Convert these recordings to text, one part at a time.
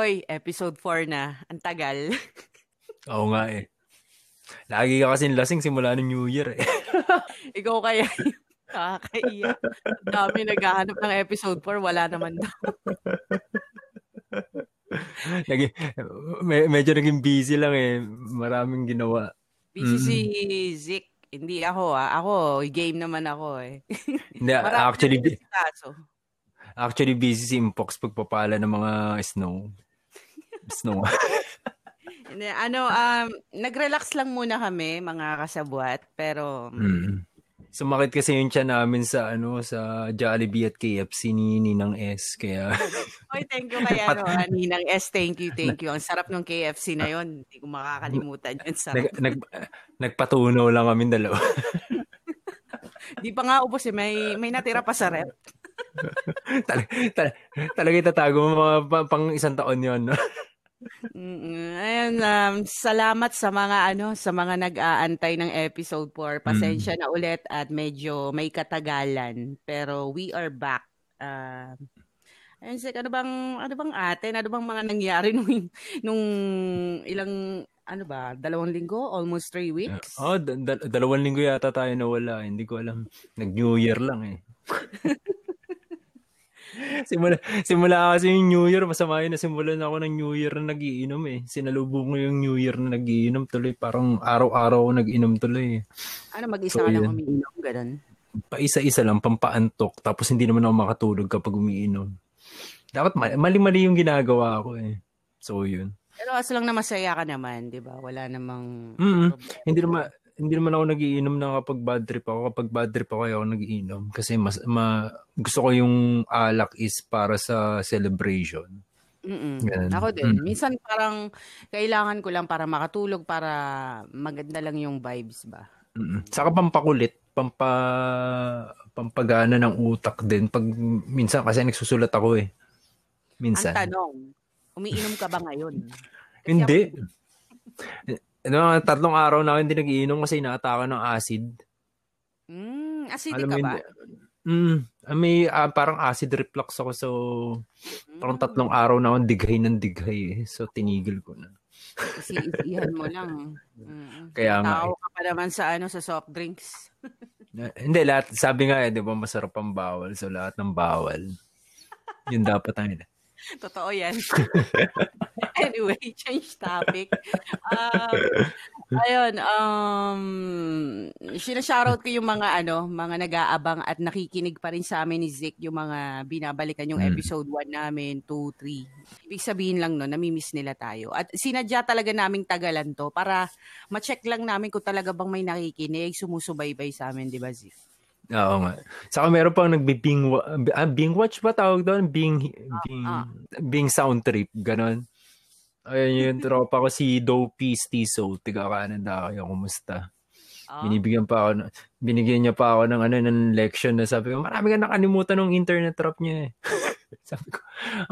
Hoy, episode 4 na. Ang tagal. Oo nga eh. Lagi ka kasing lasing simula ng New Year eh. Ikaw kaya Nakakaiyak. Dami naghahanap ng episode 4, wala naman daw. Naging, me- medyo naging busy lang eh. Maraming ginawa. Busy si Zik. Hindi ako ah. Ako, game naman ako eh. Hindi, actually, actually busy si Impox pagpapala ng mga snow. Snow. Hindi, ano, um, nag-relax lang muna kami, mga kasabwat. Pero, mm. Sumakit kasi yung tiyan namin sa ano sa Jollibee at KFC ni Ninang S kaya Oy, thank you kay ano, ah, Ninang S. Thank you, thank you. Ang sarap ng KFC na yon. Hindi ko makakalimutan yun. Sarap. nag, nag, nagpatunaw lang kami dalawa. Di pa nga ubos eh. May, may natira pa sa rep. Tal- tal- talaga itatago mo mga pa- pang isang taon yon no? Mm, Ayun, um, salamat sa mga ano, sa mga nag-aantay ng episode 4. Pasensya na ulit at medyo may katagalan, pero we are back. Uh, ayun, Sek, ano bang ano bang atin? Ano bang mga nangyari nung nung ilang ano ba, dalawang linggo, almost three weeks? Oh, da- da- dalawang linggo yata tayo nawala. Hindi ko alam. Nag-New Year lang eh. simula, simula kasi yung New Year, masama yun na simulan ako ng New Year na nagiinom eh. Sinalubong ko yung New Year na nagiinom tuloy. Parang araw-araw ako nag-inom tuloy eh. Ano, mag-isa So, ka lang umiinom, ganun? Paisa-isa lang, pampaantok. Tapos hindi naman ako makatulog kapag umiinom. Dapat ma- mali-mali yung ginagawa ko eh. So yun. Pero as lang na masaya ka naman, di ba? Wala namang... Mm Hindi naman hindi naman ako nagiinom na kapag bad trip ako. Kapag bad trip ako, ako nagiinom. Kasi mas, ma, gusto ko yung alak is para sa celebration. Mm-mm. Ganun. Ako din. Mm. Minsan parang kailangan ko lang para makatulog, para maganda lang yung vibes ba? Mm. Saka pampakulit, pampa, pampagana ng utak din. Pag minsan kasi nagsusulat ako eh. Minsan. Ang tanong, umiinom ka ba ngayon? Kasi Hindi. ako- Ano, tatlong araw na ako hindi nagiinom kasi inaataka ng acid. Mm, acidic Alam ka ba? Mm, ah, may ah, parang acid reflux ako so parang Mm, tatlong araw na akong dighay ng dighay eh. So tinigil ko na. Isi-isihan mo lang. Mm. Kaya nga Tao ka pa naman sa ano sa soft drinks. Hindi, lahat, sabi nga eh, di ba masarap ang bawal. So lahat ng bawal. Yun dapat ang Totoo yan. anyway, change topic. Um, ayun, um, sinashoutout ko yung mga ano, mga nag-aabang at nakikinig pa rin sa amin ni Zik yung mga binabalikan yung Mm. episode 1 namin, 2, 3. Ibig sabihin lang no, namimiss nila tayo. At sinadya talaga naming tagalan to para ma-check lang namin kung talaga bang may nakikinig, sumusubaybay sa amin, di ba Zik? Oo nga. Saka meron pang nagbi-bing, ah, bing watch ba tawag doon? Bing, bing, ah. bing sound trip, ganon. Ayun yung tropa ko si Dopey Stiso, tiga Canada kayo, kumusta? Ah, Binibigyan pa ako, binigyan niya pa ako ng ano ng lection na sabi ko, marami ka nakalimutan ng internet trap niya eh. sabi ko,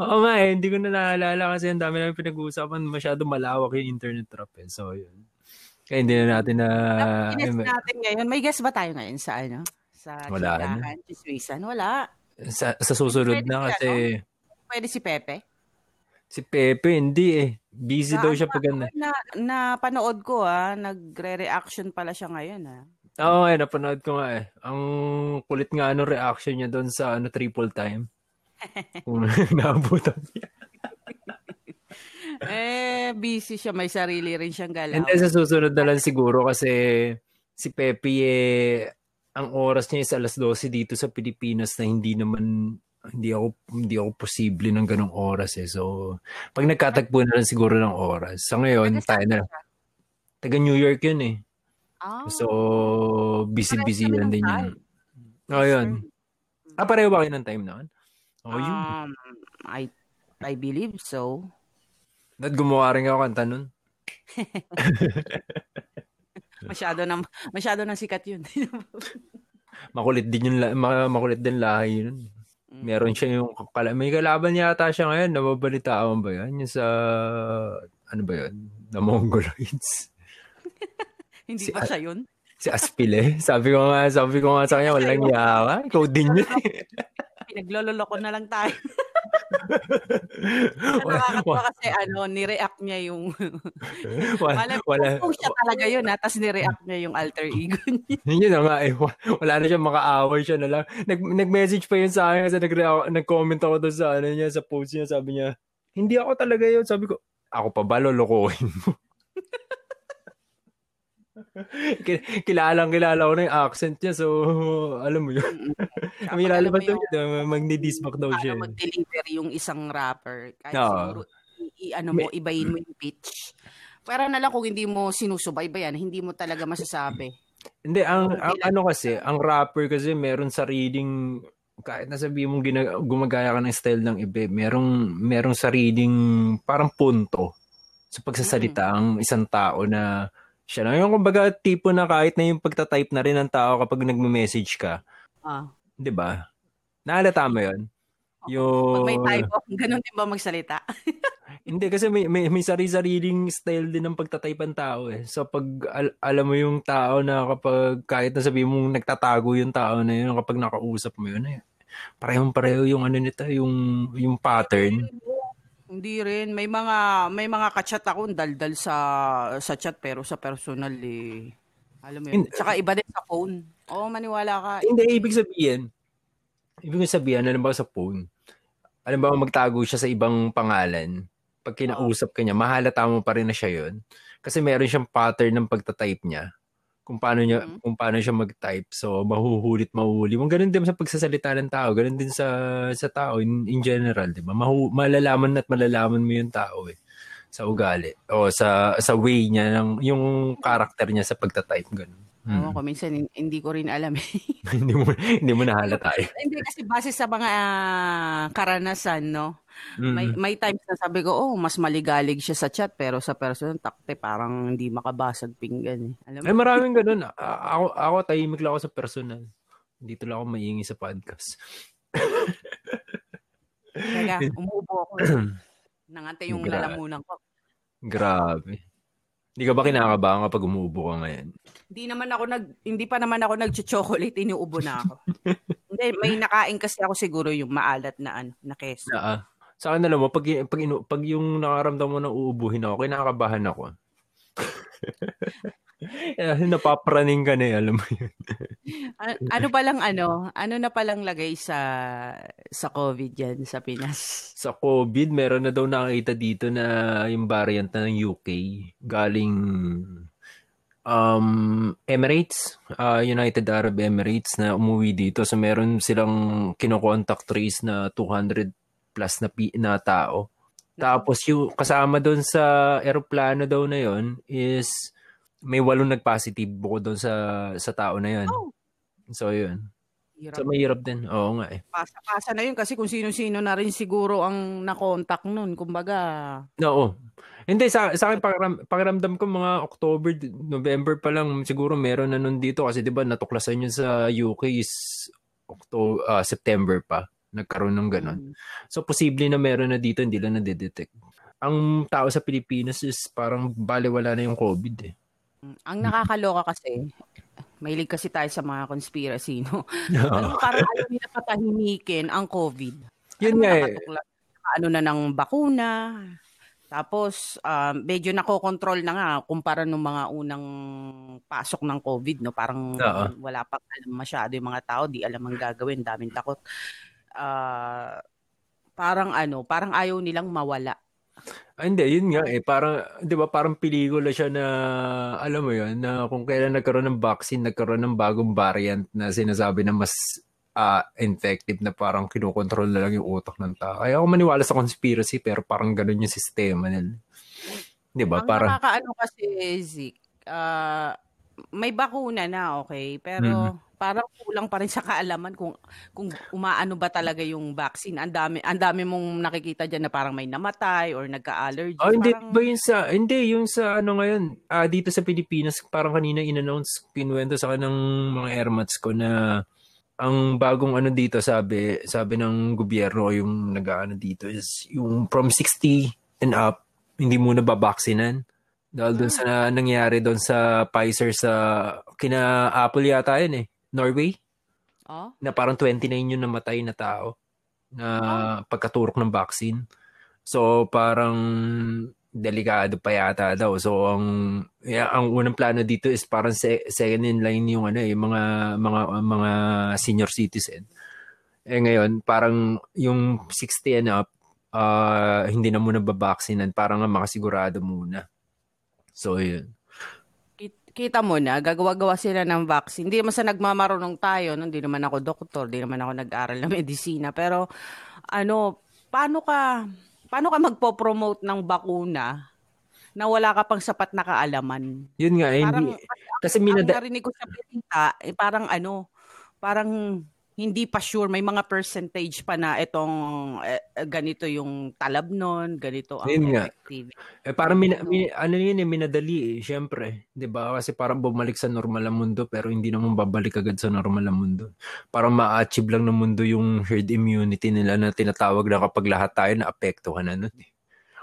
oo nga eh, hindi ko na naalala kasi ang dami namin pinag-uusapan, masyado malawak yung internet trap eh. So yun. Kaya hindi na natin na... Guess natin ngayon. May guess ba tayo ngayon sa ano? Sa Wala na. chikahan, chismisan? Wala. sa, sa susunod Pwede na si kasi Pwede si Pepe? si Pepe hindi eh. Busy Na, daw siya ano, pag ano. Na, na panood ko ah, nagre-reaction pala siya ngayon ah. Oo, eh, napanood ko nga eh. Ang kulit nga ano reaction niya doon sa ano triple time. Kung naabutan niya. eh, busy siya. May sarili rin siyang galaw. Hindi sa susunod na lang siguro kasi si Pepe eh, ang oras niya is alas 12 dito sa Pilipinas na hindi naman hindi ako hindi ako posible ng ganong oras eh. So, pag nagkatagpo na lang siguro ng oras. Sa ngayon, tayo na. Taga New York yun eh. Ah, So, kami lang ng din yun. Oh, yun. Ah, pareho ba kayo ng time noon? Oh, yun. Um, I, I believe so. Dahil gumawa rin ako kanta nun. Masyado na masyado nang sikat 'yun. Makulit din yung makulit din lahi yun. Mm. Meron siya yung kala- may kalaban yata siya ngayon, nababalitaan ba yan? Yung sa ano ba yun? The Mongoloids. Hindi Si ba siya 'yun? Si Aspile. Sabi ko nga, sabi ko nga sa kanya, walang yawa. Ikaw din yun. pinaglololoko na lang tayo. Nakakatawa kasi ano, ni-react niya yung wala, wala, kung siya talaga yun ha, tapos ni-react niya yung alter ego niya. yun na nga eh, wala na siya makaaway siya na lang. Nag, nag-message pa yun sa akin kasi nag, nag-comment ako doon sa ano niya, sa post niya, sabi niya, hindi ako talaga yun. Sabi ko, ako pa ba lolokohin mo? Kilalang kilala ko na yung accent niya. So, alam mo yun. May lalabas daw yun. Magni-disback daw siya. Paano mag-deliver yung isang rapper. Kahit no. siguro, i- ano mo, ibayin mo yung pitch. Pero na lang kung hindi mo sinusubaybayan, hindi mo talaga masasabi. Hindi, ang, ang ano kasi, ang rapper kasi meron sariling kahit nasabi mong gina- gumagaya ka ng style ng iba, merong merong sariling parang punto sa pagsasalita mm. ang isang tao na siya lang. Yung kumbaga tipo na kahit na yung pagta-type na rin ng tao kapag nagme-message ka. Ah. 'Di ba? Naalata mo 'yon? Yung... Pag may typo, ganun din ba magsalita? Hindi, kasi may, may, may sarili-sariling style din ng pagtatype ng tao eh. So pag al- alam mo yung tao na kapag kahit na sabi mong nagtatago yung tao na yun, kapag nakausap mo yun eh, parehong pareho yung ano nito, yung, yung pattern. Hindi rin. May mga may mga ka-chat ako daldal sa sa chat pero sa personal eh. Alam mo yun. Hindi. Tsaka iba din sa phone. Oo, maniwala ka. Hindi, ibig sabihin, ibig sabihin, alam ba sa phone, alam ba magtago siya sa ibang pangalan, pag kinausap ka niya, mahalata mo pa rin na siya yun. Kasi meron siyang pattern ng pagta-type niya kung paano niya mm-hmm. kung paano siya mag-type. So mahuhulit mahuhuli. Mo ganun din sa pagsasalita ng tao, ganun din sa sa tao in, in general, 'di ba? Mahu, malalaman at malalaman mo yung tao eh sa ugali o sa sa way niya ng yung character niya sa pagta-type ganun. Hmm. ko, minsan hindi ko rin alam eh. hindi mo hindi mo nahalata eh. hindi kasi base sa mga uh, karanasan, no? Mm. May may times na sabi ko, oh, mas maligalig siya sa chat pero sa person takte parang hindi makabasag pinggan eh. Alam mo? Ay maraming ganoon. ako ako tahimik lang ako sa personal. Dito lang ako maingay sa podcast. Kaya umuubo ako. Nangante yung Gra- lalamunan ko. Grabe. Hindi ka ba kinakabahan kapag umuubo ka ngayon? Hindi naman ako nag hindi pa naman ako nag-chocolate, iniubo na ako. hindi, may nakain kasi ako siguro yung maalat na ano, na keso. Uh, sa akin alam mo, pag, pag, inu, pag yung nakaramdam mo na uubuhin ako, kinakabahan ako. Napapraning ka na eh, alam mo yun. ano pa lang ano, ano na palang lagay sa sa COVID yan sa Pinas? Sa COVID, meron na daw nakita dito na yung variant na ng UK galing um, Emirates, uh, United Arab Emirates na umuwi dito. So meron silang kino-contact trace na 200 plus na, na tao. Tapos yung kasama doon sa eroplano daw na yon is may walong nag-positive bukod doon sa sa tao na yon. Oh. So yun. Hirap. So mahirap din. Oo nga eh. Pasa-pasa na yun kasi kung sino-sino na rin siguro ang na-contact nun. Kumbaga. Oo. Hindi, sa, sa akin pakiram, pakiramdam ko mga October, November pa lang siguro meron na nun dito kasi di ba natuklasan yun sa UK is October, uh, September pa nagkaroon ng ganun. Mm. So, posible na meron na dito, hindi lang na-detect. Ang tao sa Pilipinas is parang baliwala na yung COVID eh. Mm, ang nakakaloka kasi, mahilig kasi tayo sa mga conspiracy, no? ano, parang ayaw nila patahimikin ang COVID. Yun ano, nga eh. Ano na ng bakuna, tapos, uh, medyo nakokontrol na nga kumpara nung mga unang pasok ng COVID, no? Parang Uh-oh. wala pa alam masyado yung mga tao, di alam ang gagawin, daming takot uh, parang ano, parang ayaw nilang mawala. Ah, hindi, yun nga eh. Parang, di ba, parang pelikula siya na, alam mo yun, na kung kailan nagkaroon ng vaccine, nagkaroon ng bagong variant na sinasabi na mas uh, effective na parang kinukontrol na lang yung utak ng tao. Kaya ako maniwala sa conspiracy, pero parang ganun yung sistema nila. Di ba? Ang parang... nakakaano kasi, Zik, uh, may bakuna na, okay? Pero, mm-hmm parang kulang pa rin sa kaalaman kung kung umaano ba talaga yung vaccine. Ang dami ang dami mong nakikita diyan na parang may namatay or nagka-allergy. Oh, hindi parang... ba yun sa hindi yung sa ano ngayon, uh, dito sa Pilipinas parang kanina in-announce kinuwento sa kanang mga airmats ko na ang bagong ano dito sabi sabi ng gobyerno yung nag-aano dito is yung from 60 and up hindi muna babaksinan. Dahil doon sa ah. nangyari doon sa Pfizer sa kina Apple yata yun eh Norway? Oh? Na parang 29 yung namatay na tao na pagkaturok ng vaccine. So parang delikado pa yata daw. So ang yeah, ang unang plano dito is parang se- second in line yung ano yung mga mga mga senior citizen. Eh ngayon parang yung 60 and up uh, hindi na muna babaksinan parang makasigurado muna. So yun. Kita mo na, gagawa-gawa sila ng vaccine. Hindi naman sa nagmamarunong tayo, no? hindi naman ako doktor, hindi naman ako nag-aral ng medisina. Pero ano, paano ka paano ka magpo-promote ng bakuna na wala ka pang sapat na kaalaman? Yun nga, eh, Parang, hindi. Kasi minada- ang narinig ko sa balita, eh, parang ano, parang hindi pa sure, may mga percentage pa na itong eh, ganito yung talab nun, ganito ang Yun effective. Eh parang mina, mi- ano yun eh, minadali eh, syempre. 'Di ba Kasi parang bumalik sa normal ang mundo pero hindi naman babalik agad sa normal ang mundo. Parang ma-achieve lang ng mundo yung herd immunity nila na tinatawag na kapag lahat tayo na-apektuhan na nun eh.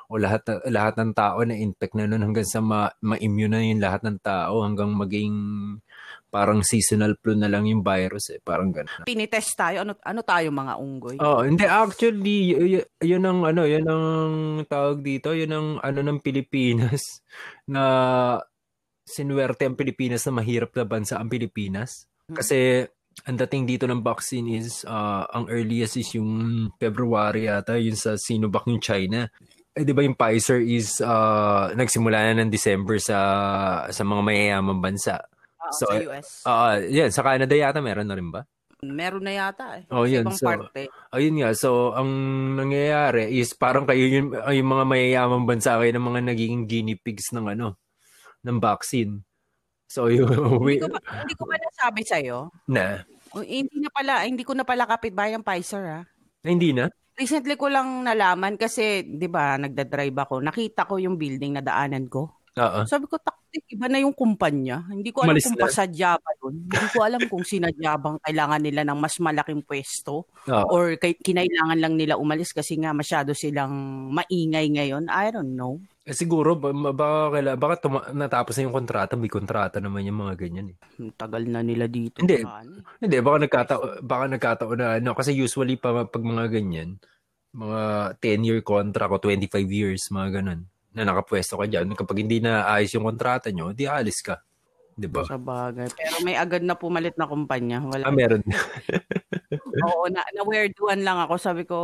O lahat, lahat ng tao na infect na nun hanggang sa ma- ma-immune na yung lahat ng tao hanggang maging parang seasonal flu na lang yung virus eh. Parang ganun. Pinitest tayo, ano, ano tayo mga unggoy? Oh, hindi actually y- y- yun ang ano, yun ang tawag dito, yun ang ano ng Pilipinas na sinuwerte ang Pilipinas na mahirap na bansa ang Pilipinas. Kasi ang dating dito ng vaccine is uh, ang earliest is yung February yata, yun sa Sinovac yung China. Eh, di ba yung Pfizer is uh, nagsimula na ng December sa sa mga mayayamang bansa. So, sa US. Ah, yan, sa Canada yata meron na rin ba? Meron na yata eh. Oh, Sa yun. ibang So, parte. Ayun nga, so ang nangyayari is parang kayo yung, yung mga mayayamang bansa kayo ng mga nagiging guinea pigs ng ano, ng vaccine. So yung Hindi ko ba, hindi ko ba nasabi sa'yo? na, O, eh, hindi na pala, hindi ko na pala kapitbahay ang Pfizer ha. na hindi na. Recently ko lang nalaman kasi, di ba, nagdadrive ako. Nakita ko yung building na daanan ko. Oo. Sabi ko, taktik, iba na yung kumpanya. Hindi ko alam Umalis kung na. pasadya ba yun. Hindi ko alam kung sinadya bang kailangan nila ng mas malaking pwesto Oo. or kay, kinailangan lang nila umalis kasi nga masyado silang maingay ngayon. I don't know. Eh, siguro baka kaila, baka tuma- natapos na yung kontrata, may kontrata naman yung mga ganyan eh. Ang Tagal na nila dito. Hindi. Ano. Hindi, baka nagkataon, baka nagkataon na ano, kasi usually pa, pag mga ganyan, mga 10-year contract o 25 years, mga ganun, na nakapwesto ka dyan. Kapag hindi na ayos yung kontrata nyo, di alis ka. Di ba? Sa bagay. Pero may agad na pumalit na kumpanya. Wala. Ah, meron. Oo, na, na-weirduhan lang ako. Sabi ko,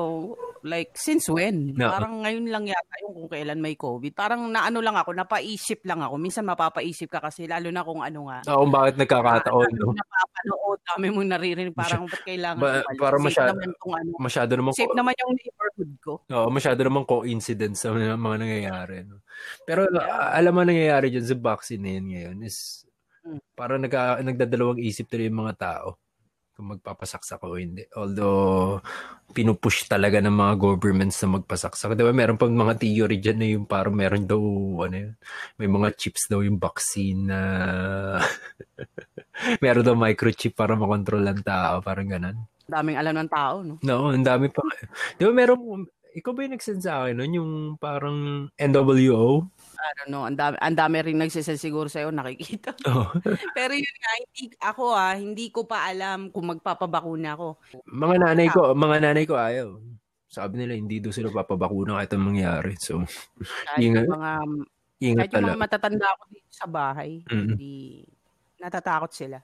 like, since when? No. Parang ngayon lang yata yung kung kailan may COVID. Parang naano lang ako, napaisip lang ako. Minsan mapapaisip ka kasi, lalo na kung ano nga. Oo, bakit nagkakataon, Dami no? napapanood, dami mong naririnig. Parang ba't kailangan Ba- umalis? para masyado- naman kung ano. Masyado naman Safe naman yung neighborhood ko. Oo, masyado naman coincidence sa mga, nangyayari. No? Pero a- alam mo nangyayari dyan sa vaccine na yun ngayon is. Parang nagka, nagdadalawang isip tuloy yung mga tao kung magpapasaksak o hindi. Although, pinupush talaga ng mga governments na magpasaksak. Diba, meron pang mga theory dyan na yung parang meron daw, ano yun, may mga chips daw yung vaccine na meron daw microchip para makontrol ang tao, parang ganun. Daming alam ng tao, no? No, ang dami pa. Di ba meron, ikaw ba yung nagsend sa akin nun, yung parang NWO? I don't know. Ang dami, ang dami rin nagsisend siguro sa'yo, nakikita. Oh. Pero yun nga, hindi, ako ah, hindi ko pa alam kung magpapabakuna ako. mga nanay ko, mga nanay ko ayaw. Sabi nila, hindi daw sila papabakuna kahit anong mangyari. So, Kahit Ingat. mga, ingat kahit yung mga matatanda ako dito sa bahay, Mm. hindi, natatakot sila.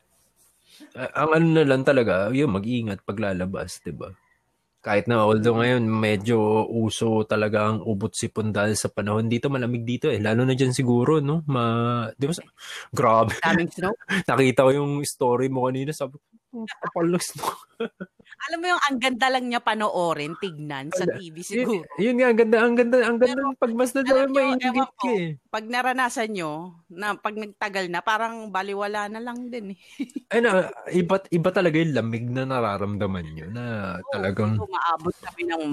Ah, ang ano na lang talaga, yun, mag-ingat paglalabas, di ba? Kahit na although ngayon medyo uso talaga ang ubot sipon dahil sa panahon. Dito malamig dito eh. Lalo na diyan siguro no? Ma di ba grabe. Daming snow. nakita ko yung story mo kanina. Sabi ko "Oh, kapal ng snow." Alam mo yung ang ganda lang niya panoorin, tignan sa. TV yun, siguro. yun nga ang ganda ang ganda ang ganda Pero- ng pagmasdan alam daw nyo, mainggit ewan ka eh Pag naranasan nyo, na pag nagtagal na, parang baliwala na lang din eh. Ay na, iba, iba talaga yung lamig na nararamdaman nyo na talagang Oo, maabot kami ng,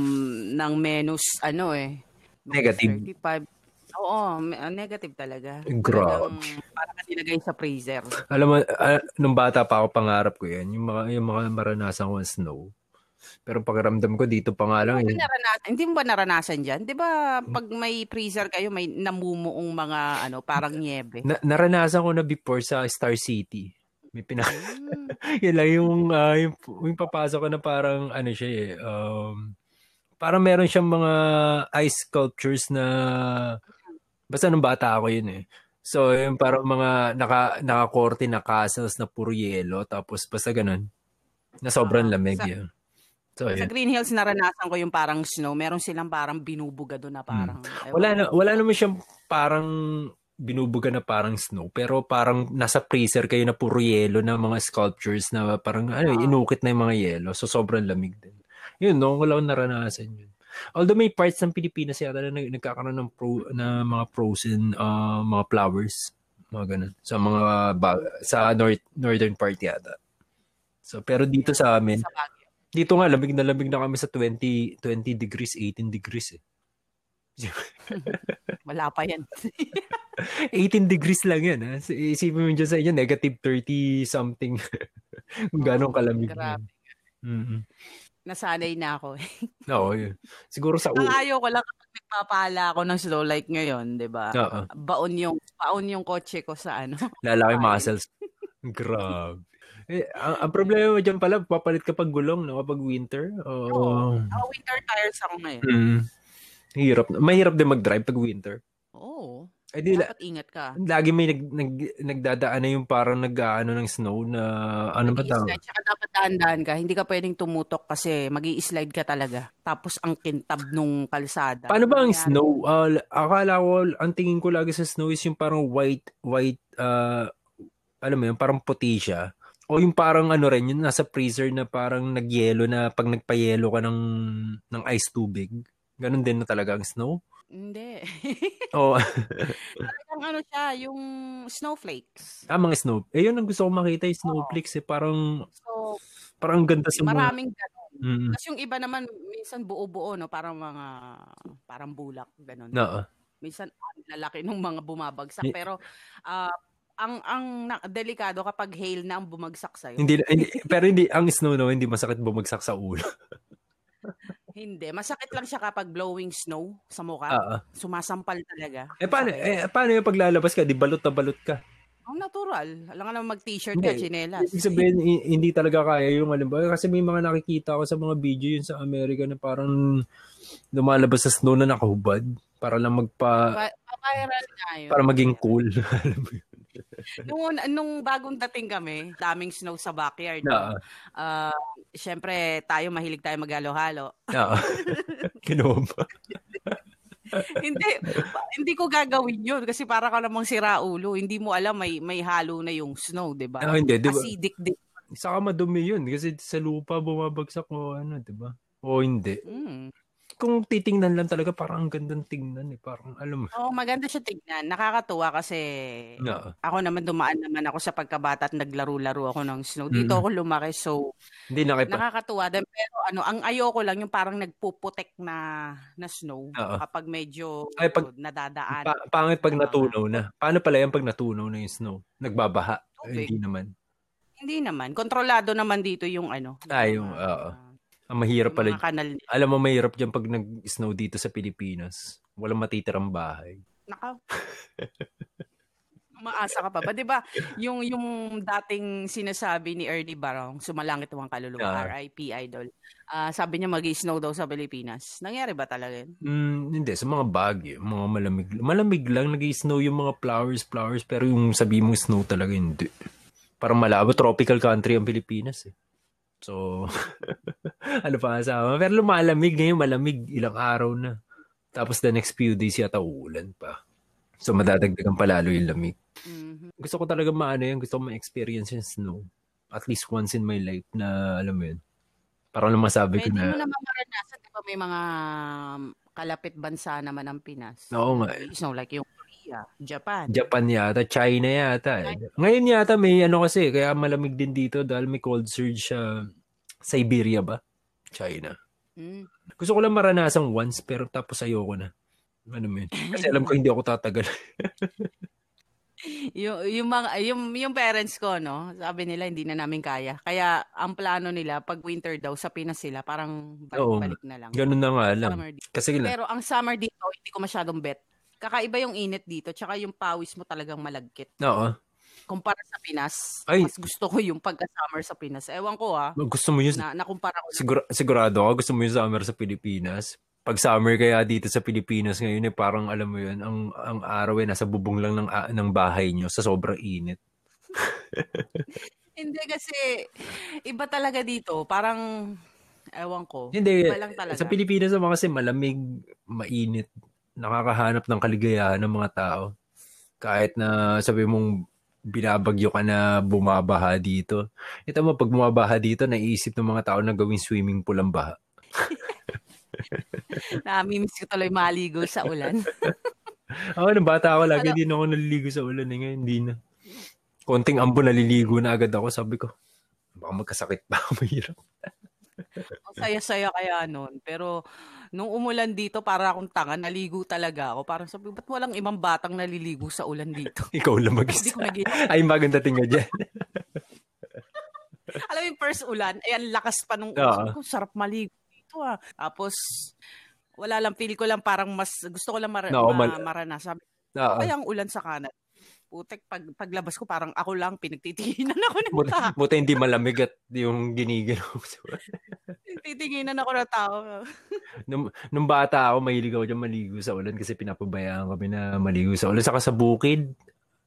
ng menus, ano eh. Negative. 35. Oo, ah, negative talaga. Grabe. Talagang Parang nilagay sa freezer. Alam mo, ah, nung bata pa ako, pangarap ko yan. Yung mga, yung mga maranasan ko ng snow. Pero pakiramdam ko dito pa nga lang. Hindi Eh. naranasan, hindi mo ba naranasan dyan? Di ba pag may freezer kayo, may namumuong mga ano, parang niebe. Na, naranasan ko na before sa Star City. May pina... mm. yun lang yung, uh, yung, yung papasok ko na parang ano siya eh. Um, parang meron siyang mga ice sculptures na basta nung bata ako yun eh. So, yung parang mga naka, nakakorte na castles na puro yelo tapos basta ganun. Na sobrang lamig sa, yun. So, sa Green Hills naranasan ko yung parang snow. Meron silang parang binubuga doon na hmm. parang. Hmm. Wala na wala naman siyang parang binubuga na parang snow pero parang nasa freezer kayo na puro yelo na mga sculptures na parang ano, oh. inukit na yung mga yelo so sobrang lamig din. Yun, no, wala akong naranasan yun. Although may parts ng Pilipinas yata na nagkakaroon ng pro, na mga frozen uh, mga flowers, mga ganun. Sa mga ba- sa north, northern part yata. So pero dito sa amin, dito nga lamig na lamig na kami sa 20 20 degrees, 18 degrees eh. Wala pa yan. 18 degrees lang yan. Ha? Isipin mo dyan sa inyo, negative 30 something. Kung gano'ng kalamig. Grabe. Mm-hmm. Nasanay na ako. Oo, yun. Siguro sa... Ang ayaw ko lang kapag nagpapala ako ng slow light ngayon, di ba? Oo. Baon yung, baon yung kotse ko sa ano. Lalaki muscles. Grabe. Eh, ang, ang problema mo dyan pala, papalit ka pag gulong, no? Kapag winter. Oh. Oo. Oh, winter tires ako ngayon. Mm. Hirap. Mahirap din mag-drive pag winter. Oo. Eh, di, Dapat ingat ka. Lagi may nag, nag, nagdadaan na yung parang nag-ano ng snow na ano ba tawag? Tsaka dapat dahan ka. Hindi ka pwedeng tumutok kasi mag slide ka talaga. Tapos ang kintab nung kalsada. Paano ba ang Nangyari? snow? Uh, akala ko, ang tingin ko lagi sa snow is yung parang white, white, uh, alam mo yun, parang puti siya. O yung parang ano rin, yung nasa freezer na parang nagyelo na pag nagpayelo ka ng, ng ice tubig. Ganon din na talaga ang snow? Hindi. Oo. Talagang ano siya, yung snowflakes. Ah, mga snow. Eh, yun ang gusto ko makita, yung snowflakes. Eh. Parang, so, parang ganda sa mga... Maraming ganun. Mm. Tapos yung iba naman, minsan buo-buo, no? Parang mga, parang bulak, ganun. Oo. Minsan, lalaki nung mga bumabagsak. Pero, uh, ang ang na, delikado kapag hail na ang bumagsak sa iyo. Hindi, hindi pero hindi ang snow no, hindi masakit bumagsak sa ulo. Hindi, masakit lang siya kapag blowing snow sa mukha. Uh-uh. Sumasampal talaga. Eh paano, eh, paano yung paglalabas ka? Di balot na balot ka? Ang natural. Alam nga naman mag-t-shirt ka, chinelas. Ibig sabihin, hindi talaga kaya yung alam ba? Kasi may mga nakikita ko sa mga video yun sa Amerika na parang lumalabas sa snow na nakahubad para lang magpa... Pa-viral nga yun. Para maging cool. yun nung, nung bagong dating kami, daming snow sa backyard. No? Uh, Siyempre, tayo mahilig tayo maghalo-halo. Oo. Kinuha hindi hindi ko gagawin 'yun kasi para ka namang sira ulo. Hindi mo alam may may halo na yung snow, 'di ba? Oh, hindi, 'di ba? Acidic din. Saka madumi 'yun kasi sa lupa bumabagsak o ano, 'di ba? O hindi. Mm kung titingnan lang talaga parang ang gandang tingnan eh. Parang alam mo. Oo, maganda siya tingnan. Nakakatuwa kasi no. ako naman dumaan naman ako sa pagkabata at naglaro-laro ako ng snow. Dito mm. ako lumaki so hindi nakipa. nakakatuwa din. Pero ano, ang ayoko lang yung parang nagpuputek na na snow Oo. kapag medyo Ay, pag, nadadaan. Pa, pangit pag natunaw na. Paano pala yan pag natunaw na yung snow? Nagbabaha? Okay. hindi naman. Hindi naman. Kontrolado naman dito yung ano. Ay, yung, oo. Ang mahirap pala. Kanal... Alam mo, mahirap dyan pag nag-snow dito sa Pilipinas. Walang matitirang bahay. Naka. Maasa ka pa ba? 'Di ba? Yung yung dating sinasabi ni Ernie Barong, sumalangit ang kaluluwa, yeah. RIP idol. Uh, sabi niya magi-snow daw sa Pilipinas. Nangyari ba talaga 'yun? Mm, hindi sa mga bagyo, mga malamig. Malamig lang nag-snow yung mga flowers, flowers pero yung sabi mong snow talaga hindi. Parang malabo tropical country ang Pilipinas eh. So, ano pa kasama. Pero lumalamig ngayon, malamig ilang araw na. Tapos the next few days yata uulan pa. So, madadagdagan palalo yung lamig. Mm-hmm. Gusto ko talaga maano yun. Gusto ko ma-experience yung snow. At least once in my life na, alam mo yun. Parang lang masabi Pwede ko na... Pwede mo naman maranasan. Di ba may mga kalapit bansa naman ng Pinas? Oo nga. Snow like yung Korea, Japan. Japan yata, China yata. Eh. Ngayon yata may ano kasi, kaya malamig din dito dahil may cold surge sa Siberia ba? China. Mm. Gusto ko lang maranasan once pero tapos ayoko na. Ano yun? Kasi alam ko hindi ako tatagal. yung yung mga yung yung parents ko no, sabi nila hindi na namin kaya. Kaya ang plano nila pag winter daw sa Pinas sila parang balik-balik na lang. Ganun na nga lang. Kasi Pero ang summer dito hindi ko masyadong bet kakaiba yung init dito, tsaka yung pawis mo talagang malagkit. Oo. kumpara sa Pinas. Ay. Mas gusto ko yung pagka-summer sa Pinas. Ewan ko ah. Gusto mo yun? Na, nakumpara ko. Sigura, sigurado ako gusto mo yung summer sa Pilipinas. Pag summer kaya dito sa Pilipinas ngayon eh parang alam mo yun, ang ang araw eh nasa bubong lang ng ah, ng bahay nyo sa sobrang init. Hindi kasi iba talaga dito. Parang ewan ko. Hindi. Iba lang talaga. Sa Pilipinas naman kasi malamig, mainit, nakakahanap ng kaligayahan ng mga tao. Kahit na sabi mong binabagyo ka na bumabaha dito. Ito mo, pag bumabaha dito, naisip ng mga tao na gawing swimming pool ang baha. Namimiss ko tuloy maligo sa ulan. Ako, nung bata ako, lagi Ano? din ako naliligo sa ulan. Eh, ngayon, hindi na. Konting ambo, naliligo na agad ako. Sabi ko, baka magkasakit pa ako, mahirap. Saya-saya kaya noon. Pero nung umulan dito, para akong tanga, naligo talaga ako. Parang sabi, ba't walang ibang batang naliligo sa ulan dito? Ikaw lang Hindi mag-isa. ko nag Ay, maganda tingnan dyan. Alam mo yung first ulan, ay ang lakas pa nung ulan. ko, sarap maligo dito ah. Tapos, wala lang, feel ko lang parang mas, gusto ko lang mara- No, ma- mal- maranasan. Kaya ang ulan sa kanan. Putek, pag, paglabas ko, parang ako lang, pinagtitinginan ako ng Buti, tao. buti hindi malamig at yung giniginaw. Titinginan ako ng tao. nung, nung bata ako, mahilig ako dyan maligo sa ulan kasi pinapabayaan kami na maligo sa ulan. Saka sa bukid.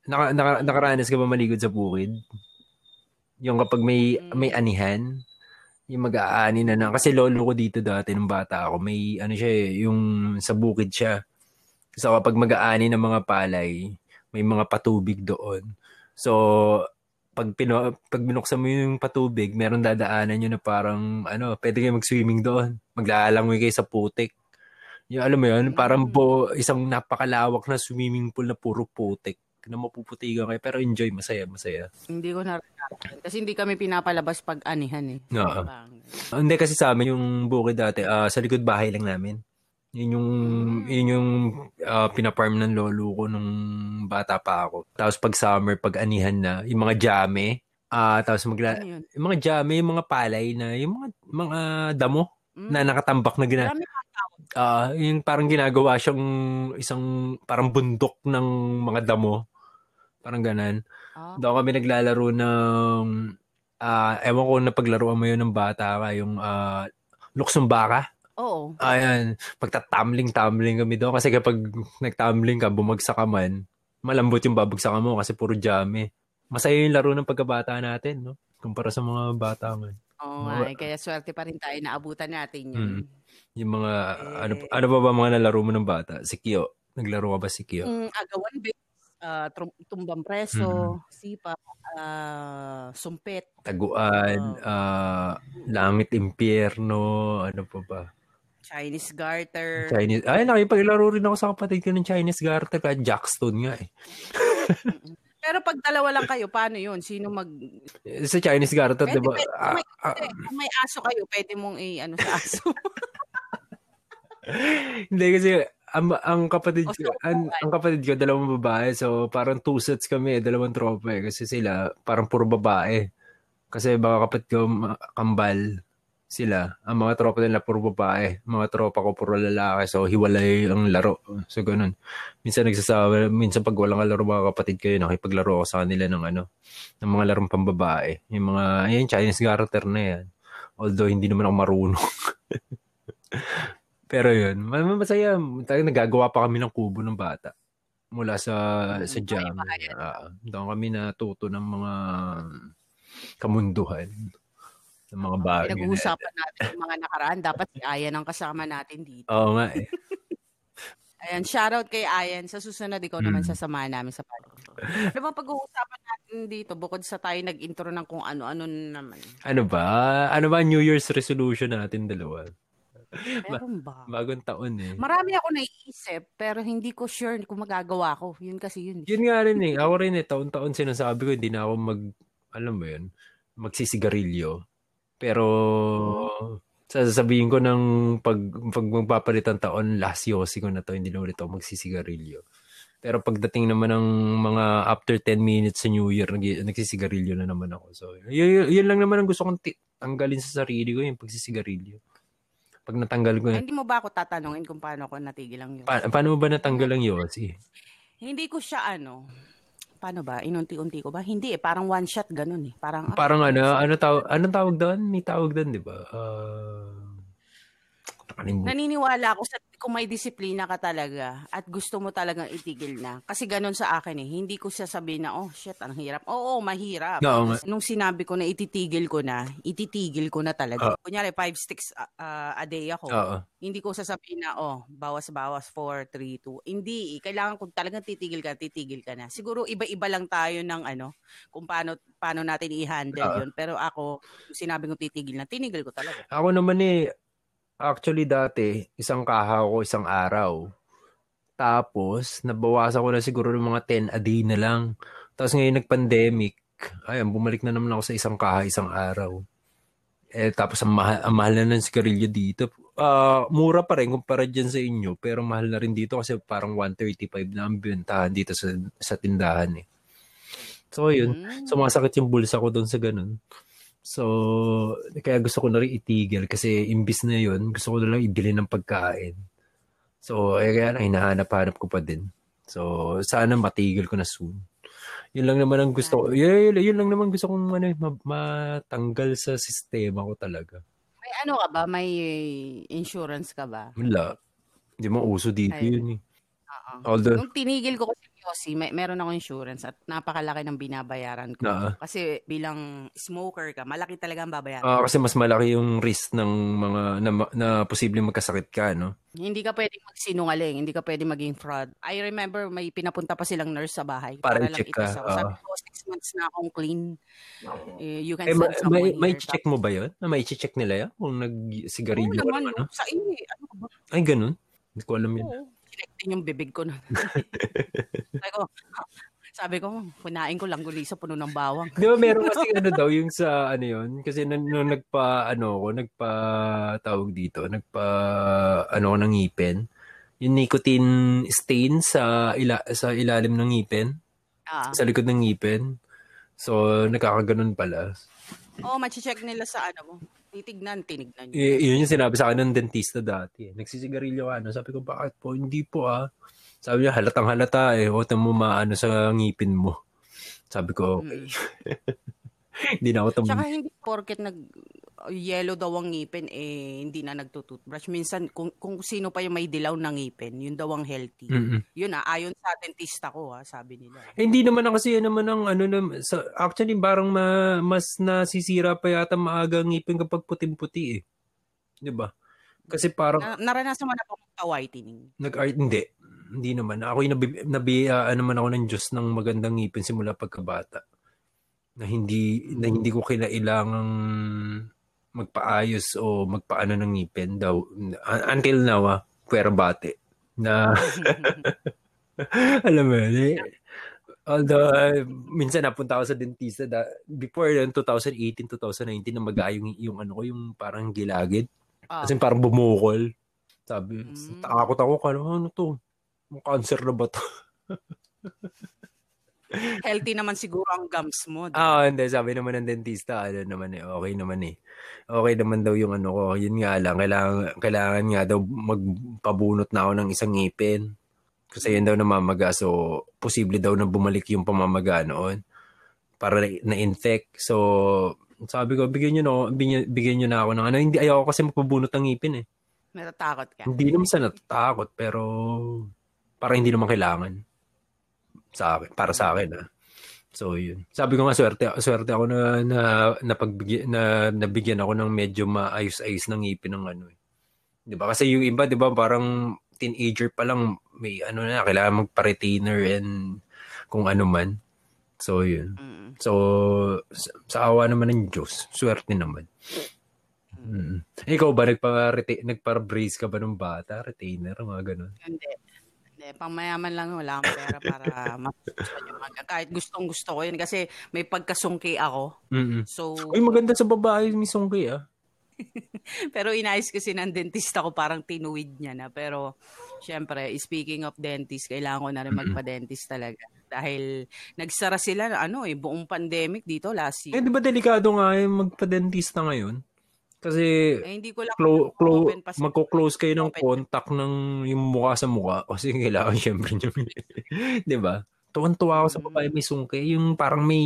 Naka, naka, nakaranas ka ba maligod sa bukid? Yung kapag may, Mm. may anihan, yung mag-aani na na. Kasi lolo ko dito dati nung bata ako, may ano siya eh, yung sa bukid siya. So kapag mag-aani ng mga palay, may mga patubig doon. So, pag, pino, pag binuksan mo yung patubig, meron dadaanan yun na parang, ano, pwede kayo mag-swimming doon. Maglalangoy kayo sa putik. Yung, alam mo yun, parang Mm. po, isang napakalawak na swimming pool na puro putik na mapuputigan kayo. Pero enjoy, masaya, masaya. hindi ko naranasan. Kasi hindi kami pinapalabas pag anihan eh. Oo. Parang- Hindi kasi sa amin yung bukid dati, ah, sa likod bahay lang namin. Yun yung, Mm. yun yung ah, pinaparm ng lolo ko nung bata pa ako. Tapos pag summer, pag anihan na, yung mga jame, ah tapos magla, Ano yun? yung mga jame, yung mga palay na, yung mga, mga damo Mm. na nakatambak na gina, tao. ah yung parang ginagawa siyang isang parang bundok ng mga damo. Parang ganan. Ah. Doon kami naglalaro ng ah ewan ko na paglaruan mo yun ng bata ka, yung ah luksong baka. Oo. Ayan, pagtatumbling-tumbling kami doon kasi kapag nagtumbling ka, bumagsak ka man, malambot yung babagsakan mo kasi puro jame. Masaya yung laro ng pagkabata natin, no? Kumpara sa mga bata man. Oo nga, eh, kaya swerte pa rin tayo na abutan natin yun. Mm. Yung mga, ano, Eh. ano ba ba mga nalaro mo ng bata? Si Kyo. Naglaro ka ba si Kyo? Mm, agawan base, trum- tumbang preso, sipa, ah, sumpit. Taguan, ah, Langit Impyerno, ano pa ba? Chinese garter. Chinese. Ay, nakipaglaro rin ako sa kapatid ko ng Chinese garter kahit Jackstone nga eh. Pero pag dalawa lang kayo, paano yun? Sino mag... Sa Chinese garter, di ba? pwede. ah, Kung may, ah, hindi, kung may aso kayo, pwede mong i-ano sa aso. Hindi kasi ang, ang kapatid ko, so, ang, ang kapatid ko dalawang babae so parang two sets kami, dalawang tropa eh kasi sila parang puro babae. Kasi baka kapatid ko kambal sila. Ang mga tropa nila puro babae. Mga tropa ko puro lalaki. So hiwalay ang laro. So ganun. Minsan nagsasabi, minsan pag walang laro mga kapatid ko yun, nakipaglaro ako sa kanila ng ano, ng mga larong pambabae. Yung mga, ayun, Chinese garter na yan. Although hindi naman ako marunong. Pero yun, ma- ma- masaya. Talagang nagagawa pa kami ng kubo ng bata. Mula sa sa jam. Uh, doon kami natuto ng mga kamunduhan. Ng mga bagay. Pinag-uusapan natin yung mga nakaraan. Dapat si Ayan ang kasama natin dito. Oo nga eh. Ayan, shoutout kay Ayan. Sa susunod, ikaw naman Mm. sasamahan namin sa podcast. Ano bang pag-uusapan natin dito bukod sa tayo nag-intro ng kung ano-ano naman? Ano ba? Ano ba New Year's resolution natin dalawa? Meron ba? Bagong taon eh. Marami ako naiisip pero hindi ko sure kung magagawa ko. Yun kasi yun. Yun nga rin eh. Ako rin eh. Taon-taon sinasabi ko, hindi na ako mag, alam mo yun, magsisigarilyo. Pero, sasabihin ko ng pag, pag magpapalit ng taon, last yosi ko na to, hindi na ulit ako magsisigarilyo. Pero pagdating naman ng mga after 10 minutes sa New Year, nag, nagsisigarilyo na naman ako. So, yun, yun lang naman ang gusto kong ti- tanggalin sa sarili ko, yung pagsisigarilyo. Pag natanggal ko, Ay, hindi mo ba ako tatanungin kung paano ako natigil ang yun? pa- paano mo ba natanggal ang yosi? Hindi ko siya ano, paano ba? Inunti-unti ko ba? Hindi eh, parang one shot ganun eh. Parang, ah, Parang ano, ano tawag, anong tawag doon? May tawag doon, di ba? Uh, nakalimutan. Naniniwala ako sa kung may disiplina ka talaga at gusto mo talagang itigil na. Kasi ganun sa akin eh. Hindi ko sasabihin na, oh shit, ang hirap. Oo, mahirap. Oo nga. Nung sinabi ko na ititigil ko na, ititigil ko na talaga. Oo. Kunyari, five sticks uh, uh, a day ako. Oo. Hindi ko sasabihin na, oh, bawas-bawas, 4, 3, 2. Hindi, eh. kailangan kung talagang titigil ka, titigil ka na. Siguro iba-iba lang tayo ng ano, kung paano, paano natin i-handle Oo. yun. Pero ako, sinabi ko titigil na, tinigil ko talaga. Ako naman eh, actually dati, isang kaha ko isang araw. Tapos, nabawasan ko na siguro ng mga 10 a day na lang. Tapos ngayon nag-pandemic, ayun, bumalik na naman ako sa isang kaha isang araw. Eh, tapos ang mahal, ang mahal na ng sigarilyo dito. Ah, mura pa rin kumpara dyan sa inyo, pero mahal na rin dito kasi parang 135 na ang bentahan dito sa, sa tindahan eh. So, yun. Mm. Sumasakit yung bulsa ko doon sa ganun. So, kaya gusto ko na rin itigil kasi imbis na yun, gusto ko na lang ibili ng pagkain. So, eh, kaya lang, hinahanap-hanap ko pa din. So, sana matigil ko na soon. Yun lang naman ang gusto ko. Yun, yun, yun lang naman gusto kong ano, ma- matanggal sa sistema ko talaga. May ano ka ba? May insurance ka ba? Wala. Hindi mo uso dito Ay. yun eh. Oo. Although, Nung tinigil ko kasi Yossi, may, meron ako insurance at napakalaki ng binabayaran ko. na, Kasi bilang smoker ka, malaki talaga ang babayaran. ah, kasi mas malaki yung risk ng mga na, na posibleng magkasakit ka, no? Hindi ka pwedeng magsinungaling, hindi ka pwedeng maging fraud. I remember may pinapunta pa silang nurse sa bahay. Para lang i-check ka, itas ako. oo. Sabi ko, six months na akong clean. Eh, you can Eh, send ma- may, may check mo ba yun? May check nila yan? Kung nag-sigarilyo ka naman, ano? sa iyo eh. Ano ba? Ay, ganun. Hindi ko alam yun. Oo. Chinek din yung bibig ko. nun. sabi ko, sabi ko, kunain ko lang gulisa puno ng bawang. Di ba meron kasi ano daw yung sa ano yun? Kasi nung, nung nagpa ano ko, nagpa tawag dito, nagpa ano ko ng ngipin. Yung nicotine stain sa ila, sa ilalim ng ngipin, Ah. sa likod ng ngipin. So, nakakaganon pala. Oo, oh, check nila sa ano mo. Titignan, tinignan nyo. Y- yun yung sinabi sa akin ng dentista dati. Nagsisigarilyo ka, ano? Sabi ko, bakit po? Hindi po ah. Sabi niya, halatang halata eh. Huwag mo maano sa ngipin mo. Sabi ko, okay. Hindi na ako tum- Tsaka hindi porket nag yellow daw ang ngipin, eh, hindi na nagtutoothbrush. Minsan, kung, kung sino pa yung may dilaw ng ngipin, yun daw ang healthy. Mm-mm. Yun ah, ayon sa dentista ko ha, sabi nila. Eh, hindi naman na kasi yan naman ang ano na, sa, actually parang ma, mas nasisira pa yata maaga ang ngipin kapag puting-puti eh. 'Di ba? Kasi parang Na, naranasan mo na po whitening. nag-art hindi. Hindi naman. Ako yung nabi, nabiyaan naman ako ng Diyos ng magandang ngipin simula pagkabata. Na hindi na hindi ko kinailangang magpaayos o magpaano ng ngipin daw. Until now, ah, puwera bate. Na alam mo yun, eh, although uh, minsan napunta ako sa dentista da, before yun, 2018, 2019 na mag yung, yung ano ko, yung parang gilagid. Ah, Kasi parang bumukol. Sabi, Mm. takot ako, kano, ano to? Cancer na ba to? healthy naman siguro ang gums mo. di ba? Ah, hindi. Sabi naman ng dentista, ano naman eh, okay naman eh. Okay naman daw yung ano ko. Yun nga lang, kailangan, kailangan nga daw magpabunot na ako ng isang ngipin. Kasi yun daw namamaga. So, posible daw na bumalik yung pamamaga noon. Para na- na-infect. So, sabi ko, bigyan nyo ako- bigyan, bigyan nyo na ako ng ano. Hindi, ayaw ko kasi magpabunot ng ngipin eh. Natatakot ka. Hindi naman sa natatakot, pero parang hindi naman kailangan sa akin, para sa akin. Ah. So, yun. Sabi ko nga, swerte, swerte ako na, na, napagbigyan, na, nabigyan ako ng medyo maayos-ayos ng ngipin ng ano. Eh. Di ba? Kasi yung iba, di ba, parang teenager pa lang, may ano na, kailangan magpa-retainer and kung ano man. So, yun. Mm. So, sa, sa awa naman ng Diyos, swerte naman. Mm. Ikaw ba, nagpa, nagpa-brace ka ba nung bata? Retainer, mga ganun. Hindi. Hindi. Pang mayaman lang, wala akong pera para mapustuhan yung. Kahit gustong gusto ko yun kasi may pagkasungki ako. Mm-mm. So, Uy, maganda sa babae, Miss Songkay, ah. pero inayos kasi ng dentista ko parang tinuwid niya na. Pero, syempre, speaking of dentist, kailangan ko na rin magpa-dentist talaga. Dahil nagsara sila, ano eh, buong pandemic dito last Eh, year. di ba delikado nga yung magpa-dentista ngayon? Kasi, Eh, hindi ko lang clo- clo- sa- magko-close kayo ng open. contact ng yung mukha sa mukha kasi kailangan syempre nyo. di ba? Tuwan-tuwa ako sa babae may sungke. Yung parang may,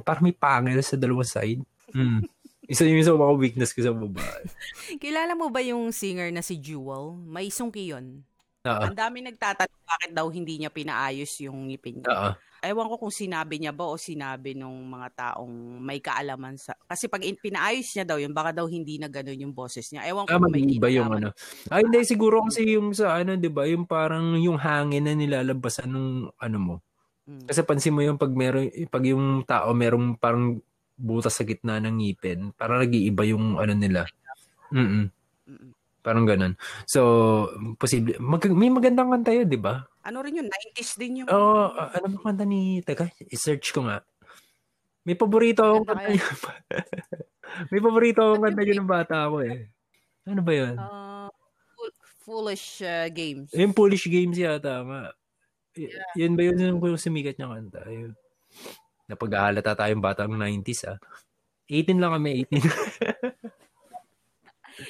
parang may pangil sa dalawang side. Mm. Isa yung isa mga weakness ko sa babae. Kilala mo ba yung singer na si Jewel? May sungki yun. Oo. Ang dami nagtatanong bakit daw hindi niya pinaayos yung ngipin niya. Oo. Ewan ko kung sinabi niya ba o sinabi nung mga taong may kaalaman sa... Kasi pag in- pinaayos niya daw yun, baka daw hindi na ganun yung boses niya. Ewan ko Ah, kung may mag-iba yung ano. Ah, hindi, siguro kasi yung sa ano, di ba, yung parang yung hangin na nilalabasan ng ano mo. Mm. Kasi pansin mo yung pag meron, pag yung tao merong parang butas sa gitna ng ngipin, parang nag-iiba yung ano nila. Mm Mm-mm. Parang ganun. So, posible. Mag- may magandang kanta yun, di ba? Ano rin yun? 90s din yung... Oo, oh, ano ba kanta ni... Teka, i-search ko nga. May paborito akong Maganda kanta yun. may paborito akong kanta yun ng bata ako eh. Ano ba yun? Uh, fool- foolish uh, games. Yung Polish Games yata nga. Y- Yun ba yun yung sumikat niya kanta? Yun. Napag-ahalata tayong batang 90s ah. 18 lang kami, 18.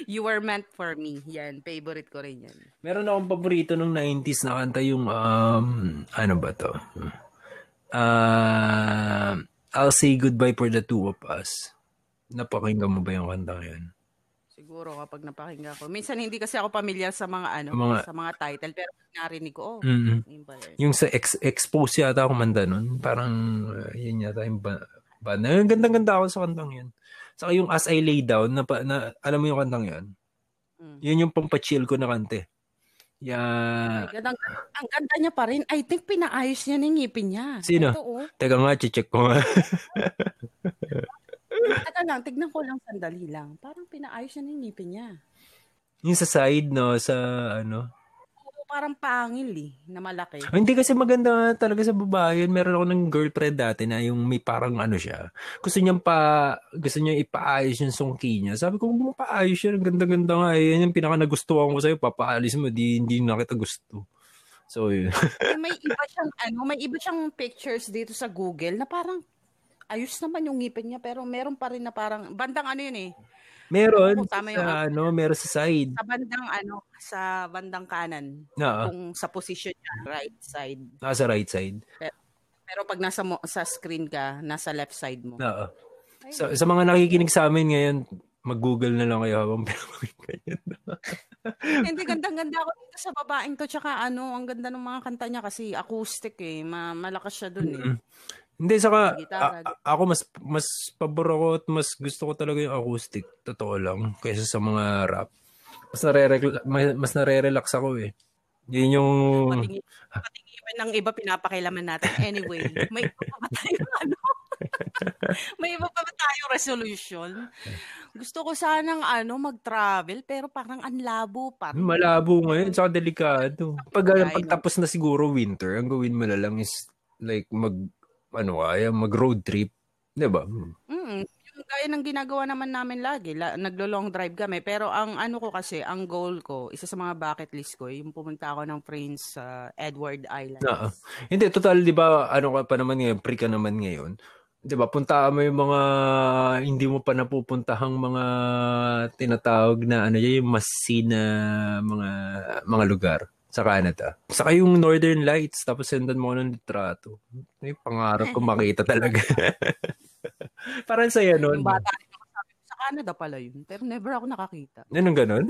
You were meant for me. Yan, favorite ko rin yan. Meron akong paborito nung 90s na kanta yung, um, ano ba to? Uh, I'll Say Goodbye for the Two of Us. Napakinggan mo ba yung kanta yan? Siguro kapag napakinggan ko. Minsan hindi kasi ako pamilyar sa mga ano, Mga- sa mga title pero narinig ko, oh, mm yun pala yun. Yung sa ex- expose yata ako manda nun. Parang, uh, yun yata yung ba- ba- na, gandang-ganda ako sa kantang yun. Saka yung As I Lay Down, na, na alam mo yung kantang yun? Mm. Yun yung pampachill ko na kante. Yeah. Ay, gandang, ang ganda niya pa rin. I think pinaayos niya ng ngipin niya. Sino? Ito, oh. Teka nga, check ko nga. Teka lang, tignan ko lang sandali lang. Parang pinaayos niya ng ngipin niya. yung sa side, no, sa ano. Parang pangil eh, na malaki. Ah, hindi kasi maganda talaga sa babae. Meron ako ng girlfriend dati na yung may parang ano siya. Gusto niya pa, gusto niya ipaayos yung sungki niya. Sabi ko, kung paayos siya, ang ganda-ganda nga. Eh. Yan yung pinaka nagustuhan ko sa'yo, papaalis mo, di, hindi na kita gusto. So, yun. Eh, may iba siyang ano, may iba siyang pictures dito sa Google na parang ayos naman yung ngipin niya pero meron pa rin na parang bandang ano yun eh. Meron Oo, tama yung sa, ano, meron sa side. Sa bandang ano, sa bandang kanan. Na, Kung sa position niya, right side. nasa right side. Pero pag nasa mo, sa screen ka, nasa left side mo. Na, sa, sa mga nakikinig sa amin ngayon, mag-google na lang kayo habang pinapakinggan. Hindi, gandang-ganda ako dito sa babaeng to. Tsaka ano, ang ganda ng mga kanta niya kasi acoustic eh. Ma- malakas siya dun eh. Mm. Hindi, saka Gitara. a- a- ako mas mas pabor ako at mas gusto ko talaga yung acoustic. Totoo lang. Kaysa sa mga rap. Mas nare-relax, mas nare-relax ako eh. Yun yung... Patingin, patingin ng iba pinapakilaman natin. Anyway, may iba pa ba tayong ano? may iba pa ba tayong resolution? Gusto ko sanang ano, mag-travel pero parang ang labo pa. Malabo ngayon. Saka delikado. Pag, pag tapos na siguro winter, ang gawin mo na lang is like mag... Ano kaya? Mag road trip. Di ba? Mm, yung gaya ng ginagawa naman namin lagi, la, naglo-long drive kami. Pero ang ano ko kasi, ang goal ko, isa sa mga bucket list ko, yung pumunta ako ng friends sa Edward Island. Oo. Hindi, total, di ba, ano ka pa naman ngayon, pre ka naman ngayon. Di ba, puntaan mo yung mga hindi mo pa napupuntahang mga tinatawag na ano yun, yung masin na mga, mga lugar sa Canada. Saka yung Northern Lights, tapos sendan mo ko ng litrato. Yung pangarap ko makita talaga. Parang saya nun. Yung bata, sa Canada pala yun. Pero never ako nakakita. Yan ang ganon.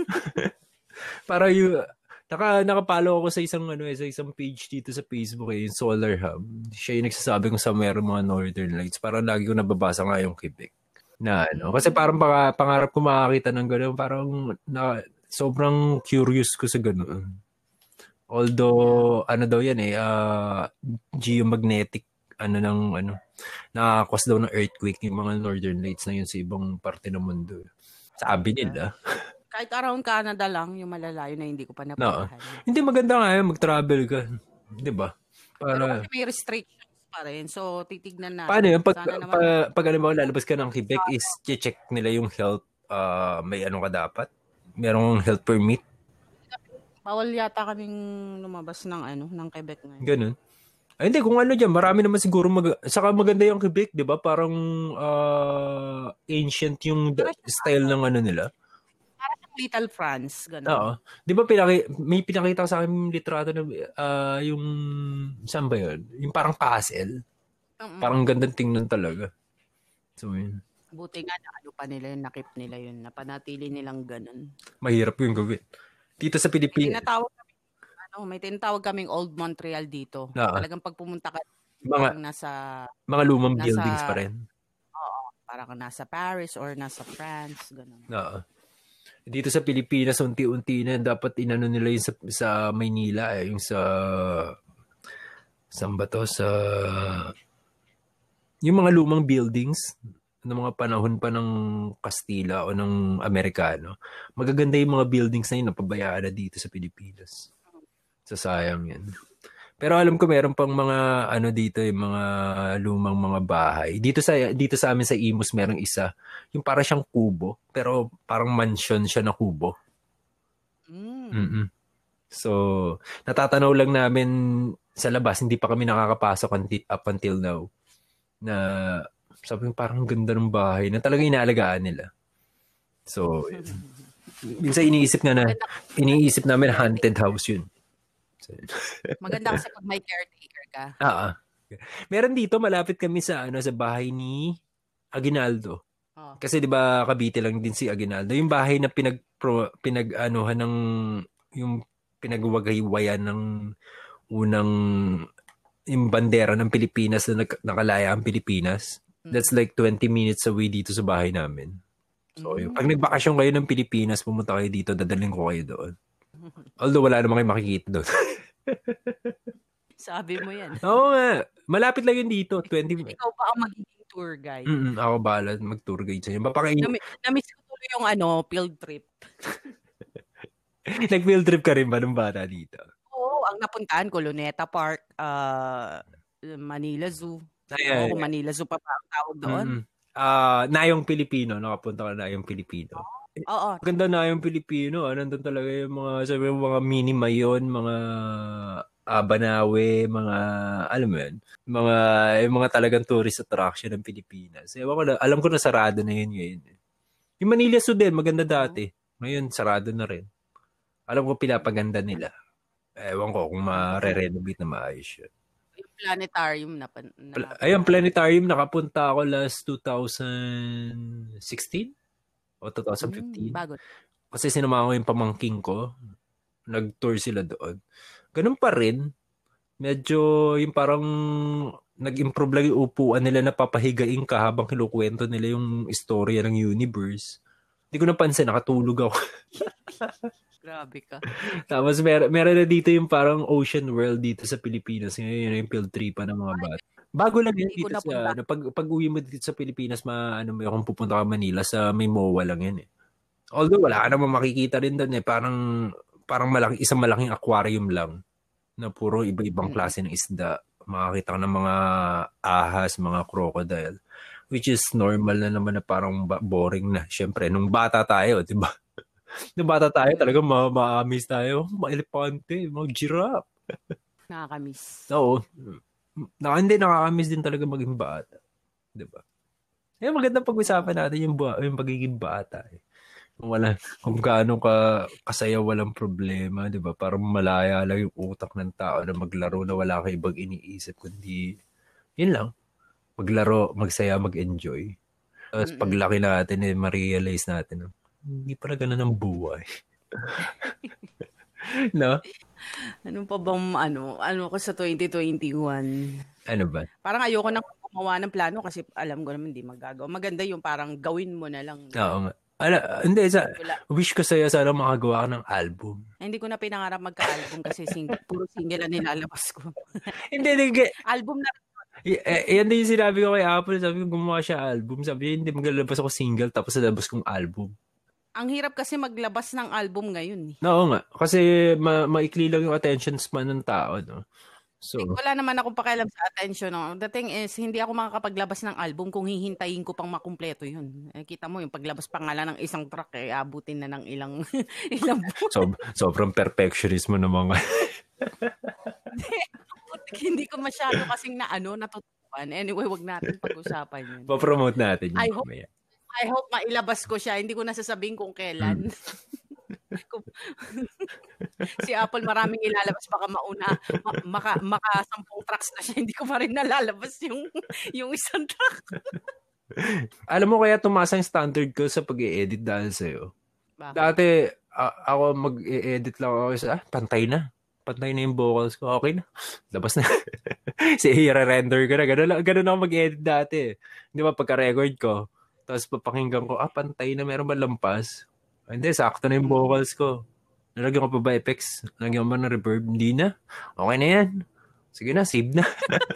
Para yung naka nakapalo ako sa isang ano eh, sa isang page dito sa Facebook eh, yung Solar Hub. Siya yung nagsasabi kung sa meron mga Northern Lights. Parang lagi ko nababasa nga yung Quebec. Na ano, kasi parang pang, pangarap ko makakita ng gano'n. Parang na, sobrang curious ko sa gano'n. Although, ano daw yan eh, uh, geomagnetic, ano ng, ano, nakakos daw ng earthquake yung mga Northern Lights na yun sa ibang parte ng mundo. Sabi nila. Kahit around Canada lang, yung malalayo na hindi ko pa napuntahan. Hindi maganda nga yun, mag-travel ka. Di ba? Pero Para, kasi may restrictions pa rin. So, titignan natin. paano yun? Pag, Sana naman, pa, pag ano ba, lalabas ka ng Quebec, is check nila yung health, uh, may ano ka dapat? Merong health permit? Bawal yata kaming lumabas ng ano, ng Quebec ngayon. Ganun. Ay, hindi, kung ano dyan, marami naman siguro mag... Saka maganda yung Quebec, di ba? Parang uh, ancient yung da- style ng ano nila. Para sa Little France, ganun. Oo. Di ba pinaki, may pinakita sa akin yung litrato na uh, yung, saan ba yun? Yung parang castle. Mm-mm. Parang gandang tingnan talaga. So, yun. Buti nga na ano pa nila yun, nakip nila yun, napanatili nilang ganun. Mahirap yung gawin. Dito sa Pilipinas. May tinatawag kami, ano, may tinatawag kaming Old Montreal dito. Oo. Talagang pag pumunta ka, mga, nasa, mga lumang nasa, buildings pa rin. Oo, parang nasa Paris or nasa France, ganun. Oo. Dito sa Pilipinas, unti-unti na dapat inano nila yung sa, sa Maynila, eh, yung sa, saan ba to? Sa, yung mga lumang buildings, ng mga panahon pa ng Kastila o ng Amerikano, magaganda yung mga buildings na yun napabayaan na dito sa Pilipinas. Sa sayang yan. Pero alam ko meron pang mga ano dito, yung mga lumang mga bahay. Dito sa dito sa amin sa Imus merong isa, yung para siyang kubo, pero parang mansion siya na kubo. Mm. Mm-mm. So, natatanaw lang namin sa labas, hindi pa kami nakakapasok up until now. Na sabi ko, parang ganda ng bahay na talaga inaalagaan nila. So, minsan iniisip nga na, iniisip namin haunted house yun. So, Maganda kasi pag may caretaker ka. Ah, Meron dito, malapit kami sa ano sa bahay ni Aguinaldo. Oh. Kasi 'di ba Cavite lang din si Aguinaldo. Yung bahay na pinag pro, pinag-anuhan ng yung pinagwagaywayan ng unang yung bandera ng Pilipinas na nakalaya ang Pilipinas. That's like 20 minutes away dito sa bahay namin. So, mm. pag nagbakasyon kayo ng Pilipinas, pumunta kayo dito, dadalhin ko kayo doon. Although wala namang kayo makikita doon. Sabi mo yan. Oo nga. Malapit lang yun dito. 20 minutes. Ikaw ba ang magiging tour guide? Mm-mm, ako bala mag-tour guide sa inyo. Papakain... Nami- namiss ko tuloy yung ano, field trip. Nag-field trip ka rin ba nung bata dito? Oo, ang napuntahan ko, Luneta Park, uh, Manila Zoo. Ay, ay, Oo, Manila Zoo pa pa ang tawag doon. Mm-hmm. Uh, Nayong Pilipino, nakapunta ka na Nayong Pilipino. Oo. Ganda na yung Pilipino. Ah. Nandun talaga yung mga, sabi mo, mga mini mayon, mga uh, Banawe, mga, alam mo yun, mga, yung mga talagang tourist attraction ng Pilipinas. Ewan ko na, alam ko na sarado na yun ngayon. Eh. Yung Manila Zoo din, maganda dati. Ngayon, sarado na rin. Alam ko pinapaganda nila. Ewan ko kung ma-renovate na maayos yun planetarium na, na Pla- Ayun, planetarium nakapunta ako last 2016 o 2015. Mm, bago. Kasi sinama ko yung pamangking ko. Nag-tour sila doon. Ganun pa rin. Medyo yung parang nag-improve lang yung upuan nila na papahigain ka habang kinukwento nila yung istorya ng universe. Hindi ko napansin, nakatulog ako. Grabe ka. Tapos mer meron na dito yung parang ocean world dito sa Pilipinas. Ngayon yun yung field trip pa ng mga bata. Bago lang yan dito sa, ano, pag, pag uwi mo dito sa Pilipinas, ma, ano kung pupunta ka Manila, sa may MOA lang yan eh. Although wala ka naman makikita rin doon eh. Parang, parang malaki, isang malaking aquarium lang na puro iba-ibang klase ng isda. Makakita ka ng mga ahas, mga crocodile. Which is normal na naman na parang boring na. Siyempre, nung bata tayo, di ba? Nung bata tayo, talaga ma ma-amaze tayo. Mga elepante, mga giraffe. Nakakamiss. Oo. Na, hindi, nakakamiss din talaga maging bata. Di ba? Eh, magandang pag-usapan natin yung, bu- yung pagiging bata. Eh. Kung wala, kung gaano ka kasaya walang problema, di ba? Parang malaya lang yung utak ng tao na maglaro na wala ka ibang iniisip, kundi, yun lang. Maglaro, magsaya, mag-enjoy. Tapos paglaki natin, eh, ma-realize natin, hindi pala ganun ang buhay. no? Ano pa bang ano, ano ko sa 2021? Ano ba? Parang ayoko nang gumawa ng plano kasi alam ko naman hindi magagawa. Maganda yung parang gawin mo na lang. Oo nga. Ala, hindi, sa, wish ko sa'yo sana makagawa ka ng album. hindi ko na pinangarap magka-album kasi single, puro single na nilalabas ko. hindi, hindi. album na Y- eh, yan din yung sinabi ko kay Apple. Sabi ko, gumawa siya album. Sabi niya, hindi maglalabas ako single tapos lalabas kong album. Ang hirap kasi maglabas ng album ngayon. Eh. Oo nga. Kasi ma- maikli lang yung attention span ng tao. No? So, like, wala naman akong pakialam sa attention. No? The thing is, hindi ako makakapaglabas ng album kung hihintayin ko pang makumpleto yun. Eh, kita mo, yung paglabas pa nga lang ng isang track, eh, abutin na ng ilang, ilang buwan. So, sobrang perfectionism mo naman. hindi ko masyado kasing na ano, natutupan. Anyway, wag natin pag-usapan yun. Pa-promote natin yun. I hope, I hope mailabas ko siya. Hindi ko nasasabihin kung kailan. Hmm. si Apple maraming ilalabas baka mauna ma- maka maka sampung tracks na siya hindi ko pa rin nalalabas yung yung isang track. Alam mo kaya tumaas ang standard ko sa pag-i-edit dahil sa'yo. Bakit? Dati, a- ako mag-i-edit lang ako sa, ah, pantay na. Pantay na yung vocals ko. Okay na. Labas na. si i-render ko na. Ganun, ganun ako mag-edit dati. Di ba, pagka-record ko, tapos papakinggan ko, ah, pantay na, meron ba lampas? Ah, Hindi, sakto na yung vocals ko. Nalagyan ko pa ba effects? Nalagyan ko ba ng reverb? Hindi na. Okay na yan. Sige na, save na.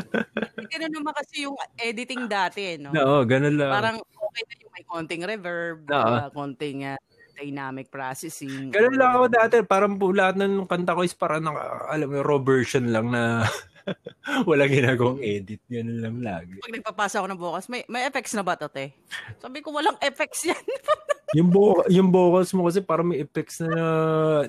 Ganun naman kasi yung editing dati, no? Oo, ganun lang. Parang okay na yung may konting reverb, Oo. uh, konting ah, dynamic processing. Ganun lang ako dati. Parang po lahat ng kanta ko is parang alam mo, raw version lang na walang ginagawang edit. Ganun lang lagi. Pag nagpapasa ako ng vocals, may, may effects na ba to, te? Sabi ko, walang effects yan. Yung, vo- yung vocals mo kasi parang may effects na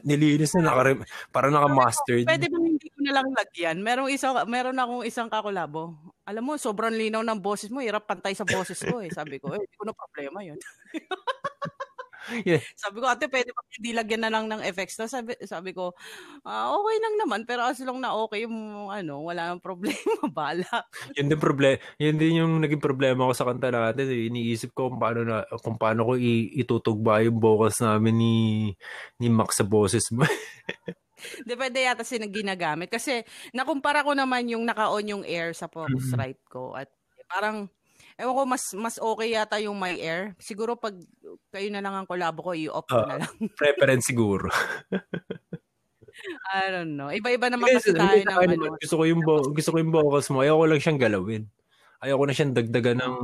nilinis na naka parang naka-mastered. Pwede ba hindi ko na lang lagyan? Merong isang, meron akong isang kakulabo. Alam mo, sobrang linaw ng boses mo. Hirap pantay sa boses ko eh. Sabi ko, eh, hindi ko na problema yun. Yeah. Sabi ko, ate, pwede ba hindi lagyan na lang ng effects na? Sabi, sabi ko, ah, okay lang naman. Pero as long na okay yung, ano, wala nang problema. Bala. Yun din problema. Yun din yung naging problema ko sa kanta natin. Eh. Iniisip ko kung paano na kung paano ko itutugba yung vocals namin ni ni Max sa boses mo. Depende yata sin ginagamit. Kasi, nakumpara ko naman yung naka-on yung air sa. Focusrite ko. At parang, ewan ko, mas mas okay yata yung my air. Siguro pag kayo na lang ang kolabo ko, i-off ko Oo. na lang. Preference siguro. I don't know. Iba-iba naman Hindi, kasi tayo ng ano. gusto ko yung vo- gusto ko yung vocals mo. Ayoko lang siyang galawin. Ayoko na siyang dagdagan ng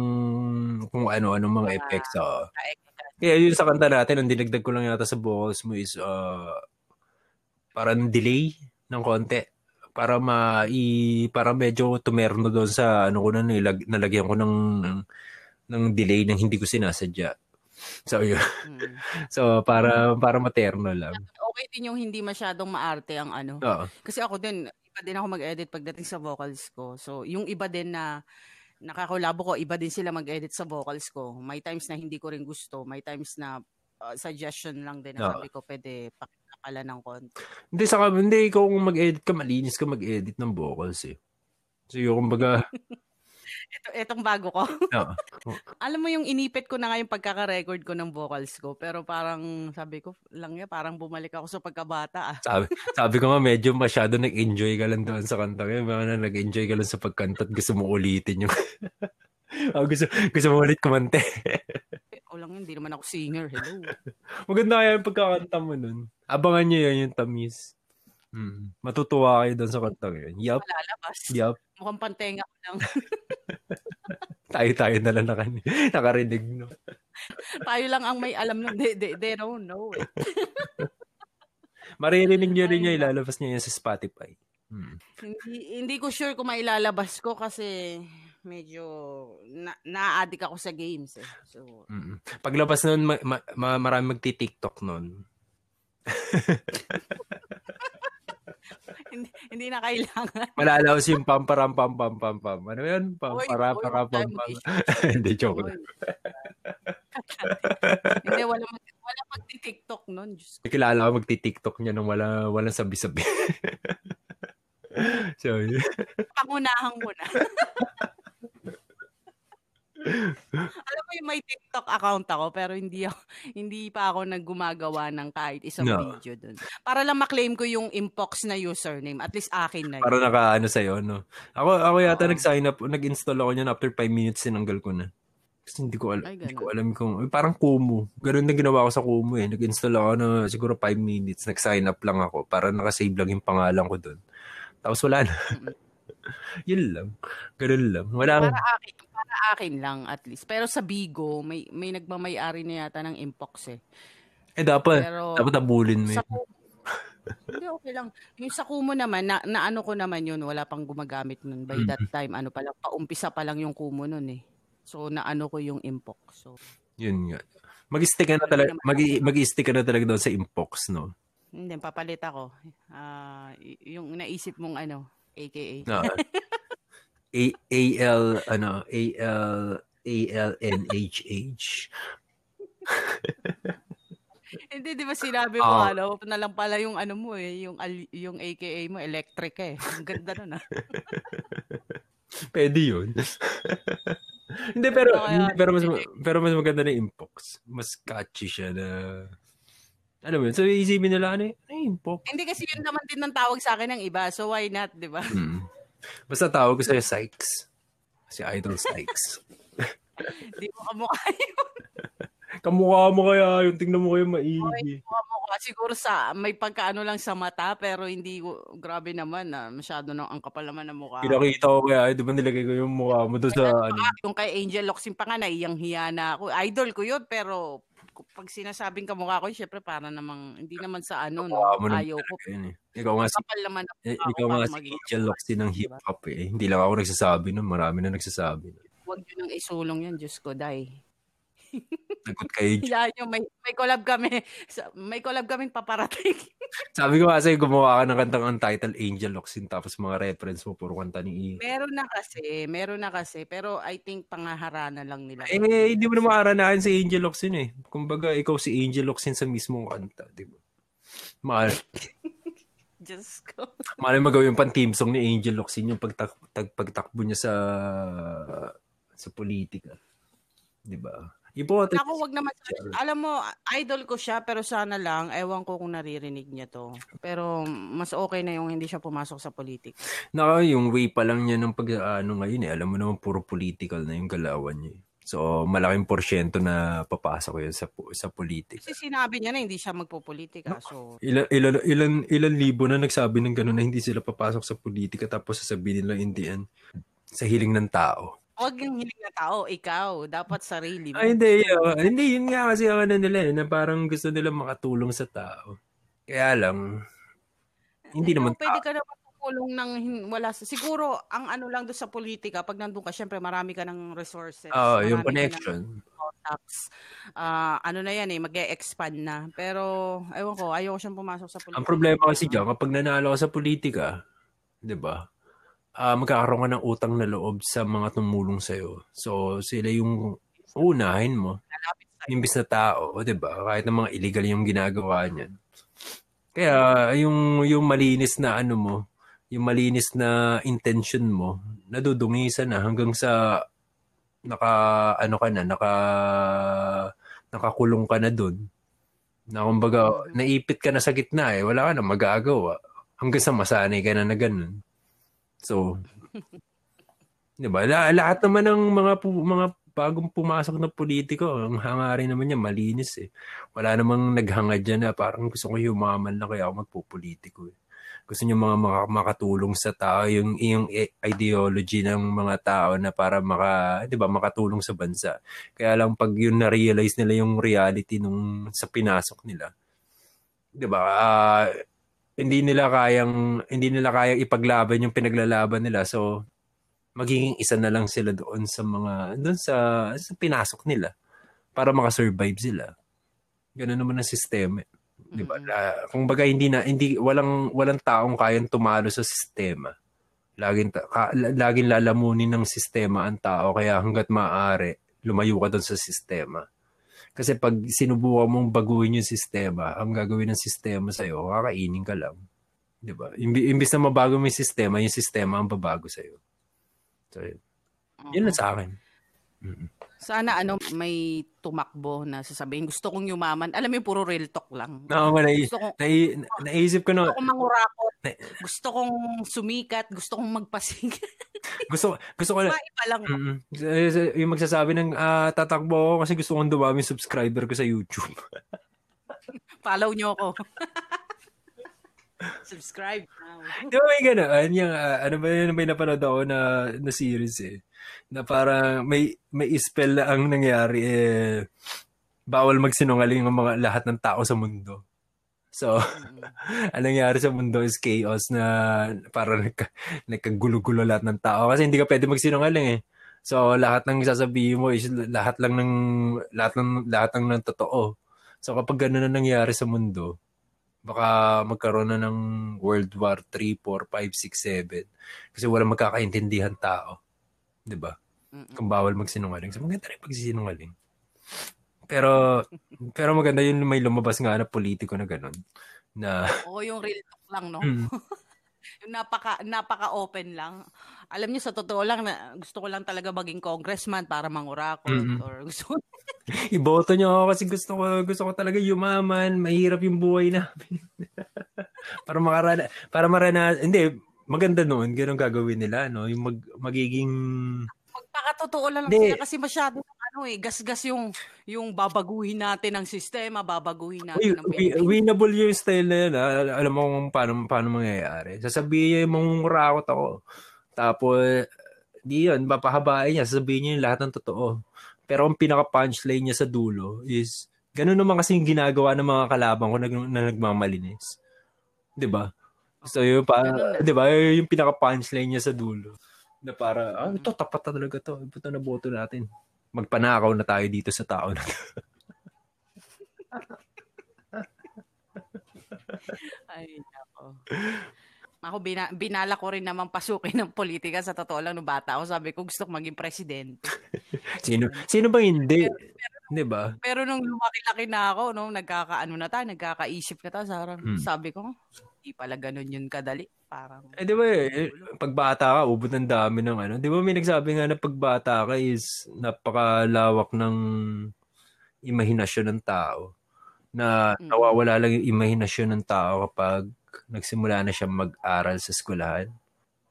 kung ano-ano mga effects. oo. Kaya yun sa kanta natin, ang dinagdag ko lang yata sa vocals mo is uh, parang delay ng konti para ma i para medyo tumerno doon sa ano ko na nilag, nalagyan ko ng ng delay nang hindi ko sinasadya. So yun. Mm. So para para materno lang. Okay din yung hindi masyadong maarte ang ano. Oo. Kasi ako din, iba din ako mag-edit pagdating sa vocals ko. So, yung iba din na nakakolabo ko, iba din sila mag-edit sa vocals ko. May times na hindi ko rin gusto. May times na uh, suggestion lang din na Oo. sabi ko, pwede pakakala ng konti. Hindi saka hindi ikaw kung mag-edit ka malinis ka mag-edit ng vocals eh. So yung kumbaga, Ito, etong bago ko. Oo. Alam mo yung inipit ko na nga yung pagkaka-record ko ng vocals ko. Pero parang sabi ko, lang ya, parang bumalik ako sa pagkabata ah. sabi, sabi ko nga medyo masyado nag-enjoy ka lang doon sa kanta. Kaya mga na nag-enjoy ka lang sa pagkanta at gusto mo ulitin yung... oh, gusto, gusto mo ulit kumante. O lang, hindi naman ako singer. Hello. Maganda kaya yung pagkakanta mo nun. Abangan nyo yun yung tamis. Hmm. Matutuwa kayo doon sa kanta yun. Yup, Malalabas. yup. Mukhang pantenga ko lang. Tayo-tayo na lang nakan- nakarinig. No? Tayo lang ang may alam nun. They, they, they don't know eh. Maririnig nyo rin nyo, ilalabas nyo yun sa Spotify. Hmm. Hindi, hindi ko sure kung mailalabas ko kasi medyo na, na-addict ako sa games eh. So, Mm. Paglabas nun, ma- ma- ma- marami magti-TikTok nun. hindi, hindi na kailangan. Malalaos yung pam param pam pam pam pam. Ano yun? Pam para pam pam. Hindi, joke lang. Hindi, wala, mag, wala magti-tiktok nun. Diyos ko. Kilala ko magti-TikTok niya nung wala, walang sabi-sabi. so, yun. Pangunahan ko na. Alam mo yung may TikTok account ako pero hindi ako, hindi pa ako naggumagawa ng kahit isang No. video dun. Para lang maklaim ko yung Impox na username. At least akin na yun. para nakaano sa'yo, no? Ako, ako yata Oo. nag-sign up, nag-install ako niyan after 5 minutes, sinanggal ko na. Kasi hindi ko, al- Ay, hindi ko alam kung, eh, parang Kumu. Ganun na ginawa ko sa Kumu eh. Nag-install ako na siguro 5 minutes, nag-sign up lang ako para nakasave lang yung pangalan ko doon. Tapos wala na. Yun lang. Ganun lang. Wala Para akin, para akin lang at least. Pero sa Bigo, may may nagmamay-ari na yata ng Impox eh. Eh, dapat. Pero dapat abulin mo yun. Hindi okay lang. Yung sa Kumu naman, na, na ano ko naman yun, wala pang gumagamit nun. By that time, ano pa lang, paumpisa pa lang yung Kumu nun eh. So, naano ko yung Impox. So, Yun nga. Mag-stick ka na talaga, mag- mag-stick ka na talaga doon sa Impox, no? Hindi, papalit ako. Ah, y- yung naisip mong ano, AKA. No. A A L ano A L A L N H H. Hindi, di ba sinabi mo, Oo. ano, na lang pala yung ano mo eh, yung, al- yung AKA mo, electric eh. Ang ganda nun ah. Pwede yun. hindi, pero, hindi, pero, mas, pero mas maganda na yung Impox. Mas catchy siya na, alam mo yun, so isipin nila, ano, yung- ano yung Impox? Hindi kasi yun naman din ang tawag sa akin ng iba, so why not, di ba? Hmm. Basta tawag ko sa'yo, Sykes. Si Idol Sykes. Di mo kamukha yun. Kamukha mo kaya yun, tingnan mo kayo maigi. Kamukha siguro sa, may pagkaano lang sa mata, pero hindi, grabe naman na masyado nang ang kapal naman ng mukha. Pinakita ko kaya, di ba nilagay ko yung mukha mo doon sa, ano, Ah, yung kay Angel Locsin pa nga, naiyang hiya na ako. Idol ko yun, pero pag sinasabing kamukha ko, syempre para namang, hindi naman sa ano, no? Ayaw ko. yun eh. Ikaw nga si, naman ang eh, ikaw nga si Angel Locsin ng hip-hop eh. Hindi lang ako nagsasabi nun, marami na nagsasabi. Huwag nyo nang isulong yan, Diyos ko, day. Nagot kayo. Hayaan nyo, may, may collab kami. May collab kaming paparating. Sabi ko kasi gumawa ka ng kantang untitled Angel Locsin tapos mga reference mo puro kanta ni E. meron na kasi, meron na kasi. Pero I think pangaharana lang nila. Eh, hindi mo na makaranahan si Angel Locsin eh. Kumbaga, ikaw si Angel Locsin sa mismong kanta, di ba? Mahal. Diyos ko. Malay magawa yung pan team song ni Angel Locsin yung pagtak tag, pagtakbo niya sa sa politika. 'Di ba? Ibote. Ako, wag naman. Alam mo, idol ko siya, pero sana lang, ewan ko kung naririnig niya to. Pero mas okay na yung hindi siya pumasok sa politik. Na yung way pa lang niya ng pag ano ngayon eh. Alam mo naman puro political na yung galawan niya. eh. So, malaking porsyento na papasok yun sa sa politika. Kasi sinabi niya na hindi siya magpopolitika. So, Ilan, ilan, ilan, ilan libo na nagsabi ng gano'n na hindi sila papasok sa politika tapos sasabihin nila in the end, sa hiling ng tao. Wag yung hiling na tao, ikaw. Dapat sarili mo. Ay, hindi. Uh, hindi, yun nga kasi ang ano nila eh, na parang gusto nila makatulong sa tao. Kaya lang, hindi naman Pwede tao. ka naman tumulong ng wala sa... Siguro, ang ano lang doon sa politika, pag nandun ka, syempre marami ka ng resources. Oo, yung marami ka ng connection. contacts. Ah, ano na yan eh, mag expand na. Pero, ewan ko, ayaw ko siyang pumasok sa politika. Ang problema kasi dyan, kapag nanalo ka sa politika, di ba, ah magkakaroon ka ng utang na loob sa mga tumulong sa'yo. So, sila yung unahin mo. Imbis na tao, di ba? Kahit na mga illegal yung ginagawa niyan. Kaya, yung, yung malinis na ano mo, yung malinis na intention mo, nadudungisan na hanggang sa naka, ano ka na, naka, nakakulong ka na dun. Na kumbaga, naipit ka na sa gitna eh, wala ka na magagawa. Hanggang sa masanay ka na na ganun. So, di ba? La- lahat naman ng mga pu- mga bagong pumasok na politiko, ang hangarin naman niya malinis eh. Wala namang naghanga dyan na parang gusto ko yumaman na kaya ako magpupolitiko eh. Gusto niyo mga maka- makatulong sa tao, yung, yung ideology ng mga tao na para maka, di ba, makatulong sa bansa. Kaya lang pag yun na-realize nila yung reality nung sa pinasok nila, di ba, ah, hindi nila kayang hindi nila kayang ipaglaban yung pinaglalaban nila. So magiging isa na lang sila doon sa mga doon sa, sa pinasok nila para makasurvive sila. Ganun naman ang sistema. eh. 'Di ba? La- Kung baga hindi na hindi walang walang taong kayang tumalo sa sistema. Laging ta- ka, la- laging lalamunin ng sistema ang tao kaya hangga't maaari lumayo ka doon sa sistema. Kasi pag sinubukan mong baguhin yung sistema, ang gagawin ng sistema sa'yo, kakainin ka lang. Di ba? Imbi- imbis na mabago mo yung sistema, yung sistema ang babago sa'yo. So, yun. Yun lang sa akin. Mm. Sana ano, may tumakbo na sasabihin, gusto kong yumaman. Alam mo yung puro real talk lang. Nga, nai- Gusto kong, nai- naisip ko na, gusto kong mangurakot. Na- Gusto kong sumikat. Gusto kong magpasikat. gusto, gusto ko Maiba lang. Mm, yung magsasabi ng ah, tatakbo ako kasi gusto kong dumami subscriber ko sa YouTube. Follow nyo ako. Subscribe now. Di ba may gano'n? Yung, ah, ano ba yun, may napanood ako na, na series eh. Na parang may, may spell na ang nangyari eh, bawal magsinungaling ang mga lahat ng tao sa mundo. So, ang nangyari sa mundo is chaos na parang nagka, nagkagulo-gulo lahat ng tao kasi hindi ka pwede magsinungaling eh. So, lahat ng sasabihin mo is lahat lang ng lahat ng lahat ng, ng totoo. So, kapag gano'n na nangyari sa mundo, baka magkaroon na ng World War 3, 4, 5, 6, 7 kasi wala magkakaintindihan tao. 'Di ba? Kung bawal magsinungaling. So, maganda rin pagsisinungaling. Pero, pero maganda yun may lumabas nga na politiko na gano'n. Na, Oo, yung real talk lang, no? Yung napaka, napaka-open lang. Alam niyo, sa totoo lang, na gusto ko lang talaga maging congressman para mangurakot. Mm-mm. Or gusto iboto niyo ako kasi gusto ko, gusto ko talaga yumaman, mahirap yung buhay namin. para makarana, para marana, hindi, maganda noon, ganun gagawin nila, no? Yung mag, magiging, magpakatotoo lang Hindi. sila kasi masyado ano eh, gasgas yung yung babaguhin natin ang sistema, babaguhin natin ang wi- winnable yung style na yun, ha? Alam mo kung paano, paano mangyayari. Sasabihin niya mong rakot ako. Tapos, di yun, papahabain niya, sasabihin niya yung lahat ng totoo. Pero ang pinaka-punchline niya sa dulo is, ganun naman kasi yung ginagawa ng mga kalaban ko na, na nagmamalinis. 'Di ba? So, yung pa, ba? Yung pinaka-punchline niya sa dulo. Na para, ah, ito, tapat na talaga to. Ito na boto natin. Magpanakaw na tayo dito sa tao na to. Ay, nako. Ako, bina, binala ko rin naman pasukin ng politika sa totoo lang nung bata ako. Sabi ko, gusto ko maging presidente. Sino, sino ba hindi? 'Di ba? Pero nung lumaki-laki na ako, nung nagkakaano na tayo, nagkakaisip na tayo, sarang, Hmm. sabi ko, hindi pala ganun yun kadali. Parang, Eh, di ba, eh, pagbata ka, ubod ng dami ng ano. Di ba may nagsabi nga na pagbata ka is napakalawak ng imahinasyon ng tao. Na Mm. nawawala lang yung imahinasyon ng tao kapag nagsimula na siya mag-aral sa eskwelahan.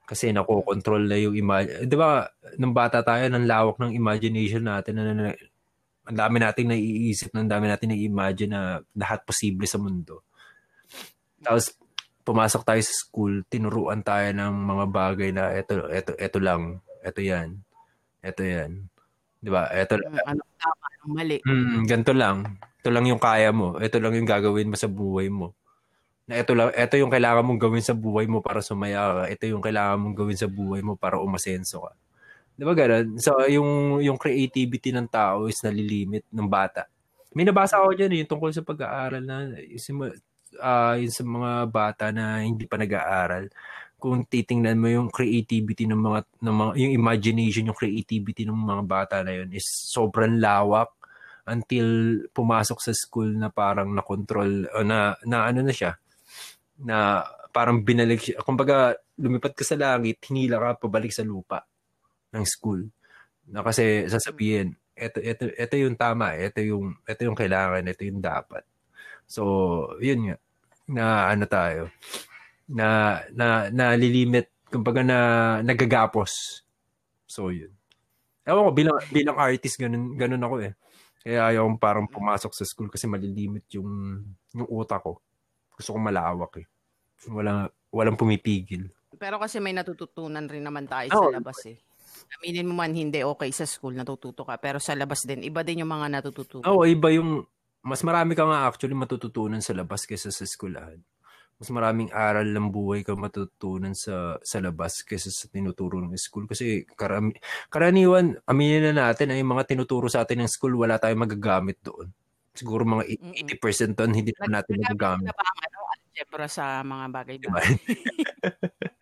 Kasi nakokontrol na yung imag... Di ba, nung bata tayo, ng lawak ng imagination natin na, na, ang dami nating naiisip, ang dami nating nai-imagine na lahat posible sa mundo. Tapos, pumasok tayo sa school, tinuruan tayo ng mga bagay na eto, eto, eto lang, eto yan, eto yan. Di ba? Eto, mm, ano tama, anong mali. mm, ganito lang. Ito lang yung kaya mo. Ito lang yung gagawin mo sa buhay mo. Na ito lang, ito yung kailangan mong gawin sa buhay mo para sumaya ka. Ito yung kailangan mong gawin sa buhay mo para umasenso ka. Di ba ganun? So, yung, yung creativity ng tao is nalilimit ng bata. May nabasa ako dyan eh, yung tungkol sa pag-aaral na ah, yung sa mga bata na hindi pa nag-aaral. Kung titingnan mo yung creativity ng mga, ng mga yung imagination, yung creativity ng mga bata na yun is sobrang lawak until pumasok sa school na parang na-control o na, na ano na siya na parang binalik siya. Kumbaga, lumipat ka sa langit, hinila ka pabalik sa lupa ng school. Na kasi sasabihin, ito, ito, ito yung tama, ito yung, ito yung kailangan, ito yung dapat. So, yun nga, na ano tayo, na, na, na lilimit, kumbaga na nagagapos. So, yun. Ewan ko, bilang, bilang artist, ganun, ganun ako eh. Kaya ayaw kong parang pumasok sa school kasi malilimit yung, yung utak ko. Gusto ko malawak eh. Wala, walang pumipigil. Pero kasi may natututunan rin naman tayo Oo. sa labas eh. Aminin mo man hindi okay sa school, natututo ka. Pero sa labas din, iba din yung mga natututunan. Oo, iba yung, mas marami ka nga actually matututunan sa labas kaysa sa eskwelahan. Mas maraming aral ng buhay ka matututunan sa sa labas kaysa sa tinuturo ng school. Kasi karami, karaniwan, aminin na natin ay mga tinuturo sa atin ng school, wala tayong magagamit doon. Siguro mga Mm-mm. 80% doon hindi naman natin magagamit. na ba ang ano, algebra sa mga Diba?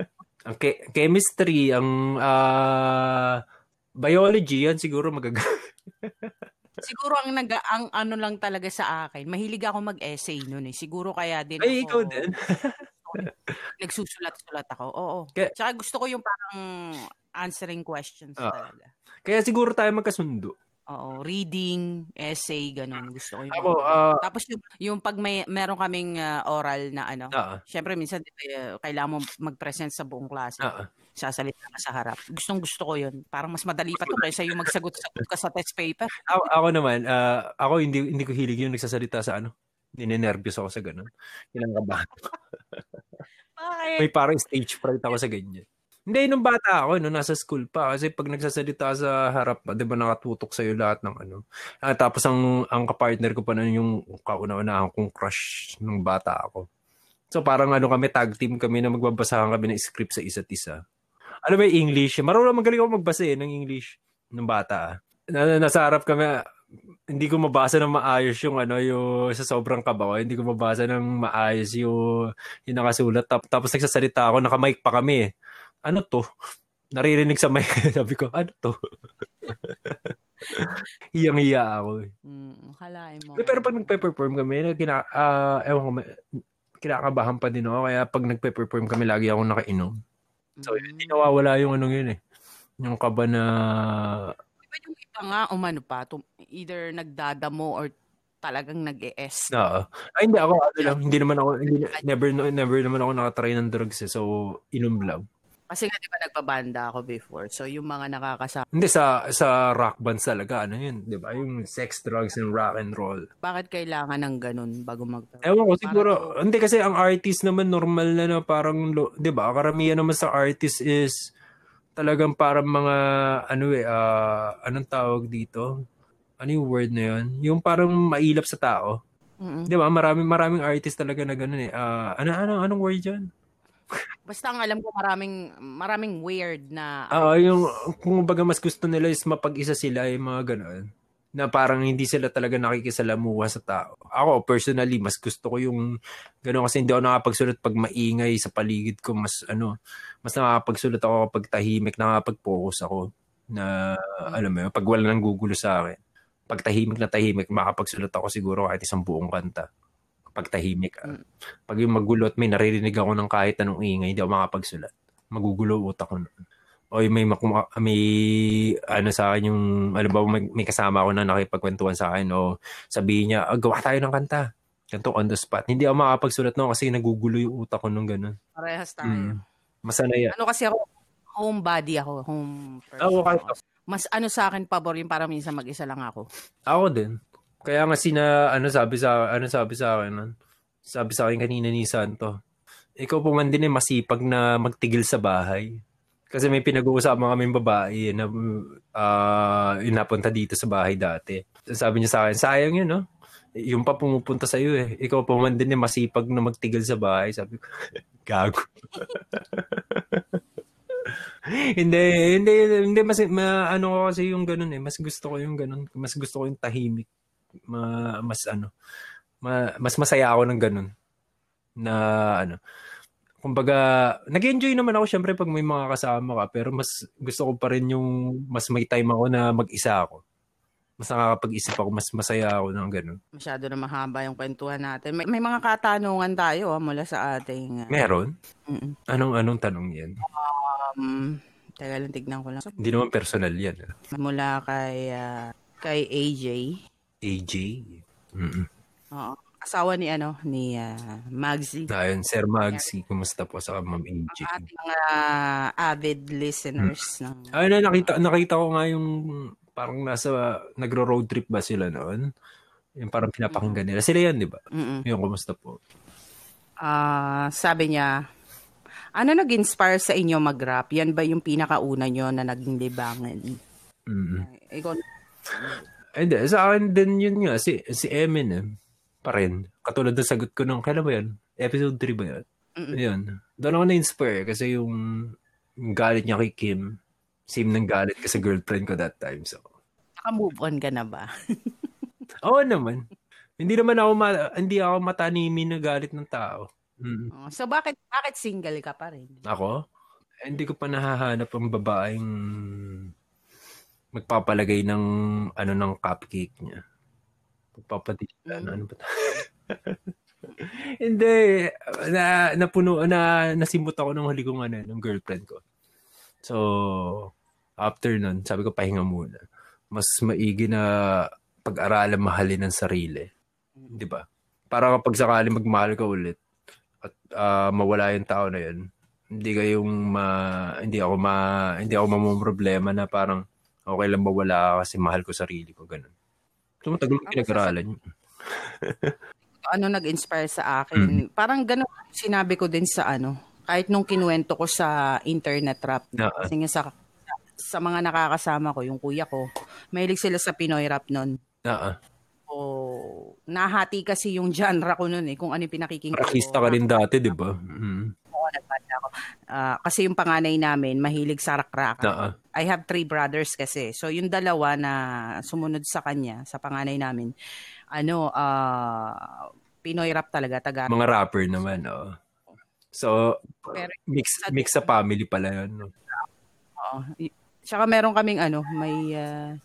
ang ke- chemistry, ang ah, biology, yan siguro magagamit. Siguro ang nag ang ano lang talaga sa akin, mahilig ako mag-essay noon eh. Siguro kaya din Ay, ako ikaw din. nagsusulat-sulat ako. Oo. Kaya- Tsaka gusto ko yung parang answering questions Ah. talaga. Kaya siguro tayo magkasundo. Oo, reading, essay, ganun. Gusto ko yung Ako, mga- ah, Tapos yung, yung pag may meron kaming ah, oral na ano, ah, syempre minsan uh, kailangan mo mag-present sa buong klase. ah, Sasalita ka sa harap. Gustong gusto ko yun. Parang mas madali pa to kaysa yung magsagot-sagot ka sa test paper. ako, ako naman, ah, ako hindi hindi ko hilig yung nagsasalita sa ano. Ninenervyos ako sa ganun. Kinakabahan. Bakit? May parang stage fright ako sa ganyan. Hindi, nung bata ako, nung nasa school pa. Kasi pag nagsasalita sa harap, di ba nakatutok sa'yo lahat ng ano. Ah, tapos ang, ang kapartner ko pa nun yung kauna-unahan kong crush nung bata ako. So parang ano kami, tag team kami na magbabasahan kami ng script sa isa't isa. Ano ba yung English? Marunong magaling ako magbasa eh, ng English nung bata. ah. Na, nasa harap kami, ah, hindi ko mabasa ng maayos yung ano yung sa sobrang kaba ko. Hindi ko mabasa ng maayos yung yung nakasulat. Tap, tapos nagsasalita ako, nakamic pa kami eh. Ano to? Naririnig sa mic. Sabi ko, ano to? Hiyang-hiya ako eh. Mm, mo. Pero pag nagpe-perform kami, kina, uh, ewan ko, kinakabahan pa din ako. Kaya pag nagpe-perform kami, lagi ako nakainom. So, mm. hindi nawawala yung anong yun eh. Yung kaba na... Diba yung iba nga, umano pa, tum- either nagdadamo or talagang nag-e-S. Oo. Ay, hindi ako, ano lang, hindi naman ako, hindi, never, never naman ako nakatry ng drugs eh. So, inom lang. Kasi nga, di ba, nagpabanda ako before. So, yung mga nakakasama. Hindi, sa sa rock bands talaga, ano yun, di ba? Yung sex, drugs, and rock and roll. Bakit kailangan ng ganun bago mag Ewan ko, siguro, Para hindi kasi ang artist naman normal na na parang, di ba, karamihan naman sa artist is talagang parang mga, ano eh, uh, anong tawag dito? Ano yung word na yun? Yung parang mailap sa tao. Mm-hmm. Di ba? Maraming, maraming artist talaga na ganun eh. Uh, ano, ano, anong word yun? Basta ang alam ko maraming maraming weird na Oo, uh, yung kung baga mas gusto nila is mapag-isa sila yung mga ganoon na parang hindi sila talaga nakikisalamuha sa tao. Ako personally mas gusto ko yung ganoon kasi hindi ako nakapagsulat pag maingay sa paligid ko. Mas ano mas nakakapagsulat ako kapag tahimik. Nakakapag-focus ako na alam mo yun, pag wala nang gugulo sa akin. Pag tahimik na tahimik makapagsulat ako siguro kahit isang buong kanta pag tahimik. Uh, pag yung magulo at may naririnig ako ng kahit anong ingay, hindi ako makapagsulat. Magugulo utak ko noon. O may, may ano sa akin yung, alam ba, may, may kasama ako na nakipagkwentuhan sa akin o sabihin niya, ah, gawa tayo ng kanta. Ganito on the spot. Hindi ako makapagsulat noon kasi nagugulo yung utak ko nung ganun. Parehas tayo. Mm. Masanay Ano kasi ako, homebody ako, home person. Oh, okay. Mas ano sa akin pabor yung para minsan mag-isa lang ako. Ako din. Kaya nga sina, ano sabi sa, ano sabi sa akin nun? Sabi sa akin kanina ni Santo, ikaw po man din eh masipag na magtigil sa bahay. Kasi may pinag-uusapan kami babae na uh, napunta dito sa bahay dati. Sabi niya sa akin, sayang yun, no? Yung pa pumupunta sa iyo eh. Ikaw po man din eh masipag na magtigil sa bahay. Sabi ko, gago. hindi, hindi, hindi, mas, ma, ano ko kasi yung ganun eh. Mas gusto ko yung ganun. Mas gusto ko yung tahimik ma, mas ano, ma, mas masaya ako ng ganun. Na ano, kumbaga, nag-enjoy naman ako syempre pag may mga kasama ka, pero mas gusto ko pa rin yung mas may time ako na mag-isa ako. Mas nakakapag-isip ako, mas masaya ako ng ganun. Masyado na mahaba yung kwentuhan natin. May, may mga katanungan tayo ah, mula sa ating... Uh, Meron? Mm-mm. Anong anong tanong yan? Um, teka lang, tignan ko lang. Hindi naman personal yan. Ah. Mula kay, uh, kay AJ. AJ. Mm-mm. Oo. Asawa ni ano ni uh, Magzi. Ayun, Sir Magzi, kumusta po sa Ma'am AJ? Ang ating mga uh, avid listeners mm. ng Ayun na nakita nakita ko nga yung parang nasa nagro-road trip ba sila noon? Yung parang pinapakinggan nila. Sila yan, di ba? Mm-mm. Yung kumusta po? Ah, uh, sabi niya, ano nag-inspire sa inyo mag-rap? Yan ba yung pinakauna nyo na naging libangan? Mm-hmm. Ikaw, hindi, sa akin din yun nga, si, si Eminem pa rin. Katulad ng sagot ko nung, kailan ba yun? Episode 3 ba yun? Mm-mm. Yun. Doon ako na-inspire kasi yung, yung galit niya kay Kim, same ng galit ka sa girlfriend ko that time. So, Naka-move on ka na ba? Oo naman. Hindi naman ako ma- hindi ako matanimi na galit ng tao. Mm. Oh, so bakit bakit single ka pa rin? Ako? Eh, hindi ko pa nahahanap ang babaeng magpapalagay ng ano ng cupcake niya. Magpapadila mm. ano ba? Hindi na napuno na nasimot ako ng huli kong ano ng girlfriend ko. So after nun, sabi ko pahinga muna. Mas maigi na pag-aralan mahalin ng sarili. 'Di ba? Para kapag sakali magmahal ka ulit at uh, mawala yung tao na 'yon, hindi kayong ma hindi ako ma hindi ako mamumroblema na parang okay lang mawala kasi mahal ko sarili ko, ganun. So, matagal ko pinag-aralan yun. ano nag-inspire sa akin? Mm. Parang ganun sinabi ko din sa ano, kahit nung kinuwento ko sa internet rap. No. Kasi nga sa, sa mga nakakasama ko, yung kuya ko, mahilig sila sa Pinoy rap nun. Oo. So, nahati kasi yung genre ko nun eh, kung ano yung pinakikinggan ko. Artista ka rin dati, di ba? Mm nagbanda ako. Uh, kasi yung panganay namin, mahilig sa rakraka. Uh-uh. I have three brothers kasi. So, yung dalawa na sumunod sa kanya, sa panganay namin, ano, uh, Pinoy rap talaga, taga. Mga rapper naman, oh. So, Pero, mix, mix sa family pala yun, no? Oo. Uh, Tsaka meron kaming ano, may uh,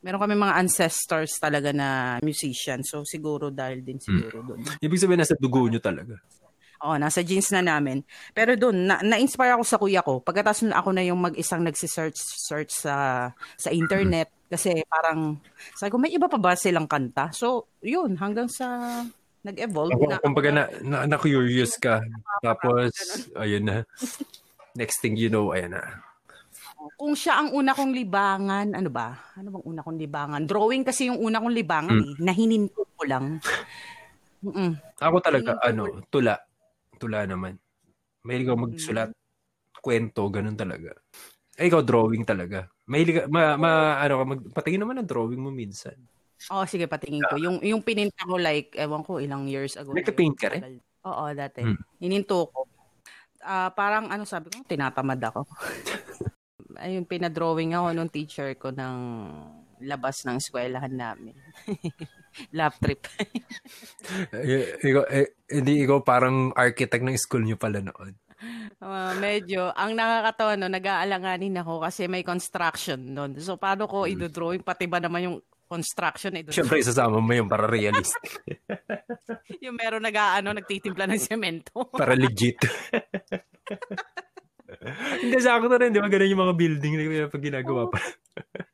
Meron kami mga ancestors talaga na musician. So siguro dahil din siguro doon. Ibig sabihin nasa dugo nyo talaga. Oo, nasa genes na namin. Pero doon, na, na-inspire ako sa kuya ko. Pagkatapos na ako na yung mag-isang nagsisearch search sa sa internet kasi parang sabi ko may iba pa ba silang kanta? So, yun hanggang sa nag-evolve Ako, na. kumbaga na, na, na-curious ka. Tapos, ayun na. Next thing you know, ayun na. Kung siya ang una kong libangan, ano ba? Ano bang una kong libangan? Drawing kasi yung una kong libangan Hmm. eh. Nahininto ko lang. Mm-mm. Ako talaga, ano, tula. Tula naman. Mahilig ako magsulat. Kwento, ganun talaga. Eh, ikaw, drawing talaga. Mahilig ma, ma, ano, ka, mag, patingin naman ang drawing mo minsan. Oh, sige, patingin ko. Yung, yung pininta ko like, ewan ko, ilang years ago. na Nagka-paint ka rin? Oo, dati. Hmm. Hininto ko. Ah, parang ano sabi ko, tinatamad ako. Ayun, pinadrawing ako nung teacher ko ng labas ng eskwelahan namin. Lab trip. Eh, ikaw, eh, hindi ikaw parang architect ng school nyo pala noon. Ah, medyo, ang nakakatawa no, nag-aalanganin ako kasi may construction noon. So, paano ko idodrawing? Pati ba naman yung construction na idodrawing? Siyempre, isasama mo yun para realistic. yung meron nag-aano, nagtitimpla ng semento. para legit. Hindi, sakto rin. Di ba ganun yung mga building na pag ginagawa pa.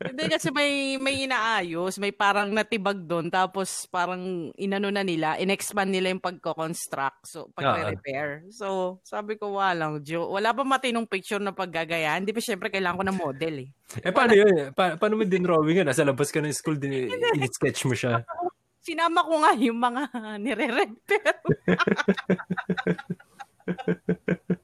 Hindi kasi may may inaayos, may parang natibag doon tapos parang inano na nila, in-expand nila yung pagko-construct, so pagre-repair. So, sabi ko walang jo, wala pa matinong picture na paggagaya. Hindi pa syempre kailangan ko ng model eh. Eh, paano yun? Pa- paano mo din drawing yan? Nasa labas ka ng school, din, in-sketch mo siya. Sinama ko nga yung mga nire-repair.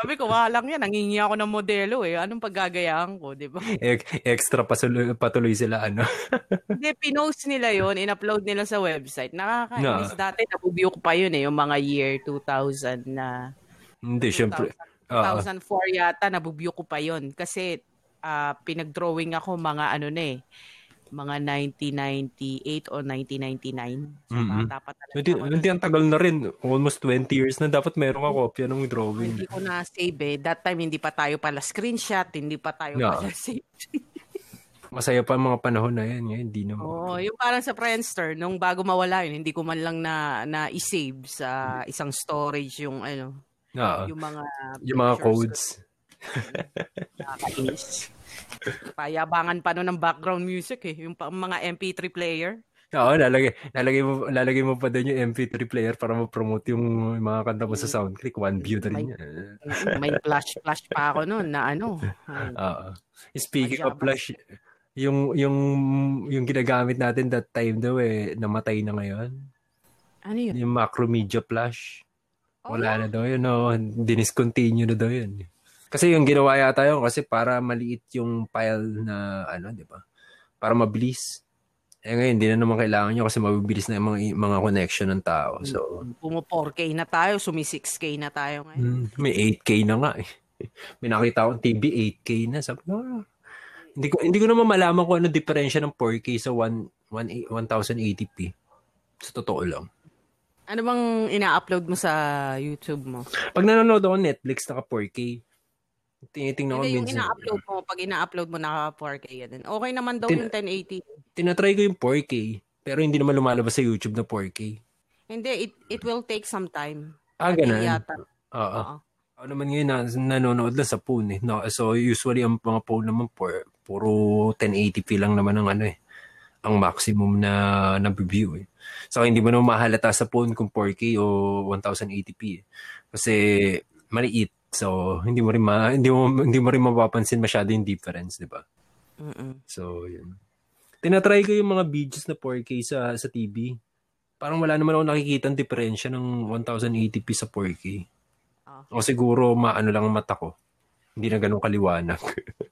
Sabi ko, walang yan. Nangingi ako ng modelo eh. Anong paggagayaan ko, di ba? E- extra patuloy, patuloy sila, ano? Hindi, pinost nila yon in-upload nila sa website. Nakakainis. No. Dati, nabubio ko pa yun eh, yung mga year 2000 na Hindi, syempre. Oo. 2004 yata, nabubyo ko pa yon Kasi ah, pinag-drawing ako mga ano na eh, mga 1998 o 1999. So, Mhm. bata pa talaga Hindi, hindi ang tagal na rin. Almost 20 years na dapat meron ka kopya ng drawing. Hindi ko na-save eh. That time, hindi pa tayo pala screenshot, hindi pa tayo Yeah. pala save. Masaya pa ang mga panahon na yan. Ngayon, hindi naman. Oo, yung parang sa Friendster, nung bago mawala yun, hindi ko man lang na, na-save sa isang storage yung ano, Oo. yung mga yung mga codes. Nakakainis. Payabangan pa nun ng background music eh, yung pa- mga MP3 player. Oo, lalagay, lalagay, mo, lalagay mo pa din yung MP3 player para ma-promote yung mga kanta mo sa SoundClick. One view na rin. May flash flash pa ako noon na ano. Oo. Speaking of Pajamas. flash, yung yung yung ginagamit natin that time daw eh namatay na ngayon. ano yun? Yung Macromedia Flash. Oh, Wala na daw yun, no. Diniscontinue na daw yun. Kasi yung ginawa yata yun kasi para maliit yung file na ano, di ba? Para mabilis. Eh ngayon, hindi na naman kailangan nyo kasi mabilis na yung mga, mga connection ng tao. So, Pumo 4K na tayo, sumi 6K na tayo ngayon. hmm, may 8K na nga eh. May nakita akong TV 8K na. Sabi ko, ah, hindi ko, hindi ko naman malaman kung ano diferensya ng 4K sa 1, 1, 1080p. Sa totoo lang. Ano bang ina-upload mo sa YouTube mo? Pag nanonood ako Netflix, naka 4K. Tinitingnan ko Hindi, yung minsan. ina-upload mo, pag ina-upload mo naka 4K yan. Okay naman daw Tin- yung 1080. tinatry ko yung 4K, pero hindi naman lumalabas sa YouTube na 4K. Hindi, it, it will take some time. Ah, ganun. Oo. Ako naman ngayon na, nanonood lang sa phone eh. No, so usually ang mga phone naman pur, puro 1080p lang naman ang ano eh. Ang maximum na na-view eh. So hindi mo naman mahalata sa phone kung 4K o 1080p eh. Kasi maliit. So hindi mo rin ma, hindi mo hindi mo rin mapapansin masyado yung difference, 'di ba? Mm-mm. So yun. Tinatry ko yung mga videos na 4K sa sa TV. Parang wala naman ako nakikita ang diferensya ng 1080p sa 4K. Ah. O siguro maano lang ang mata ko. Hindi na ganun kaliwanag.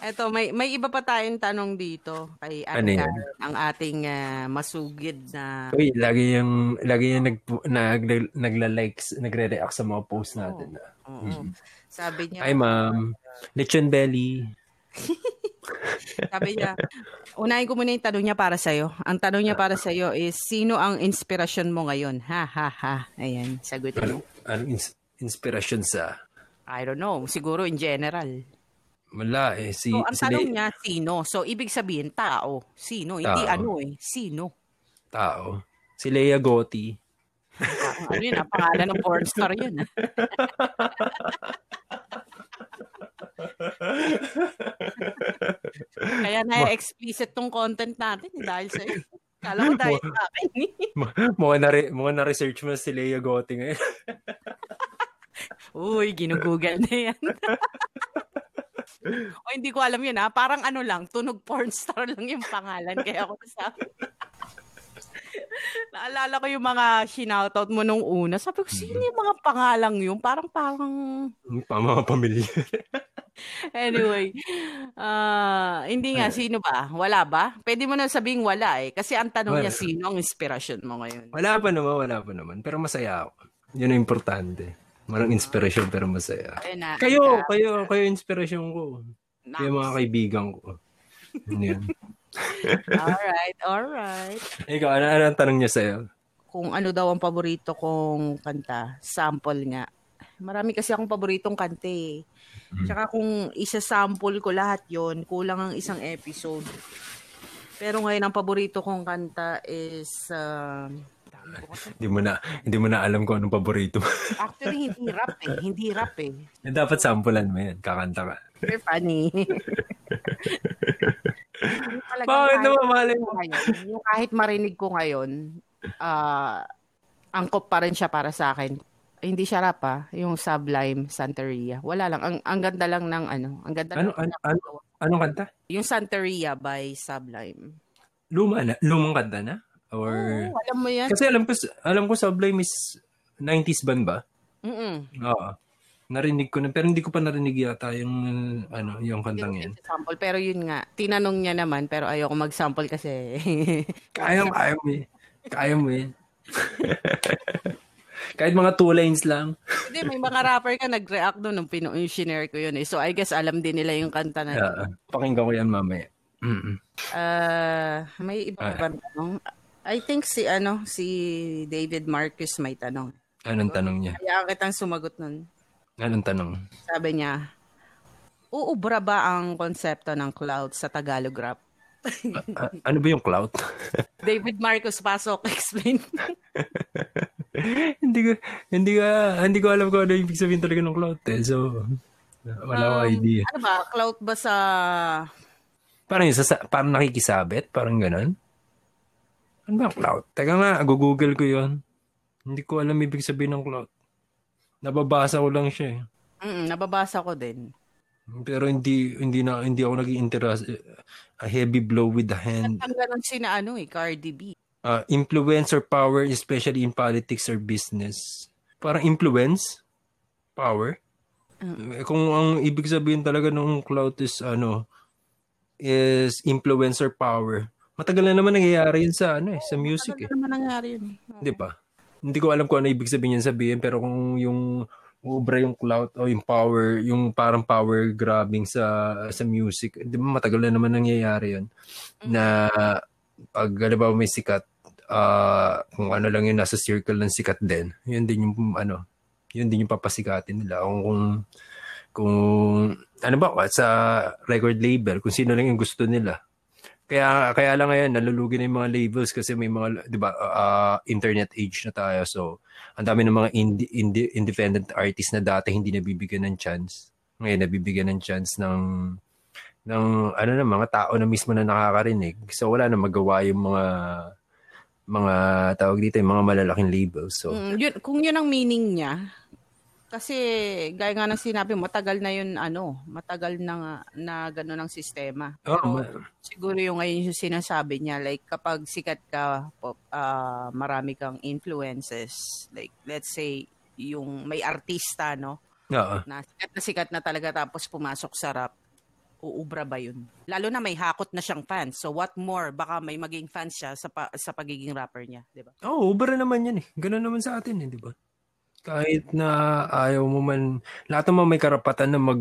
Eto, may may iba pa tayong tanong dito kay Ano Karen, ang ating ah, masugid na Uy, lagi yung lagi yung nag nag nagla-likes, nagre-react sa mga posts natin. Oo. Sabi niya, Hi ma'am. Lechon belly. sabi niya, unahin ko muna yung tanong niya para sa'yo. Ang tanong niya para sa'yo is, sino ang inspirasyon mo ngayon? Ha, ha, ha. Ayan, sagutin mo. Ano, anong ins- inspiration sa I don't know, siguro in general. Wala eh. Si, So, ang si tanong Le- niya, sino? So, ibig sabihin, tao. Sino? Hindi Tao. ano eh. Sino? tao. Si Lea Gotti. Ano yun, ah, pangalan ng porn star yun. ah. Kaya na-explicit tong content natin eh, dahil sa Kala ko dahil sa akin. eh. mukha na, re- mukha na research mo si Lea Gotti ngayon. Uy, ginugoogle na yan. o hindi ko alam yun ha. Parang ano lang, tunog porn star lang yung pangalan. Kaya ako nasabi. Naalala ko yung mga sinoutout mo nung una. Sabi ko, sino yung mga pangalang yun? Parang, parang, Pa mga pamilya. anyway. ah hindi nga, sino ba? Wala ba? Pwede mo na sabing wala eh. Kasi ang tanong niya, Wala. sino ang inspirasyon mo ngayon? wala pa naman, wala pa naman. Pero masaya ako. Yun ang importante. Walang inspirasyon pero masaya. Na, Kayo, kayo, kayo inspirasyon ko. Nice. Kayo mga kaibigan ko. Yun yun. Alright, alright. Ikaw, ano, ano ang tanong niya sa'yo? kung ano daw ang paborito kong kanta, sample nga. Marami kasi akong paboritong kanta eh. Tsaka kung isa-sample ko lahat yon kulang ang isang episode. Pero ngayon ang paborito kong kanta is uh. Hindi mo na, hindi mo na alam kung anong paborito mo. Actually, hindi rap eh. Hindi rap eh. Dapat sampulan mo yan. Kakanta ka. Very funny. Bakit kahit- naman malay mo? yung kahit marinig ko ngayon, ah angkop pa rin siya para sa akin. Hindi siya rap ah, yung Sublime Santeria. Wala lang, ang, ang ganda lang ng ano, ang ganda Ano, lang. ano, ano, anong kanta? Yung Santeria by Sublime. Luma na? Lumang kanta na? Or... Oo, alam mo yan. Kasi alam ko, alam ko Sublime is 90s band ba? Mm-mm. Oo. Narinig ko na, pero hindi ko pa narinig yata yung, ano, yung kantang yan. Sample. Pero yun nga, tinanong niya naman, pero ayoko mag-sample kasi. Kaya, kaya mo eh. Kaya mo eh. Kahit mga two lines lang. Hindi, may mga rapper ka nag-react doon nung yung shinare ko yun eh. So I guess alam din nila yung kanta na. Yeah. Pakinggan ko yan mamaya. Mm-mm. Ah, may iba Ah. tanong? I think si ano, si David Marcus may tanong. Anong tanong niya? Kaya kitang sumagot nun. Anong tanong? Sabi niya, uubra ba ang konsepto ng cloud sa Tagalog rap? A- ano ba yung clout? David Marcos, pasok, explain. hindi ko hindi ko hindi ko alam kung ano yung ibig sabihin talaga ng clout eh. So wala Um, idea. ano ba, cloud ba sa... Parang yung sasa, parang nakikisabit, parang ganun. Ano ba clout? Teka nga, google ko yon. Hindi ko alam ibig sabihin ng clout. Nababasa ko lang siya eh. Mm, nababasa ko din. Pero hindi hindi na hindi ako naging interest a heavy blow with the hand. Ang ganun si na ano eh, Cardi B. Uh, influence or power especially in politics or business. Parang influence, power. Eh, Kung ang ibig sabihin talaga ng clout is ano is influence or power. Matagal na naman nangyayari yun sa ano eh, sa music Ano eh. naman nangyari yun eh. Di ba? Hindi ko alam kung ano ibig sabihin yan sabihin pero kung yung ubra yung clout o yung power, yung parang power grabbing sa sa music, di ba matagal na naman nangyayari yun na pag halimbawa may sikat ah kung ano lang yun nasa circle ng sikat din yun din yung ano yun din yung papasikatin nila kung kung, kung ano ba sa record label kung sino lang yung gusto nila kaya kaya lang ngayon nalulugi na yung mga labels kasi may mga 'di ba ah, internet age na tayo. So ang dami ng mga indie, indie, independent artists na dati hindi nabibigyan ng chance. Ngayon nabibigyan ng chance ng ng ano na mga tao na mismo na nakakarinig. So wala na magawa yung mga mga tawag dito yung mga malalaking labels. So Mm, yun, kung yun ang meaning niya, kasi gaya nga ng sinabi, matagal na yun, ano, matagal na, na gano'n ang sistema. oh, Pero siguro yung ngayon yung sinasabi niya, like kapag sikat ka, pop, ah, marami kang influences, like let's say, yung may artista, no, oo. na sikat na sikat na talaga tapos pumasok sa rap, uubra ba yun? Lalo na may hakot na siyang fans. So what more, baka may maging fans siya sa, pa- sa pagiging rapper niya, di ba? Oo, oh, ubra naman yan eh. Ganun naman sa atin eh, di ba? Kahit na ayaw mo man, lahat naman may karapatan na mag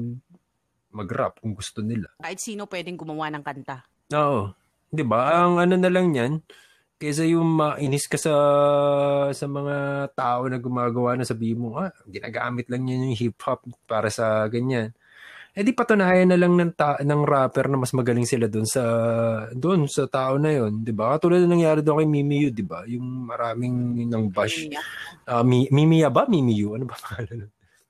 mag-rap kung gusto nila. Kahit sino pwedeng gumawa ng kanta. Oo. Di ba? Ang ano na lang yan, kaysa yung mainis ka sa sa mga tao na gumagawa na sabihin mo, ah, ginagamit lang yan yung hip-hop para sa ganyan. Eh di patunayan na lang ng, ta- ng rapper na mas magaling sila doon sa doon sa tao na yon, 'di ba? Katulad ng nangyari doon kay Mimi Yu, 'di ba? Yung maraming nang bash. Uh, Mi, Mimi ba? Mimi Yu? Ano ba pangalan?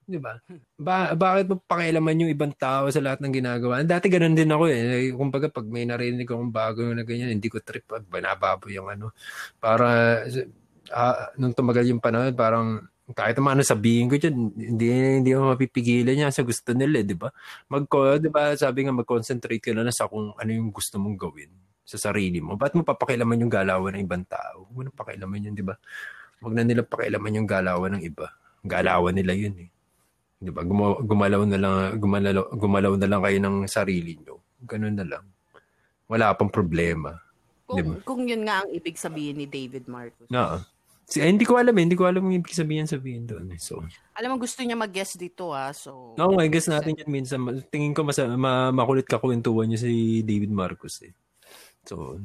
'Di ba? Ba- bakit mo pakialaman yung ibang tao sa lahat ng ginagawa? Dati ganun din ako eh. Kumbaga pag may narinig akong bago na ganyan, hindi ko trip, banababoy yung ano. Para uh, nung tumagal yung panahon, parang kahit naman ano sabihin ko dyan, hindi, hindi mo mapipigilan niya sa gusto nila, di ba? Mag, di ba, sabi nga, mag-concentrate ka na sa kung ano yung gusto mong gawin sa sarili mo. Ba't mo papakilaman yung galawan ng ibang tao? Huwag mo pakilaman yun, di ba? Huwag na nila pakilaman yung galawan ng iba. Galawan nila yun eh. Di ba? Guma- gumalaw na lang, gumalaw, gumalaw na lang kayo ng sarili nyo. Ganun na lang. Wala pang problema. Kung, diba? kung yun nga ang ibig sabihin ni David Marcos. Oo. Si, eh, hindi ko alam eh. Hindi ko alam yung ibig sabihin sabihin doon. Eh. So, alam mo, gusto niya mag-guest dito ah. So, no, guess natin yan minsan. Tingin ko mas, ma, makulit kakwentuhan niya si David Marcos eh. So,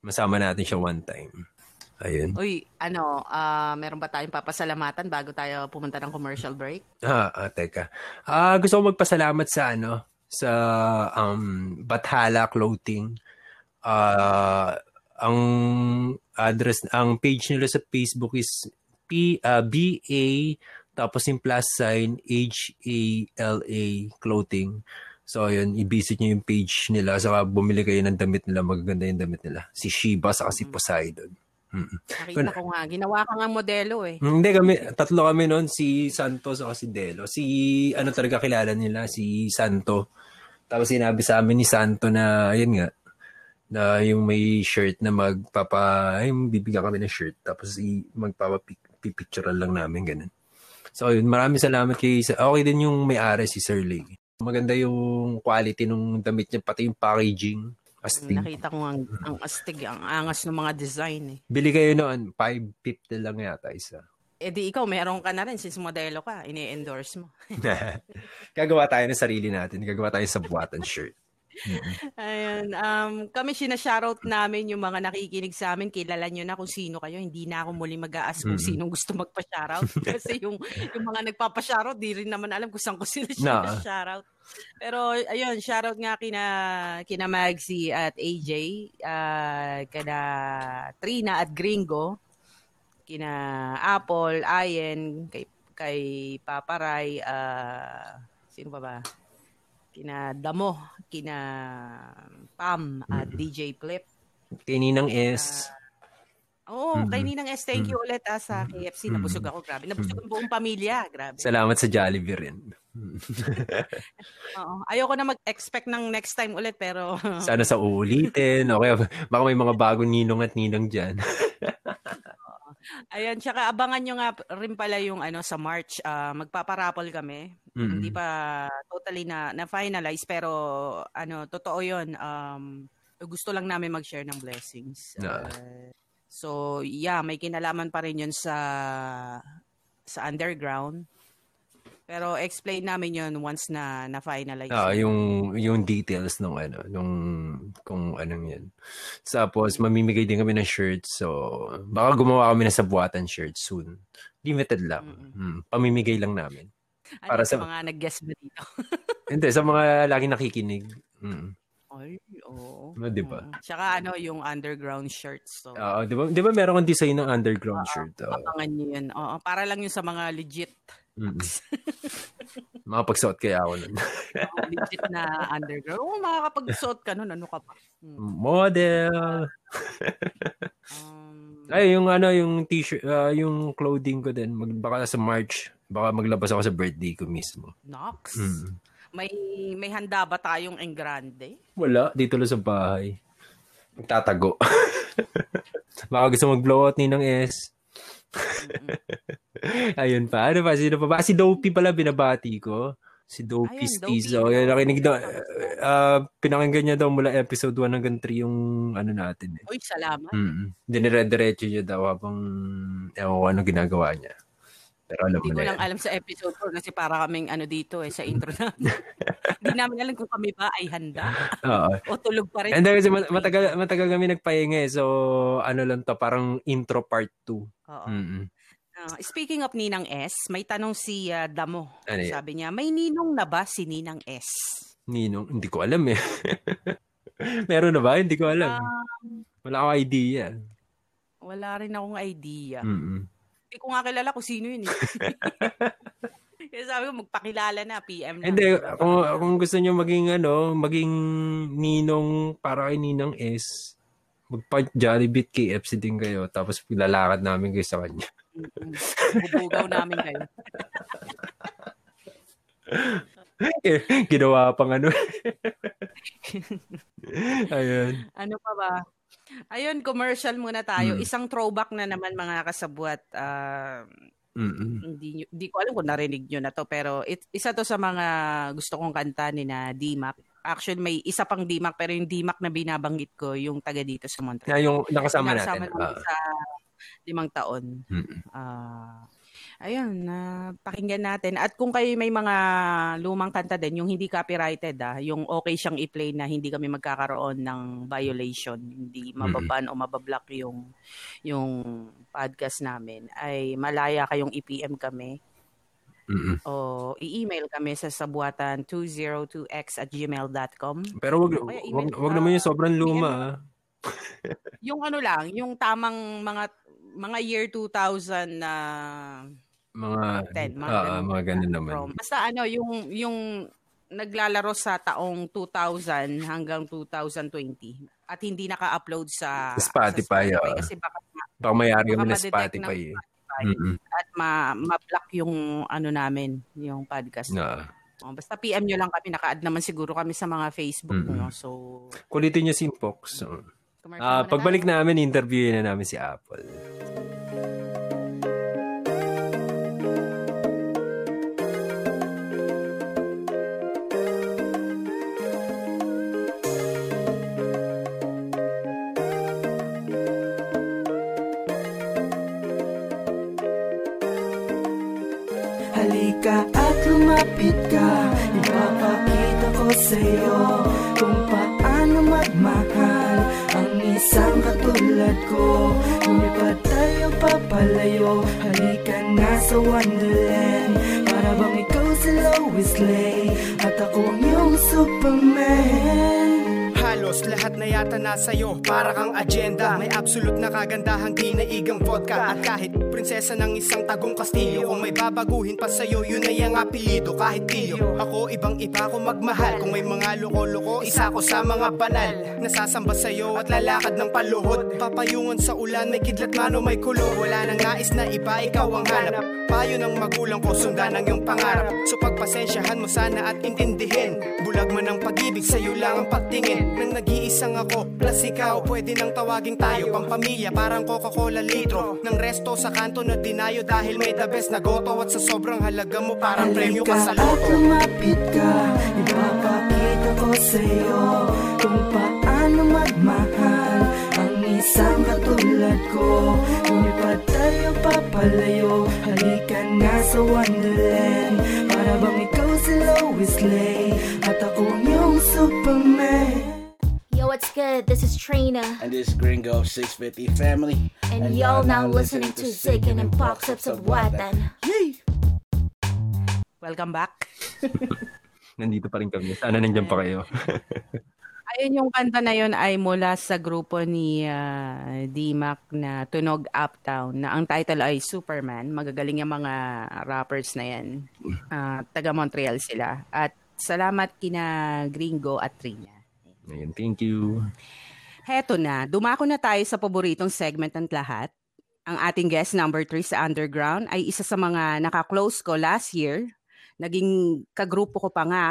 masama natin siya one time. Ayun. Uy, ano, uh, meron ba tayong papasalamatan bago tayo pumunta ng commercial break? Ah, ah teka. Ah, uh, gusto ko magpasalamat sa ano, sa um, Bathala Clothing. Ah, uh, ang address, ang page nila sa Facebook is P, uh, BA tapos yung plus sign H-A-L-A clothing. So, ayun, i-visit nyo yung page nila. Saka bumili kayo ng damit nila. Magaganda yung damit nila. Si Shiba saka si mm. Poseidon. Mm-mm. Nakita ko nga. Ginawa ka nga modelo eh. Hindi kami, tatlo kami noon. Si Santos saka si Delo. Si, ano talaga kilala nila? Si Santo. Tapos sinabi sa amin ni Santo na, ayun nga, na yung may shirt na magpapa, ay, bibigyan kami ng shirt, tapos i, magpapapicture lang namin, ganun. So, yun, maraming salamat kay, okay din yung may-ari si Sir Lee. Maganda yung quality ng damit niya, pati yung packaging. Astig. Nakita ko ang, ang astig, ang angas ng mga design eh. Bili kayo noon, 550 lang yata isa. Eh di ikaw, meron ka na rin since modelo ka, ini-endorse mo. Gagawa tayo ng sarili natin, gagawa tayo sa buwatan shirt. Ayun, um, kami sina-shoutout namin yung mga nakikinig sa amin. Kilala nyo na kung sino kayo. Hindi na ako muli mag-a-ask kung mm-hmm. sinong gusto magpa-shoutout. Kasi yung, yung mga nagpapa-shoutout, di rin naman alam kung saan ko sila nah. shoutout. Pero ayun, shoutout nga kina kina Magsi at AJ, uh, ah, kina Trina at Gringo, kina Apple, Ayen, kay kay Paparay, uh, sino pa ba? kina Damo, kina Pam at mm-hmm. DJ Flip. Kay Ninang S. Uh, oh, mm-hmm. kay Ninang S, thank you ulit ah, sa KFC. Mm-hmm. Nabusog ako, grabe. Nabusog ang buong pamilya, grabe. Salamat sa Jollibee rin. Oo. Ayoko na mag-expect ng next time ulit, pero... Sana sa uulitin. Okay, baka may mga bagong ninong at ninang dyan. Ayan, tsaka abangan nyo nga rin pala yung ano sa March, uh, magpaparapol kami. Mm-hmm. Hindi pa totally na na finalize pero ano, totoo 'yon. Um gusto lang namin mag-share ng blessings. Uh, so, yeah, may kinalaman pa rin 'yon sa sa underground. Pero explain namin 'yon once na na finalize. Ah, yung yung details ng ano, nung kung anong 'yan. Tapos mamimigay din kami ng shirts. So, baka gumawa kami ng sabuatan shirts soon. Limited lang. Mm-hmm. Hmm, pamimigay lang namin. Ano Para sa mga nag-guest ba dito? Hindi, sa mga laging nakikinig. Mm. Ay, oo. No, di ba? Mm. Tsaka ano, yung underground shirts. So. Oo, di ba? Di ba meron kang design ng underground uh, shirt? Oo, abangan nyo yun. Oo, para lang yung sa mga legit. Mm. Makapagsuot kaya ako nun. oh, legit na underground. Oo, makakapagsuot ka nun. Ano ka pa? Hmm. Model. um, Ay, yung ano, yung t-shirt, uh, yung clothing ko din. Mag, baka sa March, baka maglabas ako sa birthday ko mismo. Nox. Mm. May may handa ba tayong engrande? Wala, dito lang sa bahay. Magtatago. Baka gusto mag-blow out ni ng S. Ayun pa. Ano pa? Sino pa ba? Si Dopey pala binabati ko. Si Dopey Stizo. Ayun, nakinig daw. Uh, pinakinggan niya daw mula episode 1 hanggang 3 yung ano natin. Eh. Uy, salamat. Mm-hmm. Dinire-diretso niya daw habang ewan ko ano ginagawa niya. Pero alam Hindi ko lang alam sa episode 4 kasi para kaming ano dito eh, sa intro na. Hindi namin alam kung kami ba ay handa. Oo. o tulog pa rin. And then, kasi matagal, matagal kami nagpahinga eh. So, ano lang to, parang intro part 2. Oo. Mm-hmm. Ah, speaking of Ninang S, may tanong si ah, Damo. Ano yan? Sabi niya, may ninong na ba si Ninang S? Ninong, hindi ko alam eh. Meron na ba? Hindi ko alam. Um, Wala akong idea. wala rin akong idea. Mm-mm. Hindi ko nga kilala kung sino yun eh. Kaya sabi ko, magpakilala na, PM na. Hindi, kung, kung gusto nyo maging ano, maging ninong para kay Ninang S, magpa Jollibee KFC din kayo tapos lalakad namin kayo sa kanya. Bubugaw namin kayo. Ginawa pang ano. Ayun. Ano pa ba? Ayun, commercial muna tayo. Mm. Isang throwback na naman mga kasabwat. Ah, Mm-mm. hindi, nyo- hindi ko alam kung narinig nyo na to, pero it, isa to sa mga gusto kong kanta ni na D-Mac. Actually, may isa pang D-Mac, pero yung D-Mac na binabanggit ko, yung taga dito sa Montreal. Na yung nakasama natin. Nakasama namin Ah. sa limang taon. Mm-mm. Ah, ayun, na pakinggan natin. At kung kayo may mga lumang kanta din, yung hindi copyrighted, ah, yung okay siyang i-play na hindi kami magkakaroon ng violation, hindi mababan o mabablock yung yung podcast namin, ay malaya kayong i-PM kami Mm-mm. o i-email kami sa sabuatan202x at gmail.com. Pero wag, wag, wag ah, naman yung sobrang luma. ah. Yung ano lang, yung tamang mga mga year 2000 na Mga, 10, mga ganun. mga ganun naman. from. Basta ano, yung, yung naglalaro sa taong 2000 hanggang 2020 at hindi naka-upload sa Spotify, sa ah. kasi baka, Baka mayari kami Spotify. ng eh. Spotify Mm-mm. at ma- ma-block yung ano namin, yung podcast. Na. Oh, basta PM nyo lang kami, naka-add naman siguro kami sa mga Facebook, Mm-mm. no? So, Kulitin niyo si Pox. So, ah muna pagbalik tayo. namin, interviewin na namin si Apple. Halika at lumapit ka Ipapakita ko sa'yo Kung paano katulad ko Lumipad tayo papalayo. Halika na sa Wonderland. Para bang ikaw si Lois Lane At ako ang iyong Superman Halos lahat na yata nasa'yo. Para kang agenda. May absolute na kagandahang ginaigang vodka. At kahit prinsesa ng isang tagong kastilyo Kung may babaguhin pa sa'yo Yun ay ang apelido kahit tiyo. Ako ibang iba ko magmahal. Kung may mga loko-loko Isa ko sa mga banal. Nasasamba sa'yo at lalakad ng paluhod. Papayungan sa ulan May kidlat mano may kulo. Wala nang nais na iba Ikaw ang hanap. Payo ng magulang ko Sundan ang iyong pangarap. So pagpasensyahan mo sana at intindihin. Bulag man ang pag-ibig Sa'yo lang ang pagtingin Nang nag-iisang ako Plus ikaw Pwede nang tawaging tayo. Pampamilya Parang Coca-Cola litro. Ng resto sa kanto na dinayo Dahil may the best na goto At sa sobrang halaga mo Parang premyo ka sa Halika at loto lumapit ka Ipapakita ko sa'yo Kung paano magmahal Ang isang katulad ko. Lumipad tayo papalayo? Halika na sa Wonderland Para bang ikaw si Lois Lane At ako ang iyong Superman Yo, what's good? This is Trina, and this Gringo 650 family. and, y'all now listening to Ziggin and Poxips of Watan. Welcome back. Nandito pa rin kami. Sana nandiyan pa kayo. Ayun yung kanta na yun ay mula sa grupo ni ah, D-Mac na Tunog Uptown na ang title ay Superman. Magagaling yung mga rappers na yan. Ah, taga Montreal sila. At salamat kina Gringo at Trina. Ayun, thank you. Heto na, dumako na tayo sa paboritong segment ng lahat. Ang ating guest number 3 sa Underground ay isa sa mga naka-close ko last year. Naging kagrupo ko pa nga.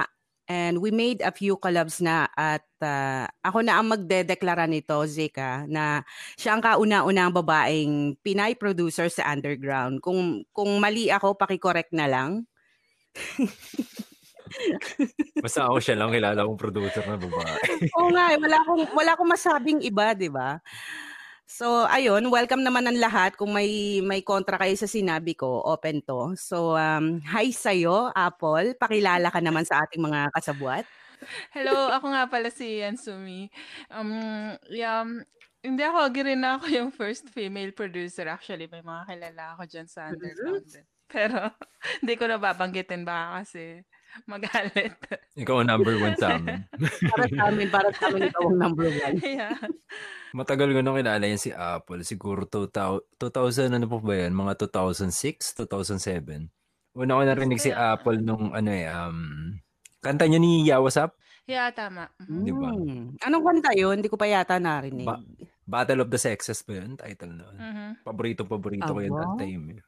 And we made a few collabs na at ah, ako na ang magdedeklara nito, Zika, na siya ang kauna-unang babaeng Pinay producer sa Underground. Kung, kung mali ako, pakicorrect na lang. Basta ako siya lang kilala kong producer na babae. Oo nga, eh, wala akong, wala akong masabing iba, di ba? So, ayun, welcome naman ang lahat. Kung may may kontra kayo sa sinabi ko, open to. So, um, hi sa'yo, Apple. Pakilala ka naman sa ating mga kasabwat. Hello, ako nga pala si Yansumi. Um, yeah, hindi ako, agree na ako yung first female producer. Actually, may mga kilala ako dyan sa underground. din. Pero, hindi ko na babanggitin baka kasi magalit. Ikaw ang number one sa amin. Para sa amin, para sa amin ikaw ang number one. yeah. Matagal ko nung kilala yan si Apple. Siguro 2000, 2000 ano po ba yan? Mga 2006, 2007. Una ko narinig si Apple nung ano eh, um, kanta niya ni Yawasap. Yeah, tama. Mhm. Di ba? Hmm. Anong kanta yun? Hindi ko pa yata narinig. Ba- Battle of the Sexes ba yun? Title noon. Mhm. Paborito, paborito ko yun that time. eh.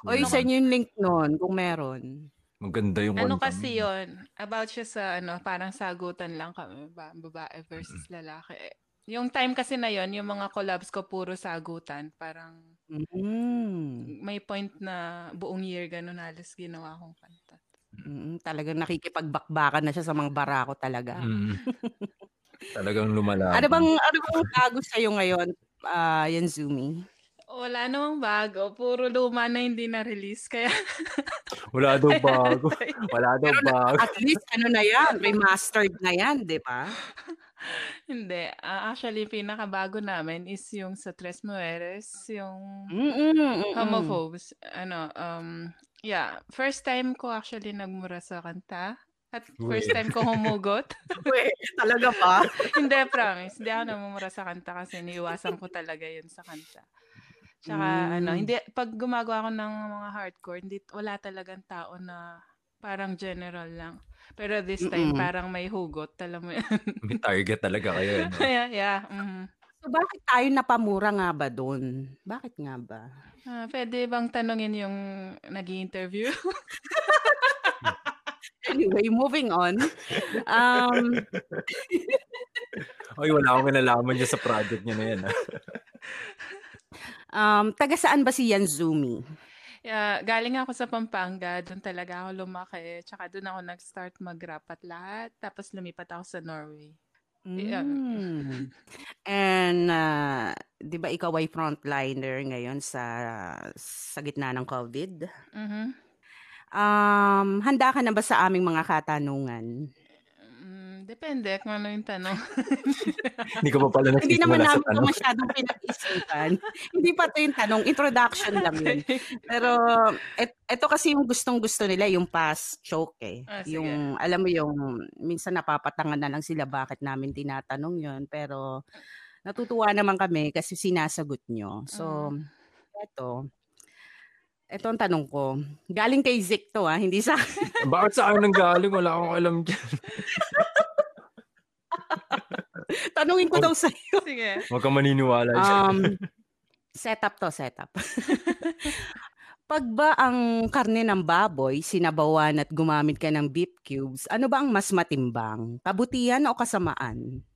o, isa yung link nun kung meron. Maganda yung Ano kasi mo. yon About siya sa ano, parang sagutan lang kami, ba, babae versus lalaki. Eh, Yung time kasi na yon yung mga collabs ko puro sagutan. Parang Mm. may point na buong year ganun halos ginawa kong kanta. Mm, talagang nakikipagbakbakan na siya sa mga barako talaga. Mm. Talagang lumalaban. Ano bang ano bang bago sa iyo ngayon? Ah, yan Zumi. Wala namang bago. Puro luma na hindi na-release. Kaya, Wala daw bago. Wala daw bago. At least ano na yan, remastered na yan, 'di ba? hindi. Ah, actually, pinakabago namin is yung sa Tres Mujeres, yung Mm. mm, homophobes. Ano, um, yeah. First time ko actually nagmura sa kanta. At first time ko humugot. Uy, talaga ba? hindi, promise. Hindi ako namumura sa kanta kasi niiwasan ko talaga yun sa kanta. Tsaka, ano, Mm. hindi, pag gumagawa ako ng mga hardcore, hindi, wala talagang tao na parang general lang. Pero this time, Mm-mm. parang may hugot. Alam mo yun. May target talaga kayo. No? yeah, yeah. mhm. So bakit tayo napamura nga ba doon? Bakit nga ba? Ah, pwede bang tanungin yung nag interview Anyway, moving on. Um, Oy, wala akong kinalaman niya sa project niya na yan. Um, taga saan ba si Yan Zumi? Yeah, galing ako sa Pampanga, doon talaga ako lumaki. Tsaka doon ako nag-start mag-rap at lahat. Tapos lumipat ako sa Norway. Yeah. Mm. And uh, 'di ba ikaw ay frontliner ngayon sa sa gitna ng COVID? Mhm. Um, handa ka na ba sa aming mga katanungan? Depende kung ano yung tanong. Hindi ko pa pala Hindi naman namin ito masyadong pinag-isipan. Hindi pa ito yung tanong, introduction lang yun. Pero et, ito kasi yung gustong-gusto nila, yung past choke eh. Ah, sige. yung, alam mo yung, minsan napapatangan na lang sila bakit namin tinatanong yun. Pero natutuwa naman kami kasi sinasagot nyo. So, eto. Ito ang tanong ko. Galing kay Zik to ah, hindi sa Bakit sa akin nang galing? Wala akong alam dyan. Tanungin ko daw sa iyo. Sige. Huwag kang maniniwala. Um, setup to, setup. Pag ba ang karne ng baboy, sinabawan at gumamit ka ng beef cubes, ano ba ang mas matimbang? Kabutihan o kasamaan?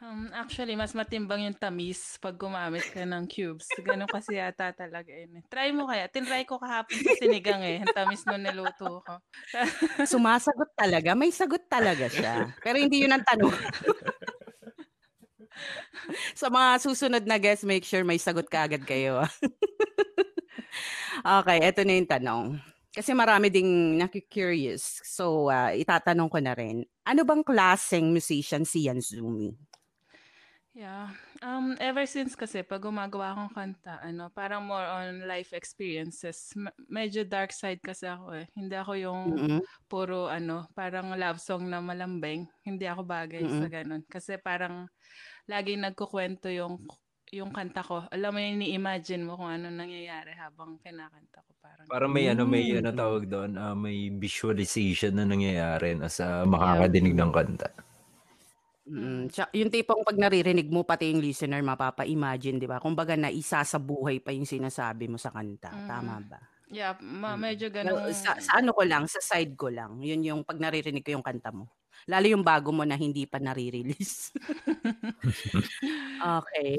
Um, actually, mas matimbang yung tamis pag gumamit ka ng cubes. Ganun kasi yata talaga yun. eh. Try mo kaya. Tinry ko kahapon sa sinigang eh. Ang tamis nung niluto ko. Sumasagot talaga. May sagot talaga siya. Pero hindi yun ang tanong. Sa mga susunod na guests, make sure may sagot ka agad kayo. okay, eto na yung tanong. Kasi marami ding nakikurious. So, ah, itatanong ko na rin. Ano bang klaseng musician si Yanzumi? Yeah. Um, ever since kasi pag gumagawa akong kanta, ano, parang more on life experiences. M- medyo dark side kasi ako eh. Hindi ako yung Mm-mm. puro ano, parang love song na malambing. Hindi ako bagay sa ganun. Kasi parang laging nagkukwento yung yung kanta ko. Alam mo yung ni-imagine mo kung ano nangyayari habang kinakanta ko. Parang, Parang may ano, may ano Mm. tawag doon, ah, may visualization na nangyayari na sa makakadinig ng kanta. Mm, tsa- yung tipong pag naririnig mo, pati yung listener mapapa-imagine, di ba? Kumbaga na isa sa buhay pa yung sinasabi mo sa kanta. Tama ba? yeah, ma- medyo Pero ganun. sa, sa ano ko lang, sa side ko lang, yun yung pag naririnig ko yung kanta mo. Lalo yung bago mo na hindi pa nare-release. okay.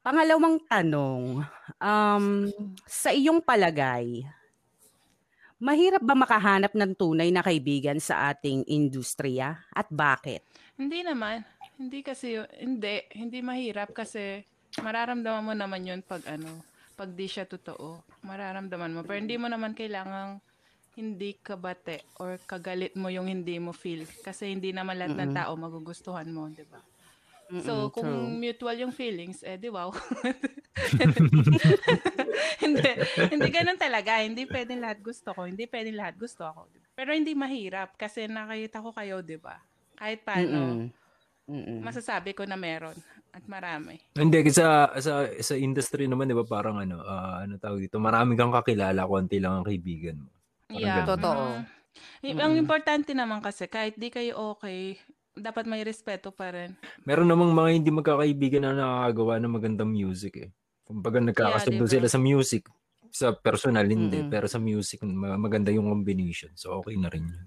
Pangalawang tanong, um, sa iyong palagay, mahirap ba makahanap ng tunay na kaibigan sa ating industriya at bakit? Hindi naman. Hindi kasi, hindi. Hindi mahirap kasi mararamdaman mo naman yun pag ano, pag di siya totoo. Mararamdaman mo. Pero hindi mo naman kailangang hindi ka bate or kagalit mo yung hindi mo feel. Kasi hindi naman lahat ng tao magugustuhan mo, di ba? So, Mm-mm, kung true. mutual yung feelings, eh di wow. hindi, hindi ganun talaga. Hindi pwedeng lahat gusto ko. Hindi pwedeng lahat gusto ako. Pero hindi mahirap kasi nakita ko kayo, di ba? Kahit paano, Mm-mm. Mm-mm. masasabi ko na meron. At marami. Hindi, kasi sa, sa, sa industry naman, di ba, parang ano, ah, ano tawag dito, marami kang kakilala, konti lang ang kaibigan mo. Parang Yeah. ganun. Totoo. mhm. Y- Ang Mm-mm. importante naman kasi, kahit di kayo okay, dapat may respeto pa rin. Meron namang mga hindi magkakaibigan na nakakagawa ng magandang music eh. Kumbaga nagkakasundo diba? sila sa music. Sa personal, hindi. Mm-mm. Pero sa music, ma- maganda yung combination. So, okay na rin yun.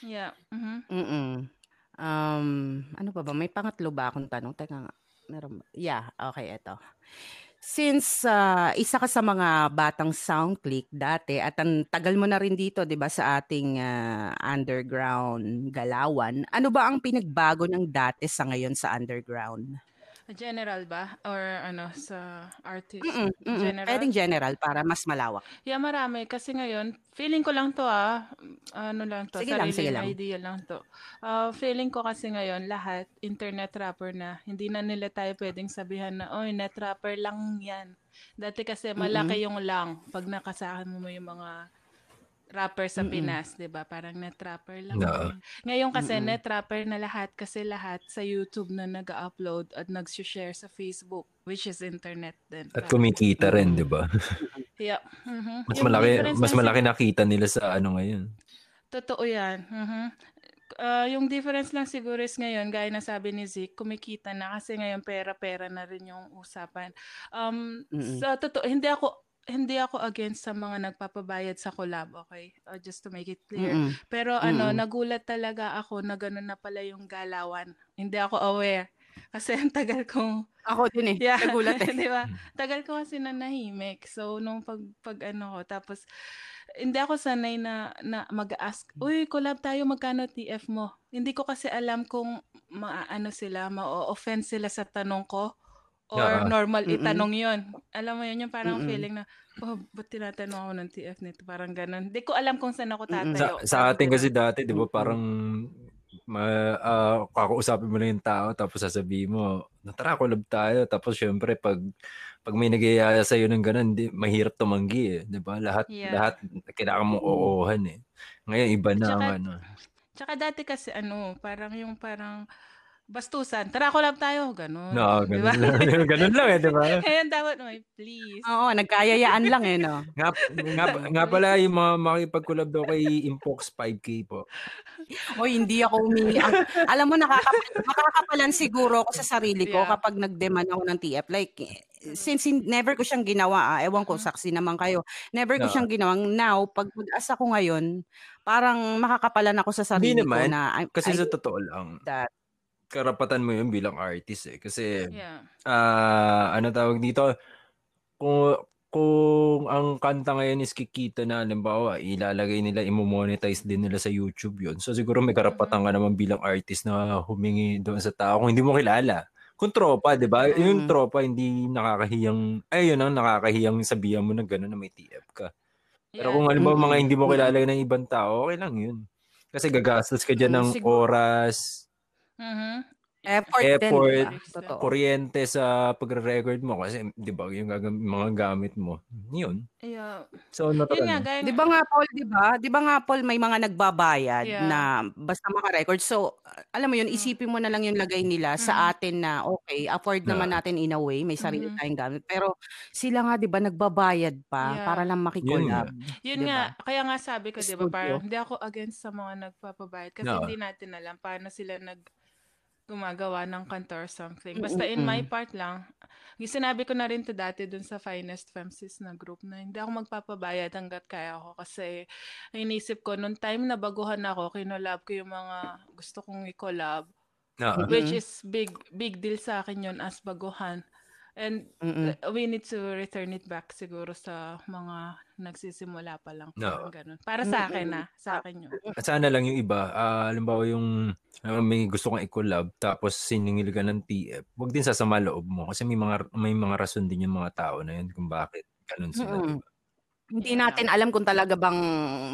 Yeah. mhm. Mm-mm. Um, ano pa ba? May pangatlo ba akong tanong? Teka nga. Meron ba? Yeah, okay, eto. Since ah, isa ka sa mga batang soundclick dati at ang tagal mo na rin dito, 'di ba, sa ating ah, underground galawan, ano ba ang pinagbago ng dati sa ngayon sa underground? General ba? Or ano, sa artist? Mm-mm, mm-mm. General? Pwedeng general para mas malawak. Yeah, marami. Kasi ngayon, feeling ko lang to ah. Ano lang to, Sige lang, sige lang. idea lang to. Ah, feeling ko kasi ngayon, lahat internet rapper na. Hindi na nila tayo pwedeng sabihan na, oy, net rapper lang yan. Dati kasi malaki yung lang pag nakasahan mo yung mga rapper sa Mm-mm. Pinas, 'di ba? Parang net rapper lang. Yan. Ngayon kasi Mm-mm. net rapper na lahat kasi lahat sa YouTube na nag-upload at nag-share sa Facebook, which is internet din. At kumikita rin, Mm. di ba? Yeah. mhm. Mas Yung malaki, mas malaki nakita nila sa ano ngayon. Totoo yan. mhm. Ah, yung difference lang siguro is ngayon, gaya na sabi ni Zeke, kumikita na kasi ngayon pera-pera na rin yung usapan. Um, Mm-mm. sa totoo, hindi ako hindi ako against sa mga nagpapabayad sa collab, okay? Uh, just to make it clear. Mm-mm. Pero ano, Mm-mm. nagulat talaga ako na gano'n na pala yung galawan. Hindi ako aware. Kasi ang tagal kong Ako din eh. Yeah, Nagulat eh. di ba? Tagal ko kasi na nahimik. So, nung pag, pag ano ko, tapos, hindi ako sanay na, na mag-ask, uy, collab tayo, magkano TF mo? Hindi ko kasi alam kung maano sila, ma-offend sila sa tanong ko or Yeah. normal Mm-mm. itanong yon Alam mo yun, yung parang Mm-mm. feeling na, oh, ba't tinatanong ako ng TF nito? Parang ganun. Hindi ko alam kung saan ako Mm-mm. Sa, tatayo. sa atin kasi dati, di ba, parang ma, ah, kakausapin mo na yung tao tapos sasabihin mo, tara, collab tayo. Tapos syempre, pag pag may nagyayaya sa'yo ng ganun, di, mahirap tumanggi eh. Di ba? Lahat, Yeah. lahat kailangan mong oohan eh. Ngayon, iba na ang Tsaka- ano. Tsaka dati kasi ano, parang yung parang bastusan. Tara, collab tayo. Ganun. No, Di ganun ba? lang. ganun lang eh, di ba? Ngayon dapat, may please. Oo, nagkayayaan lang eh, no? Nga, nga, nga pala yung mga makipag-collab daw kay Impox 5K po. Hoy, hindi ako humingi. Ang, alam mo, nakakap- makakapalan siguro ako sa sarili ko Yeah. kapag nag-demand ako ng TF. Like, eh, since never ko siyang ginawa, ah, ewan ko, Mhm. saksi naman kayo. Never ko Oo. siyang ginawang now, pag mag-asa ko ngayon, parang makakapalan ako sa sarili ko naman, na I, Kasi I sa totoo lang, that. Karapatan mo yun bilang artist eh. Kasi, Yeah. ah ano tawag dito, kung, kung ang kanta ngayon is kikita na, halimbawa, ilalagay nila, imo-monetize din nila sa YouTube yun. So siguro may karapatan ka naman bilang artist na humingi doon sa tao kung hindi mo kilala. Kung tropa, di ba? Yung Mm. tropa, hindi nakakahiyang, ay yun ang nakakahiyang sabihan mo na gano'n na may TF ka. Pero Yeah. kung halimbawa Mm. mga hindi mo kilala ng ibang tao, okay lang yun. Kasi gagastos ka dyan Mm, ng siguro- oras, Mhm. Effort, Effort. din? Totoo. kuryente sa pagre-record mo kasi 'di ba yung gagam- mga gamit mo. Yun. Yeah. So Yun nga, natural. gaya Di ba nga Paul, di ba? Di ba nga Paul, may mga nagbabayad Yeah. na basta maka-record. So, alam mo yun, Mm. isipin mo na lang yung lagay nila Mhm. sa atin na okay, afford naman Yeah. natin in a way, may sarili Mhm. tayong gamit. Pero sila nga, di ba, nagbabayad pa Yeah. para lang makikolab. Yun Di nga, ba? kaya nga sabi ko, di ba, parang hindi ako against sa mga nagpapabayad kasi No. hindi natin alam paano sila nag gumagawa ng kanta or something. Basta in my part lang, yung sinabi ko na rin to dati dun sa Finest Femsis na group na hindi ako magpapabayad hanggat kaya ako kasi inisip ko, nung time na baguhan ako, kinolab ko yung mga gusto kong i-collab, No. which is big big deal sa akin yun as baguhan. And Mm-mm. we need to return it back siguro sa mga nagsisimula pa lang. No. Parang ganun. Para sa akin na. Sa akin yun. At sana lang yung iba, ah halimbawa yung ah, may gusto kang i-collab tapos siningil ka ng TF, wag din sasama loob mo kasi may mga may mga rason din yung mga tao na yun kung bakit ganun sila. Diba? Hindi natin alam kung talaga bang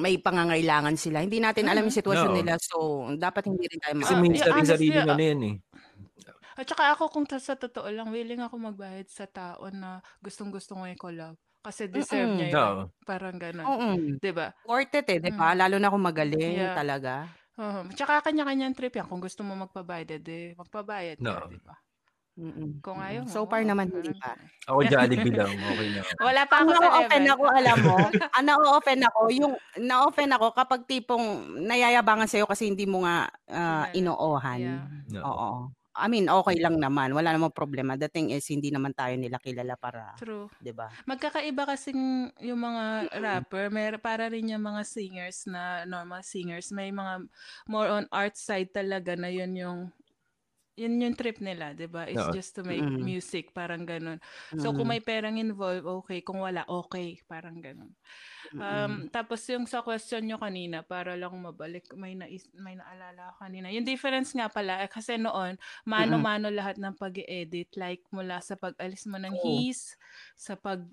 may pangangailangan sila. Hindi natin alam yung sitwasyon No. nila. So, dapat hindi rin tayo Kasi Ah, may yeah, sarili honestly, sariling ah, ano yan eh. At saka ako kung sa totoo lang, willing ako magbayad sa tao na gustong-gusto ko i-collab. Kasi deserve Mm-mm. niya yun. Oo. Parang ganun. Oo. 'Di ba? Worth it eh, di ba? Mm. Lalo na kung magaling Yeah. talaga. Oo. Tsaka kanya-kanyang trip yan. Kung gusto mo magpabayad, edi magpabayad ka, No. 'di ba? Mm-mm. Kung ayaw mo, So far wag. naman hindi Parang- pa. Ako Jollibee lang, okay na. Wala pa Ang ako sa level. ako, alam mo, ang na-open ako, yung na-open ako kapag tipong nayayabangan sa'yo kasi hindi mo nga ah, Kilala. inoohan. Yeah. No. Oo. I mean, okay lang naman. Wala namang problema. The thing is, hindi naman tayo nila kilala para, True. di ba? Magkakaiba kasing yung mga rapper, may para rin yung mga singers na normal singers, may mga more on art side talaga na yun yung yun yung trip nila, 'di ba? It's Oo. just to make Mm. music, parang ganun. So kung Mm. may perang involved, okay. Kung wala, okay. Parang ganun. Um, tapos yung sa question nyo kanina, para lang mabalik, may, nais, may naalala ako kanina. Yung difference nga pala, eh, kasi noon, mano-mano lahat ng pag edit Like mula sa pag-alis mo ng Oo. his, sa pag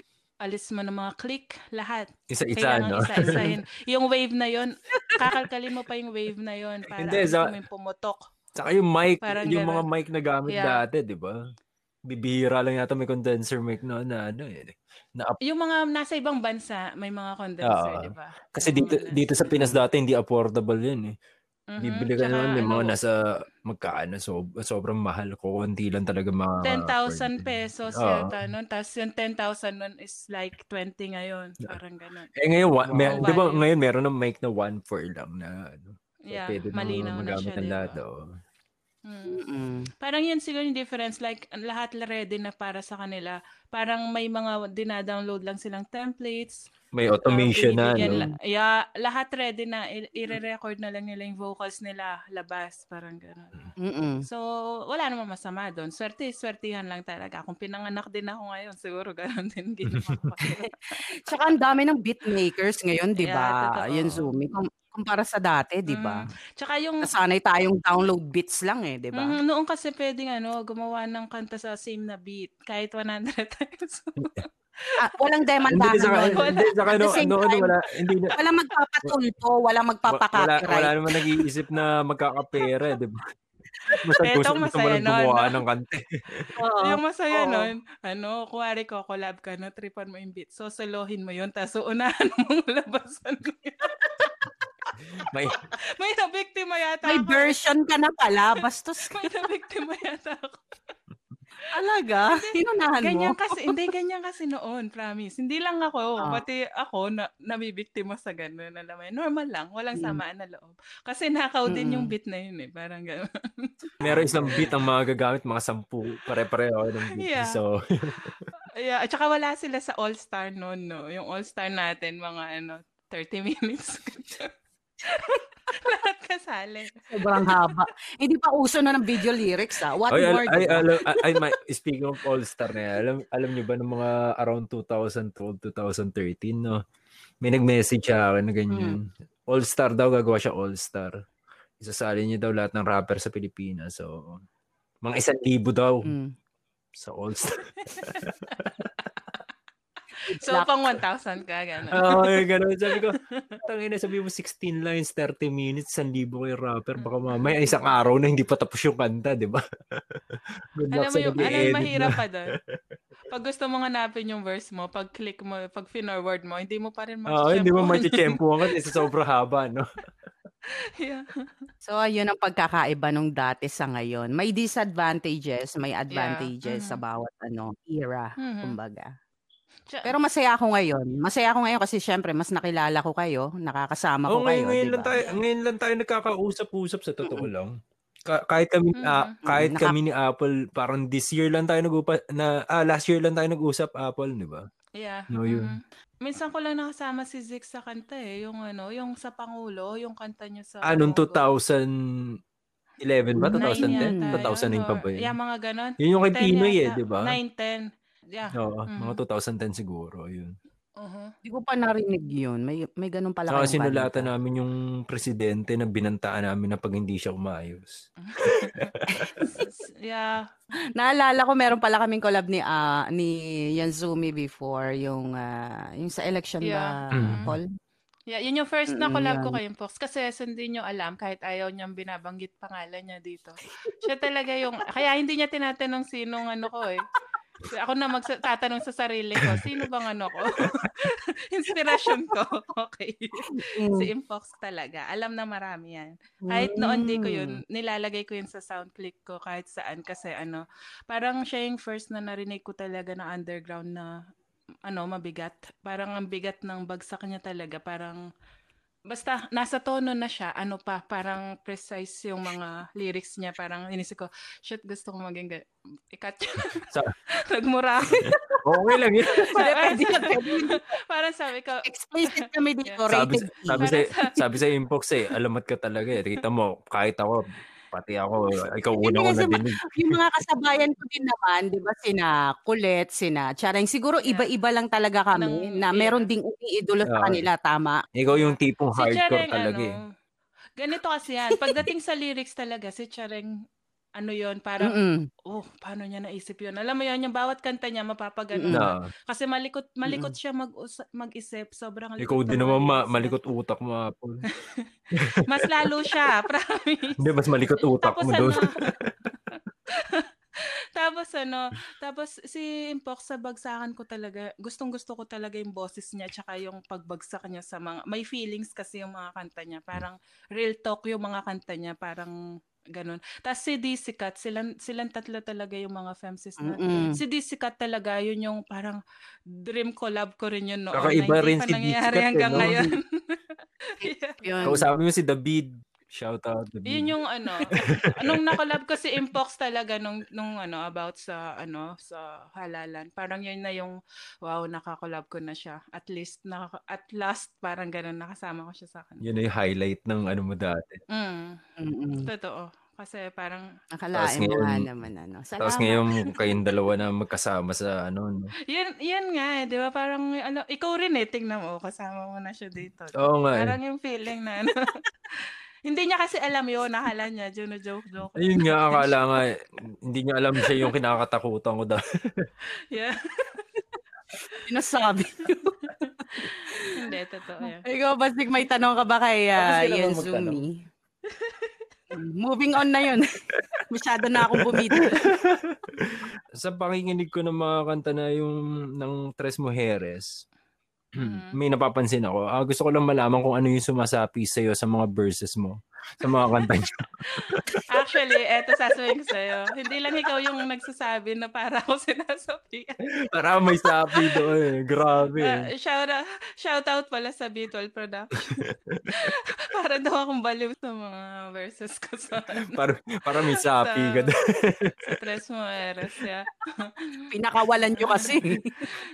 alis mo ng mga click, lahat. Isa-isa, Kailangan no? isa-isahin. yung wave na yon kakalkalin mo pa yung wave na yon para Hindi, alis sa- mo yung pumutok. Saka yung mic, Parang yung mga ganun. mic na gamit Yeah. dati, di ba? Bibihira lang yata may condenser mic na, na ano eh. Na, Yung mga nasa ibang bansa, may mga condenser, Oo. di ba? kasi Yung dito mga dito sa Pinas dati hindi affordable yun eh. Mhm. Bibili ka Tsaka naman yung mga ano, nasa magkaano so, sobrang mahal ko lang talaga mga 10,000 pesos Oo. yata nun. Tapos yung 10,000 nun is like 20 ngayon. Parang ganun. Eh ngayon, Wow. may, di ba ngayon meron ng mic na 1.4 lang na ano. So, Yeah, malinaw na siya, ng di lahat. ba? Mm. Mm-mm. Parang yun siguro yung difference. Like, lahat la- ready na para sa kanila. Parang may mga dinadownload lang silang templates. May um, automation na, binibigyan no? la- yeah, lahat ready na. I- i-record na lang nila yung vocals nila labas. Parang gano'n. Mm-mm. So, wala namang masama doon. Swerte, swertihan lang talaga. Kung pinanganak din ako ngayon, siguro gano'n din ginawa ko. Tsaka ang dami ng beat makers ngayon, di Yeah, ba? totoo. Yan Zumi. Kum- kumpara sa dati, di ba? Mm. Tsaka yung Nasanay tayong download beats lang eh, di ba? Mhm, noon kasi pwedeng ano, gumawa ng kanta sa same na beat kahit 100 times. Ah, walang Hindi demandahan sa nun. Wala. hindi sa At the same ano, ano, time, wala, hindi na, Walang magpapatulpo, walang wa- wala, wala naman nag-iisip na magkakapera, di ba? Basta Eto, gusto, gusto mo masaya lang gumawa nun, no? ng kante. Oo. yung masaya Oo. nun, ano, kuwari ko, collab ka na, tripan mo yung beat. So, solohin mo yun, tapos uunahan mong labasan mo yun. May, May nabiktima yata May ako. version ka na pala, bastos ka May nabiktima yata ako. talaga. Hinunahan mo. Ganyan kasi, hindi ganyan kasi noon, promise. Hindi lang ako, Ah. pati ako na nabibiktima sa ganun. Alam mo, normal lang, walang Mm. samaan na loob. Kasi nakaw din yung beat na yun eh, parang gano'n. meron isang beat ang mga gagamit, mga sampu, pare-pareho ng beat. Yeah. So, Yeah, at saka wala sila sa All-Star noon, no? Yung All-Star natin, mga ano, 30 minutes. Kasali. Sobrang haba. Hindi pa uso na ng video lyrics ah. What ay, more, ay, alam, ay, my, speaking of All-Star na yan, alam, alam nyo ba ng mga around 2012, 2013, no? May nag-message sa akin na ganyan. All-Star daw, gagawa siya All-Star. Isasali niya daw lahat ng rapper sa Pilipinas. So, mga isang libo daw Mm. sa All-Star. So, Luck. pang 1,000 ka, gano'n. Oo, oh, ganun. Sabi ko, tangin na, sabi mo 16 lines, 30 minutes, 1,000 kay rapper. Baka mamaya isang araw na hindi pa tapos yung kanta, di ba? Good Alam mo sa yung, alam mahirap na. pa doon. Pag gusto mong hanapin yung verse mo, pag click mo, pag finorward mo, hindi mo pa rin Oo, hindi mo ma-chempo kasi sobrang haba, no? yeah. So, ayun ang pagkakaiba nung dati sa ngayon. May disadvantages, may advantages sa Mhm. bawat ano era, Mhm. kumbaga. Tsa- Pero masaya ako ngayon. Masaya ako ngayon kasi syempre mas nakilala ko kayo, nakakasama ko Oo, kayo, ngayon, ngayon, di lang ba? tayo, ngayon lang tayo nagkakausap-usap sa totoo lang. Ka- kahit kami ah, Mhm. kahit Naka- kami ni Apple parang this year lang tayo nag-upa na ah, last year lang tayo nag-usap Apple, di ba? Yeah. No, yun. mhm. Minsan ko lang nakasama si Zik sa kanta eh. Yung ano, yung sa Pangulo, yung kanta niya sa Ah, noong Bongo. 2011 ba? Nine 2010? yata 2009 pa or- ba yun? Yeah, mga ganon. Yun yung kay 10 Pinoy eh, yata. di ba? 9, 10. Yeah. Oo, Mhm. mga 2010 siguro, yun. Uh-huh. Hindi ko pa narinig yun. May, may ganun pala Saka kayong sinulatan balita. namin yung presidente na binantaan namin na pag hindi siya umayos. yeah. Naalala ko meron pala kaming collab ni ah, ni Yanzumi before yung ah, yung sa election Yeah. ba Mhm. Paul? Yeah, yun yung first na Mm, collab ko yan. kay Fox kasi hindi nyo alam kahit ayaw niyang binabanggit pangalan niya dito. Siya talaga yung kaya hindi niya tinatanong sinong ano ko eh. Ako na magtatanong sa sarili ko, sino bang ano ko? Inspirasyon ko. Okay. Si Impox talaga. Alam na marami yan. Kahit noon di ko yun, nilalagay ko yun sa sound click ko kahit saan kasi ano, parang siya yung first na narinig ko talaga na underground na ano, mabigat. Parang ang bigat ng bagsak niya talaga. Parang basta nasa tono na siya, ano pa, parang precise yung mga lyrics niya. Parang inisip ko, shit, gusto ko maging ga- ikat yun. Sa- Nagmura. Okay lang yun. Pwede. parang sabi ko, Explicit kami dito, sabi, rated E. sabi sa sabi sa inbox eh, alamat ka talaga eh. Kita mo, kahit ako, pati ako, ikaw Hindi una ko ma- nadinig. yung mga kasabayan ko din naman, 'di ba, sina Colette, sina Charing, siguro iba-iba lang talaga kami Ng- na yeah. meron ding umiidolo sa kanila, tama. Ikaw yung tipong si hardcore Chareng, talaga ano, eh. ganito kasi yan. Pagdating sa lyrics talaga, si Chareng, ano yon Mm-mm. oh, paano niya naisip yun? Alam mo yun, yung bawat kanta niya, mapapagano. Na, Kasi malikot, malikot siya mag mag-isip. Sobrang likot ikaw din naman ma- malikot utak mo. Apple. Mas lalo siya, promise. Hindi, mas malikot utak Tapos mo doon. ano, tapos ano, tapos si Impox sa bagsakan ko talaga, gustong gusto ko talaga yung boses niya tsaka yung pagbagsak niya sa mga, may feelings kasi yung mga kanta niya. Parang real talk yung mga kanta niya, parang ganun. Tapos si DC Cat, silang, silang tatlo talaga yung mga femsis na. Mm-mm. Si DC Cat talaga, yun yung parang dream collab ko rin yun noon. Kakaiba rin si DC nangyayari Cat eh, hanggang no? ngayon. Yeah. Yun. Kausapin mo si David. Shout out David. Yun yung ano, nung nakolab ko si Impox talaga nung nung ano about sa ano sa halalan. Parang yun na yung wow, nakakolab ko na siya. At least naka, at last parang ganun nakasama ko siya sa akin. Yun na yung highlight ng ano mo dati. Mm, Mm-mm. totoo. Kasi parang Nakalain mo nga naman ano. Tapos Salamat. ngayon kayong dalawa na magkasama sa ano. No? yan yan nga eh, 'di ba? Parang ano, ikaw rin eh tingnan mo kasama mo na siya dito. Oo nga eh. Parang yung feeling na ano. Hindi niya kasi alam yun, nakala niya, Juno joke joke. Ayun nga, akala nga, hindi niya alam siya yung kinakatakutan ko daw. Yeah. Sinasabi. Hindi, totoo yan. Ikaw, Basig, may tanong ka ba kay Tapos uh, magtanong? Sumi? Moving on na yun. Masyado na akong bumito. Sa pakikinig ko ng mga kanta na yung ng Tres Mujeres, Mhm. may napapansin ako. Ah, gusto ko lang malaman kung ano yung sumasapi sa'yo sa mga verses mo. Sa mga kanta niyo. Actually, eto sasabihin ko sa'yo. Hindi lang ikaw yung nagsasabi na para ako sinasabihan. Para may sapi doon eh. Grabe. Eh. shout, out, shout out pala sa Beatles Production. para daw akong baliw sa mga verses ko sa, Para, para may sapi Sa- ka doon. sa Tres Mujeres. Yeah. Pinakawalan nyo kasi.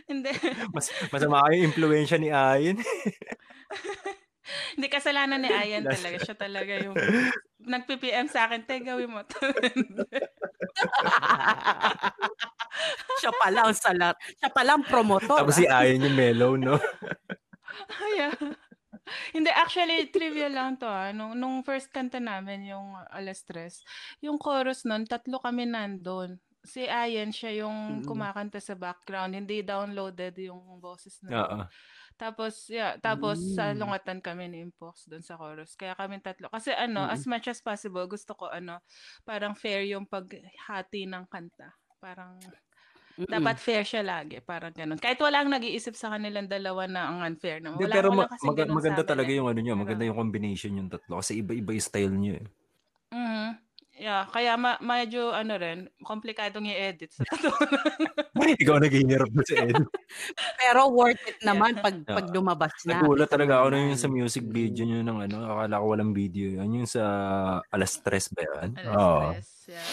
Hindi. Mas, masama yung impluensya ni Ayin. Hindi kasalanan ni Ayan Last- talaga. Siya talaga yung nag-PPM sa akin, te, gawin mo to. Siya pala ang salat. Siya pala ang promotor. Tapos si Ayin yung mellow, no? Kaya, hindi, actually, trivia lang to ah. Nung, nung first kanta namin, yung Alas Tres, yung chorus nun, tatlo kami nandun. Si Ayan, siya yung Mm. kumakanta sa background. Hindi downloaded yung boses na. Oo. Tapos, yeah, tapos sa Mm. lungatan kami ni Impox doon sa chorus. Kaya kami tatlo. Kasi ano, Mm. as much as possible, gusto ko ano, parang fair yung paghati ng kanta. Parang Mm-mm. dapat fair siya lagi, parang ganun. Kahit walang nag-iisip sa kanilang dalawa na ang unfair na. Wala, pero wala ma- sa maganda talaga eh. yung ano nyo. Pero- Maganda yung combination yung tatlo. Kasi iba-iba yung style nyo eh. Mhm. Yeah, kaya ma- medyo ano rin, komplikadong i-edit sa totoo. Ikaw naghihirap mo sa Ed. Pero worth it naman pag, Yeah. pag lumabas na. Nagulat talaga ako nung yung sa music video nyo ng ano. Akala ko walang video. Yan yung sa alas tres ba yan? Alas Oo. tres, yeah.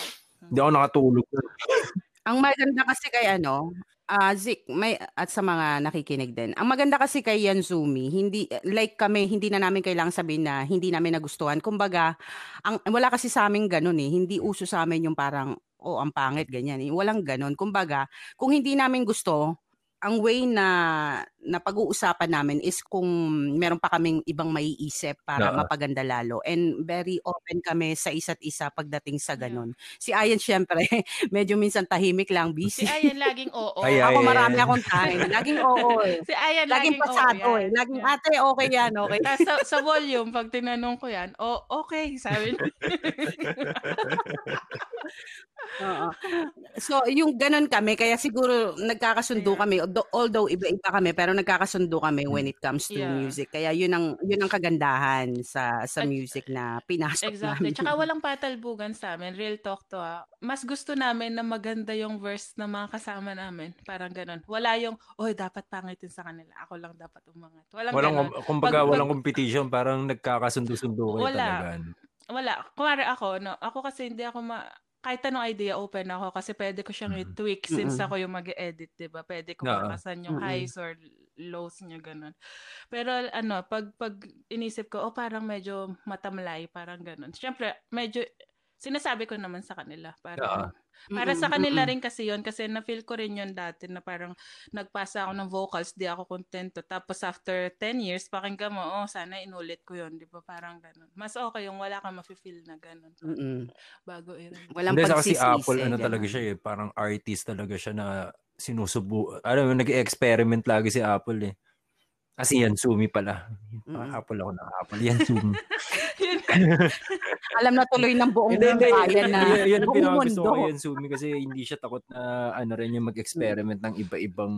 Hindi ako nakatulog. Ang maganda kasi kay ano, ah Zik, may at sa mga nakikinig din. Ang maganda kasi kay Yansumi, hindi like kami, hindi na namin kailangang sabihin na hindi namin nagustuhan. Kumbaga, ang wala kasi sa amin ganun eh. Hindi uso sa amin yung parang oh, ang pangit ganyan. Eh. Walang ganun. Kumbaga, kung hindi namin gusto, ang way na na pag-uusapan namin is kung meron pa kaming ibang maiisip para Oo. mapaganda lalo. And very open kami sa isa't isa pagdating sa ganun. Si Ayan syempre, medyo minsan tahimik lang, Si busy. Ayan laging oo. Ay, ay. Ako marami akong time. Laging oo eh. Si Ayan Laging laging oo. pasado yan. eh. Laging Yan. ate, okay yan, okay. Tapos sa, sa volume, pag tinanong ko yan, oh, okay, sabi. Oo. So, yung ganun kami, kaya siguro nagkakasundo Yeah. kami. Although, although iba-iba kami, pero nagkakasundo kami when it comes to Yeah. music. Kaya yun ang yun ang kagandahan sa sa At- music na pinasok Exactly. namin. Tsaka walang patalbugan sa amin. Real talk to ah. Mas gusto namin na maganda yung verse ng mga kasama namin. Parang ganun. Wala yung, oy, dapat pangitin sa kanila. Ako lang dapat umangat. Walang, Walang, ganun. kumbaga, Pag- pag- walang competition. Parang nagkakasundo-sundo kayo Wala. talaga. Wala. Kumari ako, no? Ako kasi hindi ako ma... Kahit anong idea, open ako kasi pwede ko siyang Mhm. i-tweak since Mm-mm. ako yung mag-edit, di ba? Pwede ko Oo. bakasan yung Mm-mm. highs or lows niya, ganun. Pero ano, pag, pag inisip ko, oh parang medyo matamlay, parang ganun. Siyempre, medyo, sinasabi ko naman sa kanila. Oo. Parang, para Mm-mm, sa kanila mm-mm. rin kasi yon kasi na-feel ko rin yun dati na parang nagpasa ako ng vocals, di ako kontento. Tapos after 10 years, pakinggan mo, oh, sana inulit ko yon di ba? Parang ganun. Mas okay yung wala kang mafe-feel na ganun. Mm-mm. Bago i Walang Hindi, sa kasi pagsisisi, Apple, ano ganun. talaga siya eh. Parang artist talaga siya na sinusubu. Alam mo, nag-experiment lagi si Apple eh. Kasi yan, Sumi pala. Mm-mm. Apple ako na Apple. Yan, Sumi. Alam na tuloy ng buong Hindi, hindi. bayan na Yan, yan ang buong pinakagusto mundo. ko kay Sumi kasi hindi siya takot na ano rin yung mag-experiment ng iba-ibang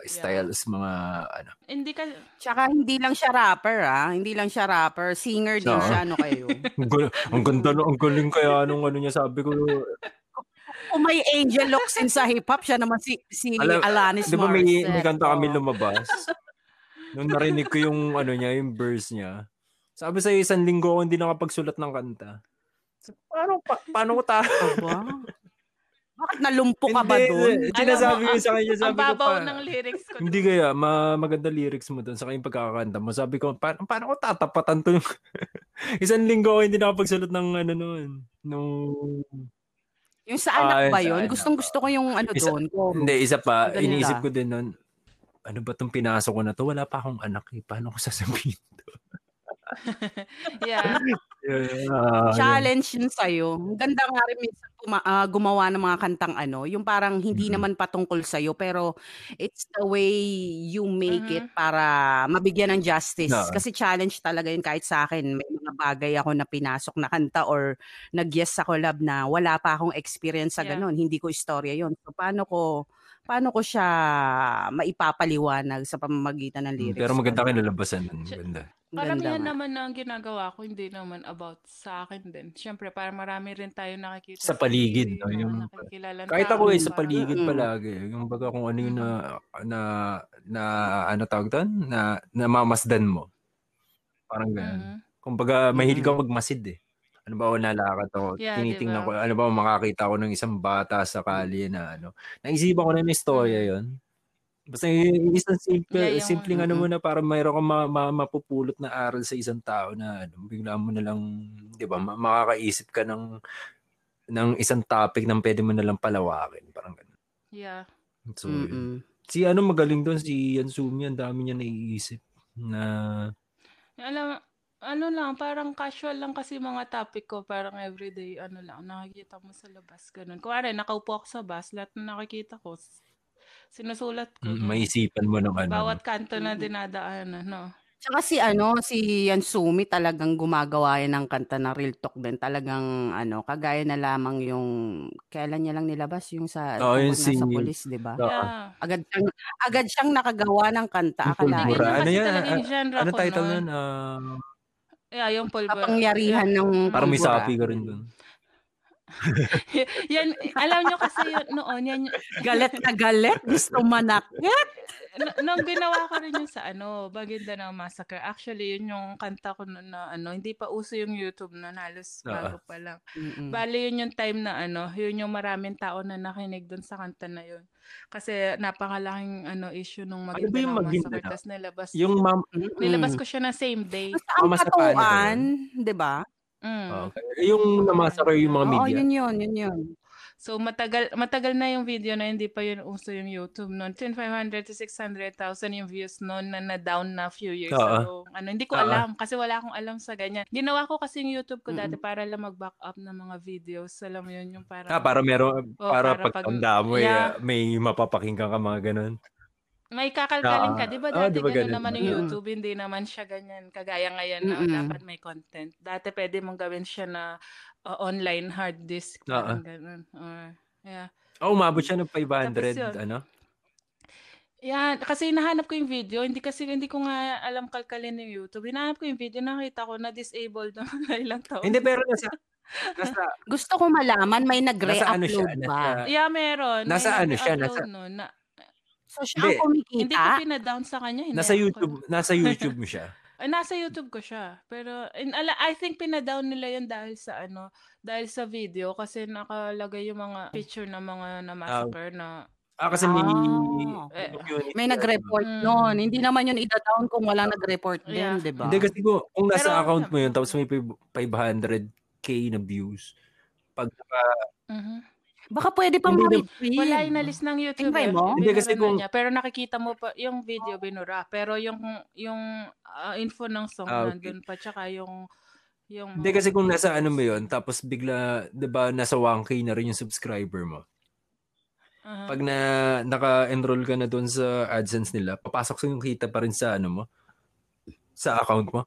styles, mga ano. Hindi ka, Tsaka hindi lang siya rapper ah. Hindi lang siya rapper. Singer din Oo. siya. Ano kayo? Ang, ganda, no, ang galing kaya nung ano niya, sabi ko, Kung may angel looks in sa hip-hop, siya naman si, si Alam- Alanis di ba may, Morissette. may kanta kami lumabas? Nung narinig ko yung ano niya, yung verse niya. Sabi sa'yo, isang linggo ako hindi nakapagsulat ng kanta. So, paano, pa, paano ko ta? Bakit nalumpo ka ba doon? Sinasabi ko sa kanya, ang sabi ko babaw pa. ng lyrics ko. Hindi kaya, ma maganda lyrics mo doon sa kayong pagkakanta mo. Sabi ko, paano, paano ko tatapatan to? Isang linggo ako hindi nakapagsulat ng ano noon. Nung... Yung sa anak Ah, ba yun? Gustong gusto ko yung ano Isa- doon. Ko. Hindi, isa pa, Ganda. iniisip ko din noon, ano ba itong pinasok ko na to? Wala pa akong anak eh. Paano ko sasabihin to? Yeah. Ah, Challenge yun sa'yo. Ang ganda nga rin minsan puma- ah, gumawa ng mga kantang ano, yung parang hindi Mhm. naman patungkol sa'yo, pero it's the way you make it Mhm. para mabigyan ng justice. Oo. Kasi challenge talaga yun kahit sa akin. May mga bagay ako na pinasok na kanta or nag-yes sa collab na wala pa akong experience sa Yeah. ganun. Hindi ko istorya yun. So paano ko paano ko siya maipapaliwanag sa pamamagitan ng lyrics? Mm, Pero maganda nun. Maganda. Ang ganda nga. naman na ang ginagawa ko, hindi naman about sa akin din. Siyempre, para marami rin tayo nakikita Sa paligid, TV, no? Yung, kahit tao, ako eh, sa paligid Mm-mm. palagi. Yung baga kung ano yung na, na, na, ano tawag doon? Na, namamasdan mo. Parang ganun. Mhm. Kumbaga, mahilig ako magmasid eh. Ano ba ako nalakad ako? Yeah, tinitingnan diba? ko, ano ba makakita ko ng isang bata sa kalye na ano. Naisipan ko na yung istorya Mm. yon. Basta yung isang simple, Yeah, yung- simpleng ano Mm-mm. mo na para mayroon kang ma, ma, mapupulot na aral sa isang tao na ano, bigla mo na lang, di ba, ma- makakaisip ka ng ng isang topic na pwede mo na lang palawakin. Parang ganun. Yeah. So, yun. Mm-mm. si ano magaling doon, si Yansumi, ang dami niya naiisip na Alam, ano lang, parang casual lang kasi mga topic ko, parang everyday, ano lang, nakikita mo sa labas, ganun. Kuwari, nakaupo ako sa bus, lahat na nakikita ko, sinusulat ko. mm, maisipan mo ng ano. Bawat kanto na dinadaanan, no? Tsaka si ano, si Yansumi talagang gumagawa yan ng kanta na real talk din. Talagang ano, kagaya na lamang yung kailan niya lang nilabas yung sa tungkol yung nga sa si- pulis, 'di ba? Yeah. Agad siyang agad siyang nakagawa ng kanta. Ganyan Ano yan? Ah, genre Ano title nun. nun? Ah, Yeah, yung pulbura. Kapangyarihan ng parang may sapi ka rin doon. yan, alam nyo kasi yun, noon, yan, Galit na galit, gusto manakit. N- nung ginawa ko rin yun sa ano, Maguindanao Massacre, actually, yun yung kanta ko noon na ano, hindi pa uso yung YouTube na halos Oo. bago pa lang. Mm-mm. Bali, yun yung time na ano, yun yung maraming tao na nakinig dun sa kanta na yun. Kasi napakalaking ano issue nung Ano ba yung Massacre. Tapos nilabas, Yung ma'am, Mm-mm. nilabas ko siya na same day. Basta ang katuan, 'di ba? Mm. okay. yung namasakay yung mga Oo, media. yun yun, yun yun. So matagal matagal na yung video na hindi pa yun uso yung YouTube noon. 500 to 600,000 yung views noon na na-down na few years Oo. ago. Ano, hindi ko Oo. alam kasi wala akong alam sa ganyan. Ginawa ko kasi yung YouTube ko dati para lang mag-back up ng mga videos. Alam mo yun, yung parang... Ah, para meron, Oo, para, para pag- pagtanda mo, eh, Yeah. may mapapakinggan ka mga ganun. May kakalkalin ka. Ah, Di ba ah, dati di ba ganun ganun? naman yung. YouTube? Hindi naman siya ganyan. Kagaya ngayon na Mm-mm. dapat may content. Dati pwede mong gawin siya na uh, online hard disk. Parang ganun. Or, yeah. Oh, umabot siya ng 500, Tapos yun. ano? Yan, kasi hinahanap ko yung video, hindi kasi hindi ko nga alam kalkalin yung YouTube. Hinahanap ko yung video, nakita ko na disabled na ilang taon. Hindi, pero nasa, nasa, Gusto ko malaman, may nasa ano siya, nag-re-upload ba? nasa, Yeah, meron. May Nasa ano siya, nasa- nun na, So siya Hindi. ang kumikita? hindi ko pina-down sa kanya. Hindi nasa ako- YouTube, nasa YouTube mo siya. Ay, nasa YouTube ko siya. Pero in, ala, I think pina-down nila yun dahil sa ano, dahil sa video kasi nakalagay yung mga picture ng mga na massacre na Ah, kasi may, Ah. Eh, community, May ano. nag-report Mm. nun. Hindi naman yun ida-down kung walang nag-report din, Yeah. di ba? Hindi kasi kung, kung nasa Pero- account mo yun, tapos may 500k na views, pag naka, Mhm. Baka pwede pang Hindi ma-retrieve. Wala inalis ng YouTube. Tingnan eh. mo? Hindi, kasi kung- niya. Pero nakikita mo pa yung video binura. Pero yung yung ah, info ng song Ah, okay. nandun pa tsaka yung yung hindi kasi kung nasa ano mo yun, tapos bigla, di ba, nasa 1k na rin yung subscriber mo. Aha. Pag na naka-enroll ka na doon sa AdSense nila, papasok sa yung kita pa rin sa ano mo, sa account mo.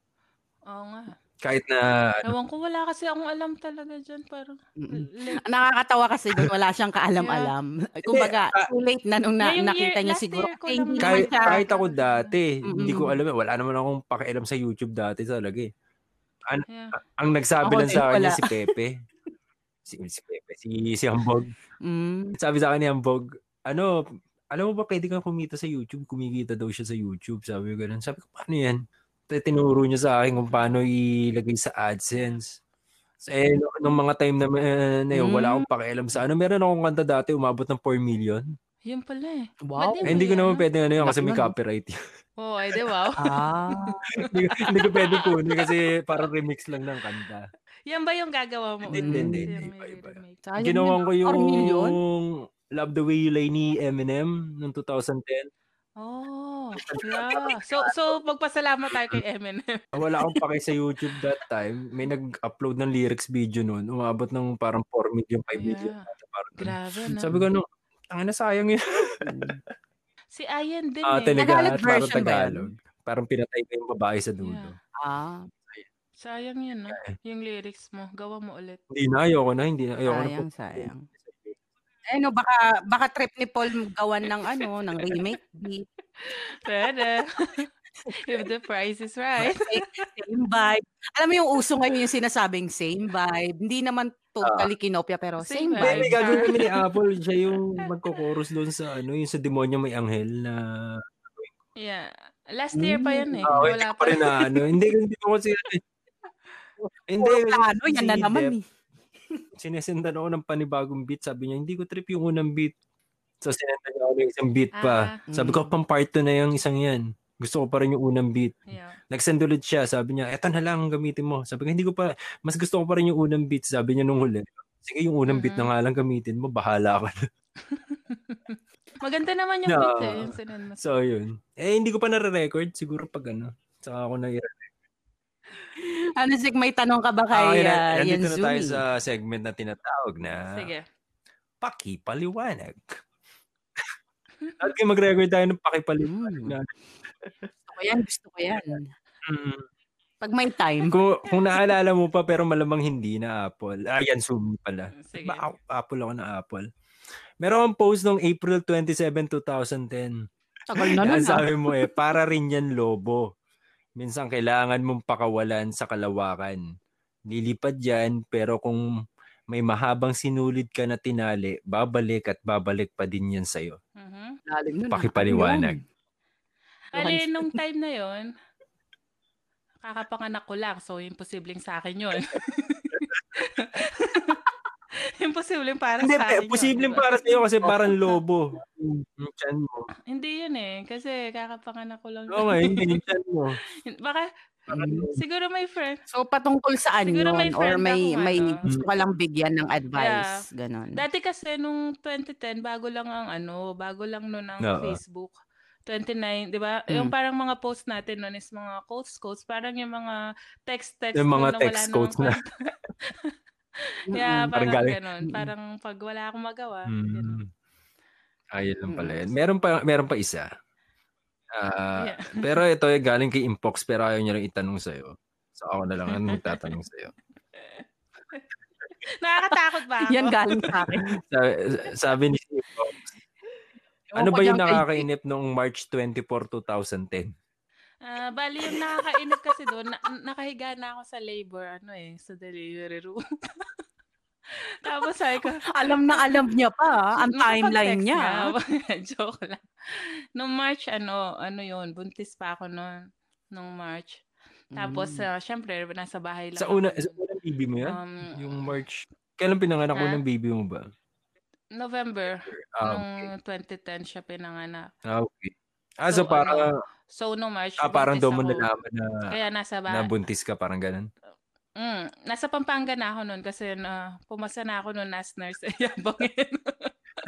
Oo nga. Kahit na, ano, Ewan ko, wala kasi akong alam talaga dyan. Parang, like, Nakakatawa kasi doon, wala siyang kaalam-alam. Kumbaga, ah, too late na nung na, Yeah, nakita year- niya siguro. lang hindi kahit, siya, kahit ako dati, hindi ko alam, eh, wala naman akong pakialam sa YouTube dati talaga eh. yeah. Ang nagsabi Ako lang sa akin si Pepe. Si, si Pepe, si, si Hambog. mm, Sabi sa akin ni Hambog, ano, alam mo ba pwede kang kumita sa YouTube? Kumikita daw siya sa YouTube. Sabi ko ganun. Sabi ko, paano yan? Tinuro niya sa akin kung paano ilagay sa AdSense. Eh, no- nung mga time na, uh, na yun, wala Mm. akong pakialam sa ano. Meron akong kanta dati, umabot ng 4 million. Yun pala eh. Wow. Eh, hindi ko naman pwede ano yun kasi may copyright yun. Oo, ay di wow. ah, hindi, ko- hindi ko pwede kunin kasi parang remix lang ng kanta. Yan ba yung gagawa mo? Hindi, hindi, Yung hindi. Ginawan ko 4 million? yung Love the Way You Lie ni Eminem noong 2010. Oh, yeah. So, so magpasalamat tayo kay Eminem. Wala akong pake sa YouTube that time. May nag-upload ng lyrics video noon. Umabot ng parang 4 million, 5 million. Yeah. Parang ganun. Grabe na. Sabi ko, no, ang na sayang yun. Si Ayan din Ah, eh. Tagalog Tagalog parang version ba yun? Tagalog. Parang pinatay ko yung babae sa dulo. Yeah. ah, Sayang yun, no? Yung lyrics mo. Gawa mo ulit. Hindi na, ayoko na. Hindi na, ayoko sayang, na. sayang. Eh no, baka, baka trip ni Paul gawan ng ano, ng remake. Pwede. If the price is right. Same vibe. Alam mo yung uso ngayon yung sinasabing same vibe. Hindi naman totally kinopya pero Same same, Hindi, vibe. Char. gagawin kami ni Apple. Siya yung magko-chorus doon sa ano, yung sa demonyo may anghel na Yeah. Last year pa yun eh. Ah, hindi Wala ko pa rin na ano. Hindi, hindi ko kasi hindi. Puro plano, yan na naman eh. Sinesendan ako ng panibagong beat. Sabi niya, hindi ko trip yung unang beat. So, sinendan niya ako ng isang beat pa. Ah, Sabi ko, pang part 2 na yung isang yan. Gusto ko pa rin yung unang beat. yeah. Nagsend ulit siya. Sabi niya, eto na lang ang gamitin mo. Sabi ko, hindi ko pa, mas gusto ko pa rin yung unang beat. Sabi niya nung huli. Sige, yung unang beat na Mhm. nga lang gamitin mo. Bahala ka na. Maganda naman yung Yeah. beat eh. Yung sinend mo. So, yun. Eh, hindi ko pa nare-record. Siguro pag ano. Saka ako na Ano Sig, may tanong ka ba kay Okay, na, uh, nandito na tayo Yanzui? sa segment na tinatawag na Sige. Pakipaliwanag. At kayo mag-record tayo ng Pakipaliwanag. Mm. Gusto ko yan, gusto ko yan. mm, Pag may time. kung, kung naalala mo pa pero malamang hindi na Apple. Ah, yan, Zoom pala. Sige. Ba, Apple ako na Apple. Meron akong post noong April 27, 2010. Tagal na Yan, nun ah. sabi mo eh, para rin yan lobo. Minsan kailangan mong pakawalan sa kalawakan. Lilipad yan, pero kung may mahabang sinulid ka na tinali, babalik at babalik pa din yan sa'yo. Mhm. Lalim nun, ah. Pakipaliwanag. Yun? nung time na yon kakapanganak ko lang. So, imposibleng sa akin yun. imposibleng para Hindi, sa akin posibleng yun. para sa'yo kasi parang lobo. Yung tiyan mo. Hindi yun eh. Kasi kakapanganak ko lang. Oo nga, hindi yung tiyan mo. Baka, Mm. Siguro may friend. So patungkol saan Siguro yun? may Or friend may, may ano. gusto ka lang bigyan ng advice? Ganon. Dati kasi nung 2010, bago lang ang ano, bago lang noon ang Oo. Facebook. 29, 'di ba? Mm. Yung parang mga post natin noon is mga quotes quotes, parang yung mga text text Yung mga na text quotes na. kwenta. yeah. Parang parang, galing- ganun. Mm. Parang pag wala akong magawa, ganun. Mm. Ayun lang pala Mm. yun. Meron pa, meron pa isa. Ah, Yeah. pero ito ay galing kay Impox pero ayaw niya lang itanong sa'yo. So ako na lang ang magtatanong sa'yo. Nakakatakot ba ako? Yan galing sa akin. Sabi, sabi ni Impox, Ewan ano ko ba yung dyan kay- nakakainip noong March 24, 2010? Ah, bali yung nakakainip kasi doon, na, nakahiga na ako sa labor, ano eh, sa delivery room. Tapos sabi ko, Alam na alam niya pa, ah, ang timeline nakapag-text niya. Joke lang. Nung March, ano, ano yun, buntis pa ako noon, nung March. Tapos, Mm. ah, syempre, nasa bahay lang Sa ako una, sa unang baby mo yan? Um, yung March. Kailan pinanganak Ha? unang baby mo ba? November, Ah, nung 2010 siya pinanganak. Ah, okay. Ah, so, So, parang, ano, So, nung March, ah, parang doon mo nalaman na, Kaya nasa na bahay. buntis ka, parang ganun. Mm, nasa Pampanga na ako noon kasi na pumasa na ako noon as nurse sa Yabangin.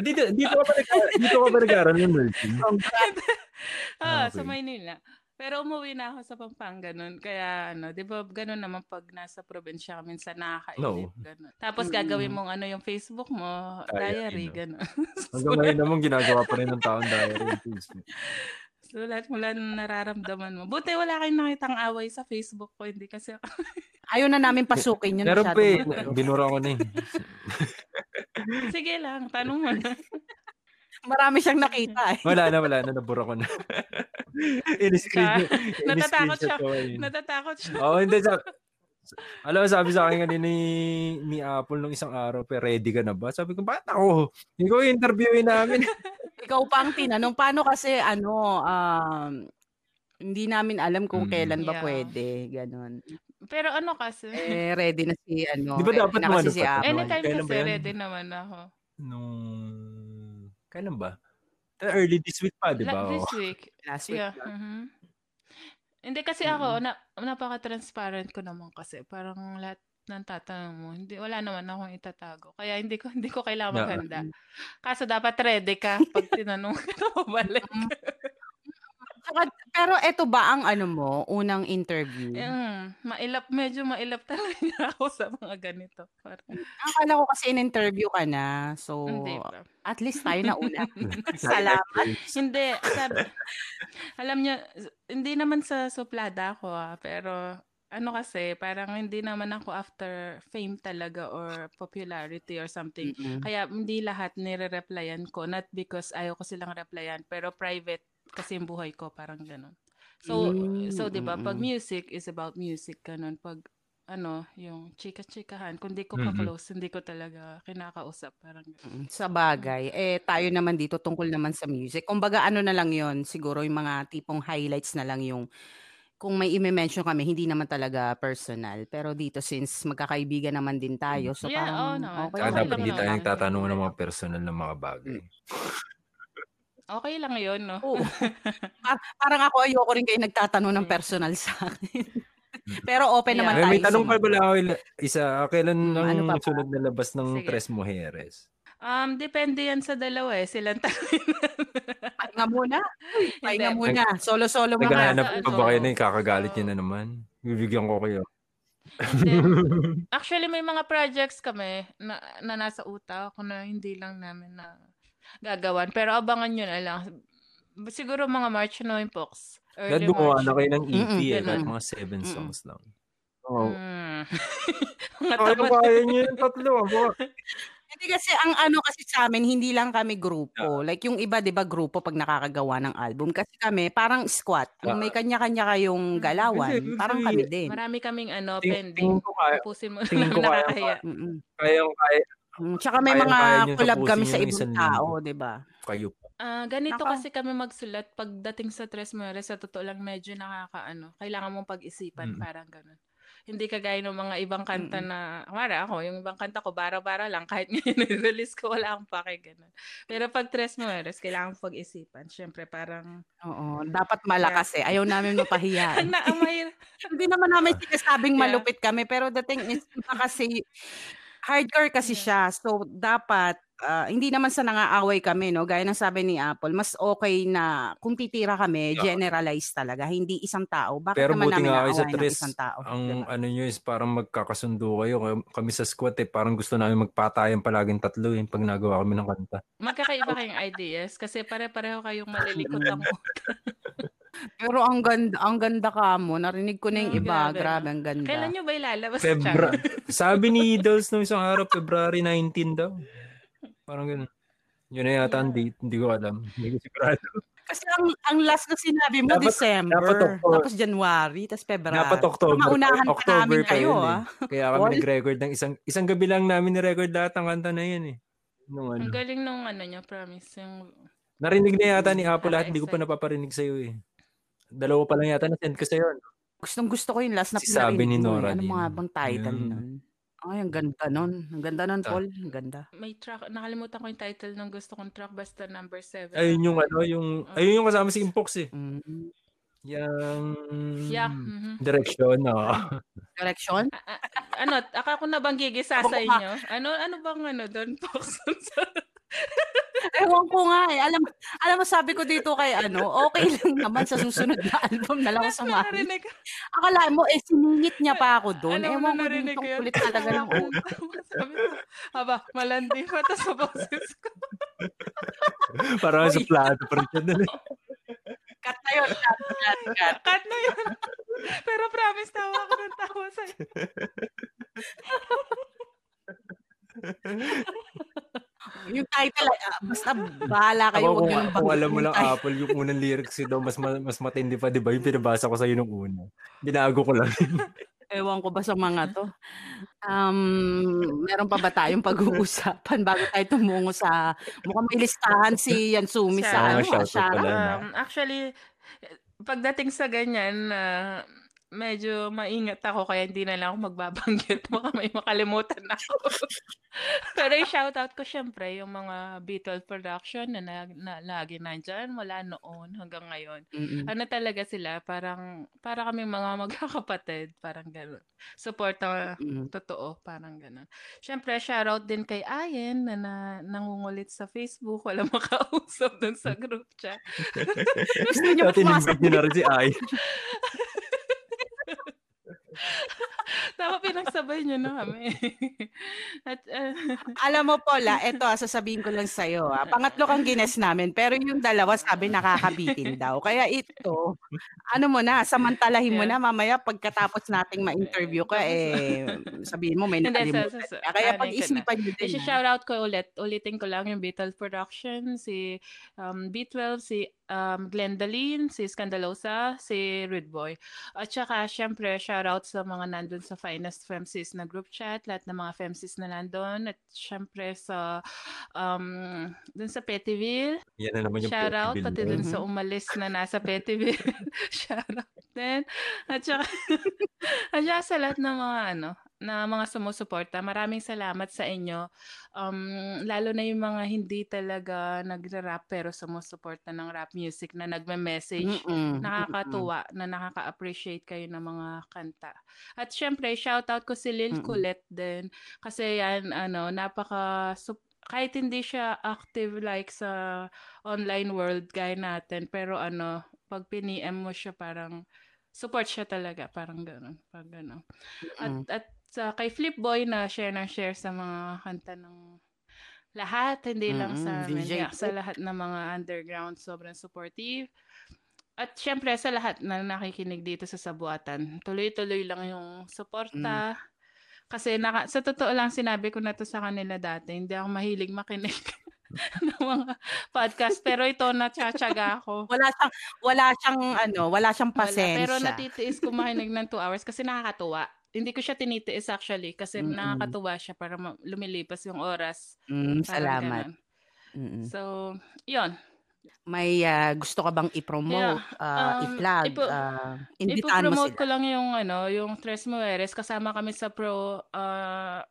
Dito, dito ka ba nag dito ka ba nag-aaral ng nursing? ah, Ah, sa. Maynila. Pero umuwi na ako sa Pampanga noon. Kaya ano, 'di ba ganun naman pag nasa probinsya ka minsan nakakainip No. ganun. Tapos Mm. gagawin mong ano yung Facebook mo, Diary, diary, no? ganun. Hanggang ngayon naman ginagawa pa rin ng taong diary Facebook. So lahat mula nung nararamdaman mo. Buti wala kayong nakitang away sa Facebook ko, hindi kasi ako. Ayaw na namin pasukin yun. Masyado pa eh. Binura ko na eh. Sige lang, tanong mo na. Marami siyang nakita eh. Wala na, wala na. Nabura ko na. In-screen, Natatakot siya. Natatakot siya. Oo, hindi. Sa, alam mo, sabi sa akin kanina ni, ni Apple nung isang araw, pero ready ka na ba? Sabi ko, bakit ako? Ikaw yung interviewin namin. Ikaw pa ang tinanong. Paano kasi ano, um, hindi namin alam kung Mm. kailan ba Yeah. pwede. Ganon. Pero ano kasi, Eh, ready na si ano. Di ba dapat na nung kasi ano si pa to? Apple. anytime Kailan kasi yan? ready naman ako. Nung, kailan ba? Early this week pa, di La- ba? this Oo. week. Last week Yeah. lang. Hindi kasi ako, na, napaka-transparent ko naman kasi. Parang lahat ng tatanong mo, hindi, wala naman akong itatago. Kaya hindi ko hindi ko kailangan maghanda. Kaso dapat ready ka pag tinanong ka na mabalik. Saka, pero eto ba ang ano mo, unang interview? Mm, mailap, medyo mailap talaga ako sa mga ganito. Parang, Akala ko kasi in-interview ka na. So, hindi pa. at least tayo na una. Salamat. Hindi, sabi, alam niyo, hindi naman sa suplada ako ah, pero ano kasi, parang hindi naman ako after fame talaga or popularity or something. Mm-mm. Kaya hindi lahat nire-replyan ko, not because ayaw ko silang replyan, pero private kasi yung buhay ko, parang ganun. So, Mm, so 'di ba, pag music is about music ganun, pag ano, yung chika-chikahan, kung di ko ka-close, hindi ko talaga kinakausap, parang ganun. Mm, Sa bagay, eh tayo naman dito tungkol naman sa music. Kumbaga ano na lang 'yon, siguro yung mga tipong highlights na lang yung kung may i-mention kami, hindi naman talaga personal. Pero dito since magkakaibigan naman din tayo, so Yeah, parang oo naman. okay, Saka Okay dapat lang hindi tayo nagtatanong ng mga personal na mga bagay. Okay lang 'yun, no? Oo. Pa- parang ako ayoko rin kayo nagtatanong ng Mm. personal sa akin. Pero open Yeah. naman May, tayo. may tanong pa sumagot. pala ako ila- isa. Kailan Mm, ang ano pa ba? sunod na labas ng Sige. Tres Mujeres? Um, depende yan sa dalawa eh. Silang tanongin. Pahinga muna. Uy, pahinga Hindi. muna. Solo-solo muna. Naghahanap sa pa ano, ba kayo na yung kakagalit so- niya na naman? Bibigyan ko kayo. Then, actually, may mga projects kami na, na nasa utak na hindi lang namin na gagawan. Pero abangan nyo na lang. Siguro mga March no yung Pox. Gumawa March. na kayo ng EP eh, kahit mga seven Mm-mm. songs lang. Oo. Mm. mga Kaya niyo yung tatlo. Hindi kasi ang ano kasi sa amin, hindi lang kami grupo. Like yung iba, 'di ba, grupo pag nakakagawa ng album. Kasi kami parang squad. Yung may kanya-kanya kayong galawan, Kasi- parang kami din. Marami kaming ano, pending. tingin ko kaya, Tapusin mo tingin ko kaya- kaya, kaya Mm, Tsaka may mga kaya niyo collab tapusin kami sa yung ibang isang tao, linggo. 'di ba? kayo pa. Ah, ganito Nako. kasi kami magsulat pagdating sa Tres Mujeres, sa totoo lang medyo nakakaano. Kailangan mong pag-isipan, Mm. parang ganun. Hindi kagaya ng mga ibang kanta na, kumara ako, yung ibang kanta ko, bara-bara lang, kahit ngayon release ko, wala akong pake, ganun. Pero pag Tres Mujeres, kailangan pag-isipan. Siyempre, parang... Oo, dapat malakas eh. Ayaw namin mapahiya. ang, na, ang. Hindi naman namin sinasabing Yeah. malupit kami, pero the thing is, iba kasi, hardcore kasi siya. So, dapat, ah, hindi naman sa nangaaway kami, no? Gaya ng sabi ni Apple, mas okay na kung titira kami, Yeah. generalize talaga, hindi isang tao. Bakit Pero naman namin nga kayo sa ng Tres, isang tao? ang diba? ano nyo is parang magkakasundo kayo. Kami- Kami sa squad eh, parang gusto namin magpatayan palaging tatlo eh, pag nagawa kami ng kanta. Magkakaiba kayong ideas kasi pare-pareho kayong malilikot ang Pero ang ganda, ang ganda ka mo. Narinig ko na yung Mm, iba. grabe, Grabe, no? ang ganda. Kailan nyo ba ilalabas? Febra Sabi ni Dolls nung isang araw, February 19 daw. Parang ganun. Yun na yata ang date. Hindi ko alam. Hindi ko sigurado. Kasi ang, ang last na sinabi mo, Dapat- December. dapat October. tapos January, tapos February. Dapat October. Maunahan pa October namin pa kayo, yun ah. eh. Kaya kami nag-record ng isang isang gabi lang namin ni-record lahat ng kanta na yun eh. Nung ano. Ang galing nung ano nyo, promise. Yung, Narinig na yata ni Apple lahat, hindi ko pa Nakaka-excite. napaparinig sa'yo eh. Dalawa pa lang yata na-send ko sa'yo. no? Gustong gusto ko yung last na Si Sabi pinarinig ni. Nora. Ano mga bang title Ayun. nun? Ay, ang ganda nun. Ang ganda nun, Paul. Ang ganda. may track, nakalimutan ko yung title ng gusto kong track, basta number 7. Ayun yung ano, yung, ayun yung kasama si Impox eh. Mm. Yung Yeah. mhm. direction, no. Direction? A- a- ano, aka ko na bang gigisa sa inyo? Ano ano bang ano doon, Fox? Ewan ko nga eh. Alam, alam mo, sabi ko dito kay ano, okay lang naman sa susunod na album na lang ako narinig ko. Akala mo, eh, siningit niya pa ako doon. Alam mo Ewan na ko dito kulit talaga ng ulo. Sabi ko, aba, malandi pa to sa boses ko. Parang sa plato pa rin eh. Cut na yun, cut, cut, cut. Cut na yun. Pero promise, tawa ko ng tawa sa'yo. Yung title, ah, basta bahala kayo. Ako kung, kung banggitin alam mo lang. Apple, yung unang lyrics daw, mas, ma- mas matindi pa, di ba? Yung pinabasa ko sa'yo nung una. Binago ko lang. Ewan ko ba sa mga to. Um, meron pa ba tayong pag-uusapan bago tayo tumungo sa mukhang may listahan si Yansumi sa ano, pala. Um, actually, pagdating sa ganyan, ah, medyo maingat ako kaya hindi na lang ako magbabanggit. Baka may makalimutan ako. Pero yung shoutout ko syempre, yung mga Beatle production na, na, na lagi nandyan, wala noon hanggang ngayon. Mm-mm. Ano talaga sila, parang, para kami mga magkakapatid, parang gano'n. Support na Mm. totoo, parang gano'n. Siyempre, shoutout din kay Ayen na, na nangungulit sa Facebook, wala makausap dun sa group chat. Gusto niyo ba pumasok nag niyo na rin si Ay. Tama, pinagsabay niyo na kami. At, uh, Alam mo, Paula, eto, ah, sasabihin ko lang sa'yo. Ah. Pangatlo kang gines namin, pero yung dalawa sabi nakakabitin daw. Kaya ito, ano mo na, samantalahin mo Yeah. na, mamaya pagkatapos nating ma-interview ka, eh, sabihin mo may nakalimutan. sa, sa, ka. Kaya pag-isipan nyo din. ah. shoutout ko ulit, ulitin ko lang yung Beatle Production, si um, B12, si um, Glendalyn, si Scandalosa, si Rude Boy. At saka, syempre, shoutout sa mga nandun sa Finest Femsis na group chat, lahat ng mga Femsis na nandun. At syempre sa, um, dun sa Pettyville, Yan na naman yung Shoutout pati dun yun. sa umalis na nasa Pettyville. Shoutout din. At saka, at saka sa lahat ng mga ano, na mga sumusuporta. Maraming salamat sa inyo. Um, lalo na yung mga hindi talaga nagra-rap pero sumusuporta ng rap music na nagme-message. Mm-mm, Nakakatuwa na nakaka-appreciate kayo ng mga kanta. At syempre, shoutout ko si Lil Mm-mm. Colette din. Kasi yan, ano, napaka kahit hindi siya active like sa online world gaya natin, pero ano, pag piniem mo siya parang support siya talaga, parang gano'n, pag gano'n. At, Mm-mm. at sa kay Flipboy na share ng share sa mga kanta ng lahat, hindi lang sa amin, DJ yeah, sa lahat ng mga underground, sobrang supportive. At syempre sa lahat na nakikinig dito sa Sabuatan, tuloy-tuloy lang yung suporta. Kasi naka, sa totoo lang sinabi ko na to sa kanila dati, hindi ako mahilig makinig ng mga podcast. Pero ito, natsyatsaga ako. Wala siyang, wala siyang, ano, wala siyang Wala. pasensya. Pero natitiis ko makinig ng 2 hours kasi nakakatuwa. Hindi ko siya tinitiis actually kasi Mm-mm. nakakatuwa siya para lumilipas yung oras. Mm, salamat. Mm-mm. So, yun. May ah, gusto ka bang i-promote, ah, Um, i-plug, ipo mo ipo-promote ko lang yung ano, yung Tres Mujeres. Kasama kami sa Pro ah,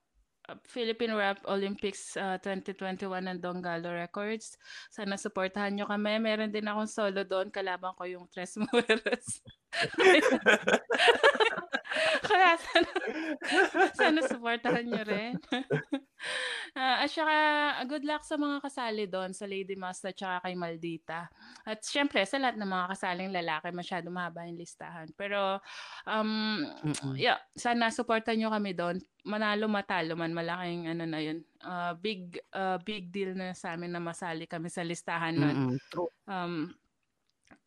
Philippine Rap Olympics ah, 2021 ng Donggalo Records. Sana supportahan nyo kami. Meron din akong solo doon. Kalaban ko yung Tres Mujeres. Kaya sana, sana supportahan nyo rin. Ah, at saka, good luck sa mga kasali doon, sa Lady Master at saka kay Maldita. At syempre, sa lahat ng mga kasaling lalaki, masyado mahaba yung listahan. Pero, um, yeah, sana supportan nyo kami doon. Manalo, matalo man, malaking ano na yun. Ah, big, ah, big deal na sa amin na masali kami sa listahan nun. Mm, true. Um,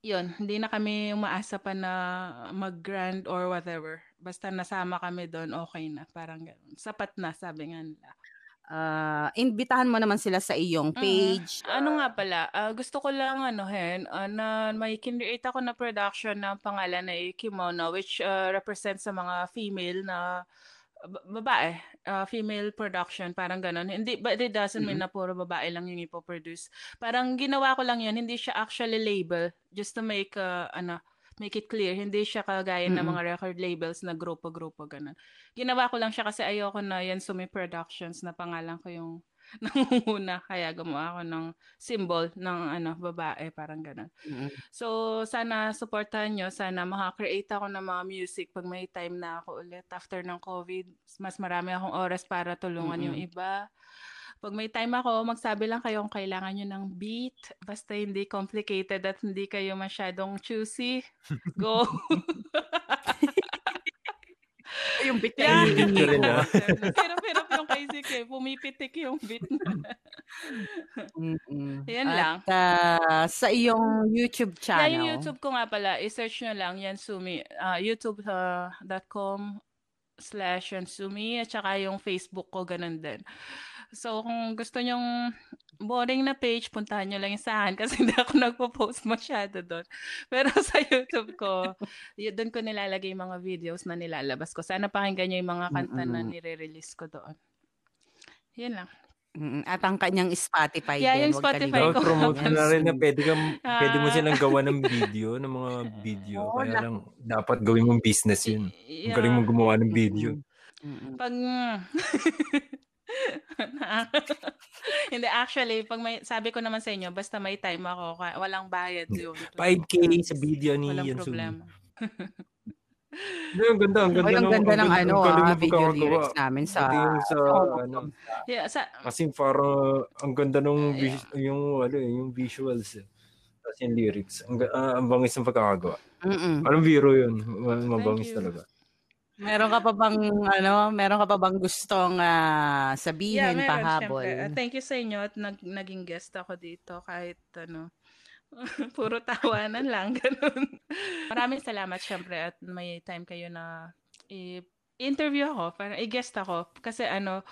yun, hindi na kami umaasa pa na mag-grand or whatever. Basta nasama kami doon, okay na. Parang ganun. Sapat na, sabi nga nila. Ah, imbitahan mo naman sila sa iyong Mm. page. Ano nga pala, ah, gusto ko lang ano hen, ah, na may kinreate ako na production na pangalan na Kimono which ah, represents sa mga female na ba- babae, ah, female production, parang ganon. Hindi, but it doesn't mean Mm. na puro babae lang yung ipoproduce. Parang ginawa ko lang yun, hindi siya actually label, just to make, ah, ano, make it clear, hindi siya kagaya ng Mm. mga record labels na grupo-grupo, ganon. Ginawa ko lang siya kasi ayoko na yan Sumi Productions na pangalan ko yung nangunguna, kaya gumawa ako ng symbol ng ano, babae, parang ganon. Mm. So, sana supportahan nyo. Sana makakreate ako ng mga music pag may time na ako ulit after ng COVID. Mas marami akong oras para tulungan yung Mm-mm. iba. Pag may time ako, magsabi lang kayo kung kailangan nyo ng beat. Basta hindi complicated at hindi kayo masyadong choosy. Go! Yung beat Yeah. na hinihingi Rin, ah. Hirap-hirap yung kay Zik eh. Pumipitik yung beat na. Mm-mm. Yan At, lang. ah, sa iyong YouTube Yeah, channel. yung YouTube ko nga pala, i-search nyo lang Yansumi. Uh, youtube.com slash Yansumi at saka yung Facebook ko, ganun din. So, kung gusto nyong boring na page, puntahan nyo lang yung sa akin kasi hindi ako nagpo-post masyado doon. Pero sa YouTube ko, yun, doon ko nilalagay yung mga videos na nilalabas ko. Sana pakinggan nyo yung mga kanta na Mm-mm. nire-release ko doon. Yan lang. At ang kanyang Spotify Yeah, din. yung Spotify ko. promote mo na rin na pwede, kang, pwede mo Ah. silang gawa ng video, ng mga video. Oo, Kaya na- lang, dapat gawin mong business yun. Ang galing Yeah. mong gumawa ng video. Pag Hindi actually, pag may sabi ko naman sa inyo, basta may time ako, walang bayad yun. 5K sa video ni Walang Yansumi. problema. Ang ganda, ang ganda. Ay, ang ng- ganda ng ano, ah, video lyrics namin sa... Sa, ano, Yeah, sa kasi parang, ang ganda nung, Yeah. vis- yung, ano, eh, yung visuals. Eh. Tapos yung lyrics. Ang, ah, ang bangis ng pagkakagawa. Mm-mm. Anong biro yun? Ma- Mabangis you. Meron ka pa bang ano, meron ka pa bang gustong Yeah, sabihin meron pahabol? syempre. Uh, thank you sa inyo at nag, naging guest ako dito kahit ano puro tawanan lang ganun. Maraming salamat syempre at may time kayo na i- interview ako, para i-guest ako kasi ano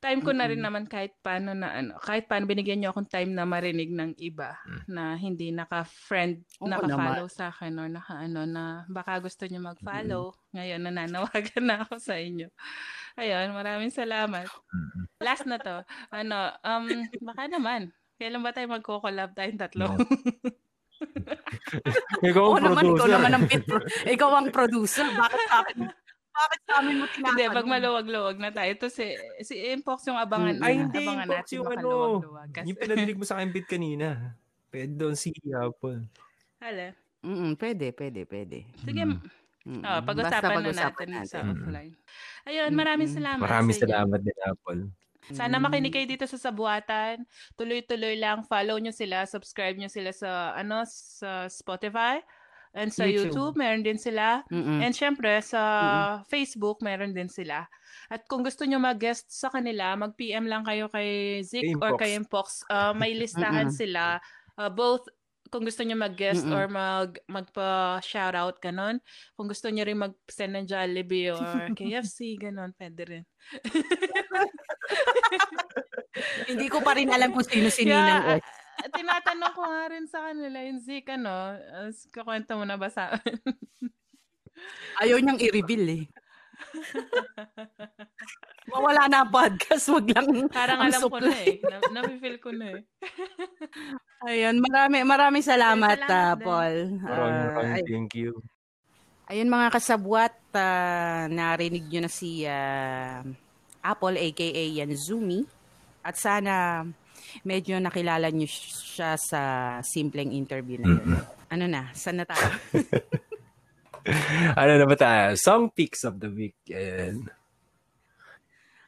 time ko na rin naman kahit paano na ano, kahit paano binigyan niyo akong time na marinig ng iba Mm. na hindi naka-friend, Oo naka-follow sa akin or naka ano na baka gusto niyo mag-follow. Ngayon nananawagan na ako sa inyo. Ayun, maraming salamat. Last na to. Ano, um, baka naman. Kailan ba tayo magko-collab tayong tatlo? No. Ikaw Oo ang naman, ikaw producer. naman ang pro- ikaw ang producer. Bakit sa akin? Bakit sa amin mo tinatanong? Hindi, pag maluwag-luwag na tayo. Ito si, si Impox yung abangan, Mm. Ay, hindi. abangan natin yung ano. Kasi, Yung pinadilig mo sa akin beat kanina. Pwede doon si Apple. Hala. Mm, pwede, pwede, pwede. Sige, Mm. Mm, oh, basta pag-usapan na pag-usapan natin, sa natin. offline. Ayun, maraming Mm-mm. salamat. Maraming salamat din, Apple. Sana Mm. makinig kayo dito sa Sabuatan. Tuloy-tuloy lang. Follow nyo sila. Subscribe nyo sila sa, ano, sa Spotify. And sa YouTube. YouTube, meron din sila. Mm-mm. And syempre, sa Facebook, meron din sila. At kung gusto nyo mag-guest sa kanila, mag-PM lang kayo kay Zik or kay Impox. Uh, may listahan Mm-mm. sila. Uh, both kung gusto nyo mag-guest Mm-mm. or mag, magpa-shoutout, ganun. Kung gusto nyo rin mag-send ng Jollibee or KFC, ganun, pwede rin. Hindi ko pa rin alam kung sino si Ninang Kaya, S. ah, tinatanong ko nga rin sa kanila, yung Zik, ano, uh, kakwento mo na ba sa Ayaw niyang i-reveal eh. Mawala na ang podcast, wag lang Parang ang alam ko na supply. eh. Na, nafe-feel ko na eh. Ayun, marami, maraming salamat, Salamat din. Paul. Maraming maraming ay- thank you. ayun mga kasabwat, ah, narinig nyo na si ah, Apple aka Yanzumi. At sana medyo nakilala nyo siya sa simpleng interview na yun. Ano na, saan na tayo? ano na ba tayo? Song picks of the week. And,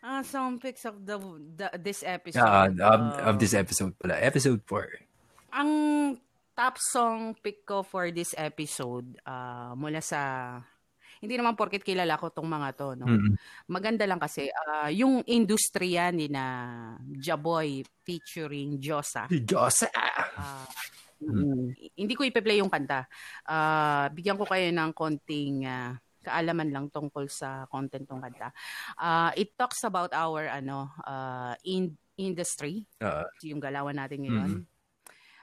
Ah, song picks of the, the this episode. uh, of, Ah, of this episode pala. Episode 4. Ang top song pick ko for this episode ah, mula sa hindi naman porket kilala ko tong mga to, no. Mm. Maganda lang kasi ah, yung industriya ni na Jaboy featuring Josa. Diyos! Ah, mm, Hindi ko ipe-play yung kanta. Ah, bigyan ko kayo ng konting ah, kaalaman lang tungkol sa content ng kanta. Ah, it talks about our ano ah, in industry, Ah, yung galawan natin ngayon.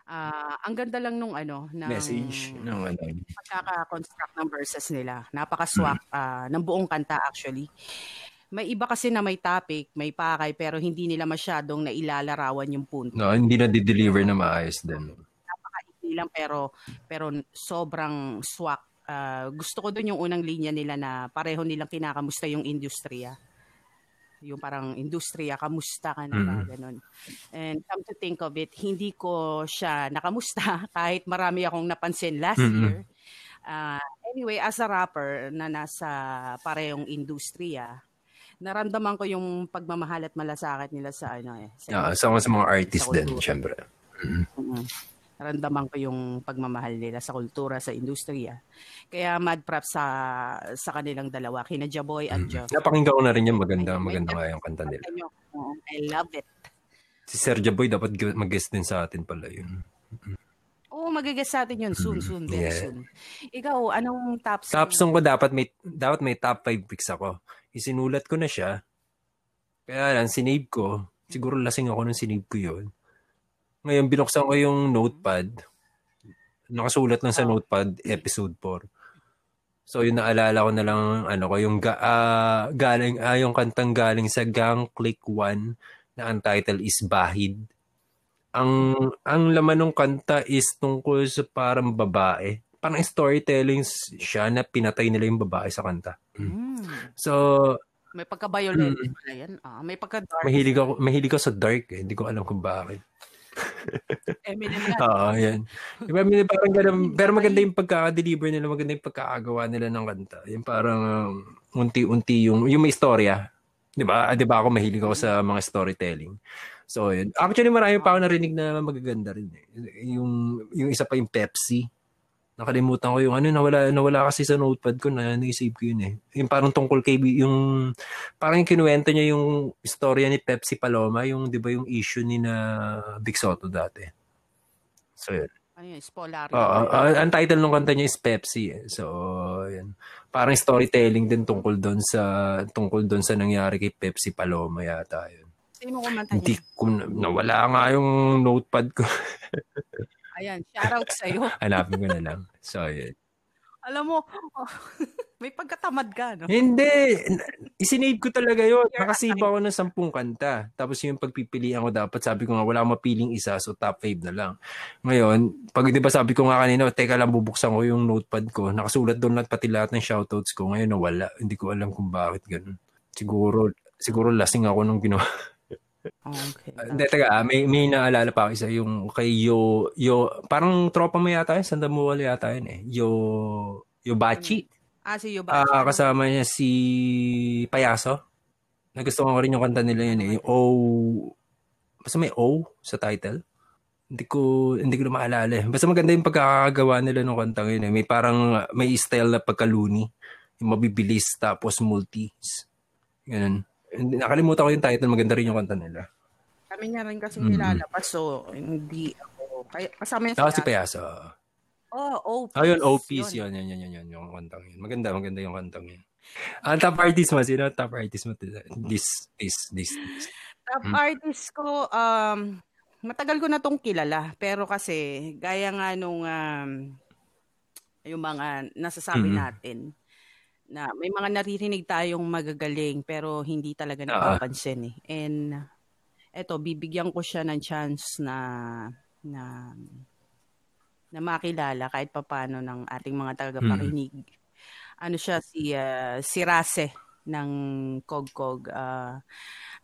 Ah, ang ganda lang nung ano ng message ng ano. pagkaka-construct ng verses nila. Napaka-swak ah, ng buong kanta actually. May iba kasi na may topic, may pakay, pero hindi nila masyadong nailalarawan yung punto. No, hindi na di-deliver na maayos din. Hindi lang pero pero sobrang swak. Ah, gusto ko doon yung unang linya nila na pareho nilang kinakamusta yung industriya. Yung parang industriya, kamusta ka na ba? Mm. Ganun. And come to think of it, hindi ko siya nakamusta kahit marami akong napansin last Mm-mm. year. Ah, anyway, as a rapper na nasa parehong industriya, naramdaman ko yung pagmamahal at malasakit nila sa ano eh. Ah, sa, sa mga artist Sa din, syempre. Mm. Naramdaman ko yung pagmamahal nila sa kultura, sa industriya. Kaya mad props sa sa kanilang dalawa, kina Jaboy at Mm. Joff. Napakinggan ko na rin yan. Maganda, maganda nga yung kanta nila. I love it. Si Sergio Boy dapat gu- mag-guest din sa atin pala yun. Oo, magigas sa atin yun soon, soon, very Yeah. soon. Ikaw, anong top song? Top song ko dapat may dapat may top 5 picks ako. Isinulat ko na siya. Kaya lang, sinave ko. Siguro lasing ako nung sinave ko yun. Ngayon, binuksan ko yung notepad. Nakasulat lang sa Oh. notepad, episode 4. So, yun naalala ko na lang, ano ko, yung ga, ah, galing, ah, yung kantang galing sa Gang Click 1 na ang title is Bahid. Ang ang laman ng kanta is tungkol sa parang babae. Parang storytelling siya na pinatay nila yung babae sa kanta. Mm. So, May pagka-violent pala yan. Ah, may pagka-dark. mahilig ako, mahilig ako sa dark eh. Hindi ko alam kung bakit. Eminem yan. Oo, yan. Diba, may parang ganun, pero maganda yung pagkaka-deliver nila, maganda yung pagkakagawa nila ng kanta. Yung parang um, unti-unti yung, yung may istorya. Di ba? Ah, Di ba ako mahilig ako sa mga storytelling. So, yun. Actually, marami pa ako narinig na magaganda rin. Eh. Yung, yung isa pa yung Pepsi. Nakalimutan ko yung ano, nawala, nawala kasi sa notepad ko na naisave ko yun eh. Yung parang tungkol kay, yung, parang yung kinuwento niya yung istorya ni Pepsi Paloma, yung, di ba, yung issue ni na Big Soto dati. So, yun. Ano yun? Spolari. Oo, ah, ang title ng kanta niya is Pepsi. Eh. So, yun. Parang storytelling din tungkol doon sa tungkol doon sa nangyari kay Pepsi Paloma yata yun. Sino kumanta Hindi niya? ko na- nawala nga yung notepad ko. Ayan, shoutout sa'yo. Hanapin ko na lang. So, yun. Alam mo, may pagkatamad ka, no? Hindi. Isinave ko talaga yun. Nakasave ako ng sampung kanta. Tapos yung pagpipilian ko dapat, sabi ko nga, wala mapiling isa, so top 5 na lang. Ngayon, pag di ba sabi ko nga kanina, teka lang, bubuksan ko yung notepad ko. Nakasulat doon lahat pati lahat ng shoutouts ko. Ngayon, nawala. Hindi ko alam kung bakit ganun. Siguro, siguro lasing ako nung ginawa. Okay. Hindi, teka, ah, may, may naalala pa ako isa, yung kay Yo, Yo, parang tropa mo yata yun, Sandamual yata yun eh. Yo, Yo Bachi. Ah, si Yuba. Ah, kasama niya si Payaso. Nagustuhan ko rin yung kanta nila yun eh. Yung O, basta may O sa title. Hindi ko, hindi ko maalala eh. Basta maganda yung pagkakagawa nila ng kanta yun eh. May parang, may style na pagkaluni. Yung mabibilis tapos multis. Ganun. Hindi- Nakalimutan ko yung title. Maganda rin yung kanta nila. Kami niya rin kasi Mm. nilalabas, so hindi ako. Kaya, kasama niya Tapos si. Payaso. Oh, OPs. Ah, yun, OPs yun. Yan, yan, yan, yan, yung kantang yun. Maganda, maganda yung kantang yun. Ang top artist mo, sino top artist mo? This, this, this, this. Top Mm. artist ko, um, matagal ko na tong kilala. Pero kasi, gaya nga nung um, yung mga nasasabi Mhm. natin, na may mga naririnig tayong magagaling pero hindi talaga napapansin eh. And eto, bibigyan ko siya ng chance na na na makilala kahit papano ng ating mga tagapakinig. Ano siya si ah, si Rase ng Kogkog. Uh,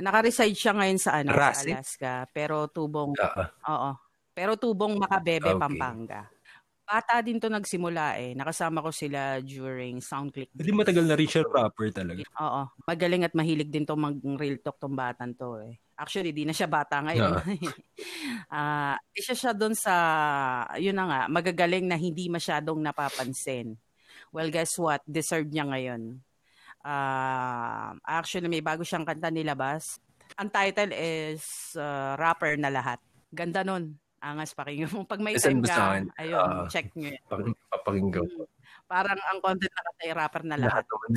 naka-reside siya ngayon sa ano Rase? Alaska pero tubong Oo. oo. Pero tubong Makabebe, Okay. Pampanga. Bata din to nagsimula eh. Nakasama ko sila during Soundclick. Hindi matagal na rin siya rapper talaga. Oo. Magaling at mahilig din to mag-real talk tong batan to eh. Actually, di na siya bata ngayon. Ah, isa siya doon sa, yun na nga, magagaling na hindi masyadong napapansin. Well, guess what? Deserve niya ngayon. Ah, actually, may bago siyang kanta nilabas. Ang title is ah, Rapper na Lahat. Ganda nun. Angas pakinggan mo. Pag may time mo ka, ayun, Ah. check nyo yan. Pag- Papakinggan ko. Parang ang content na ay rapper na lahat. Lahat naman.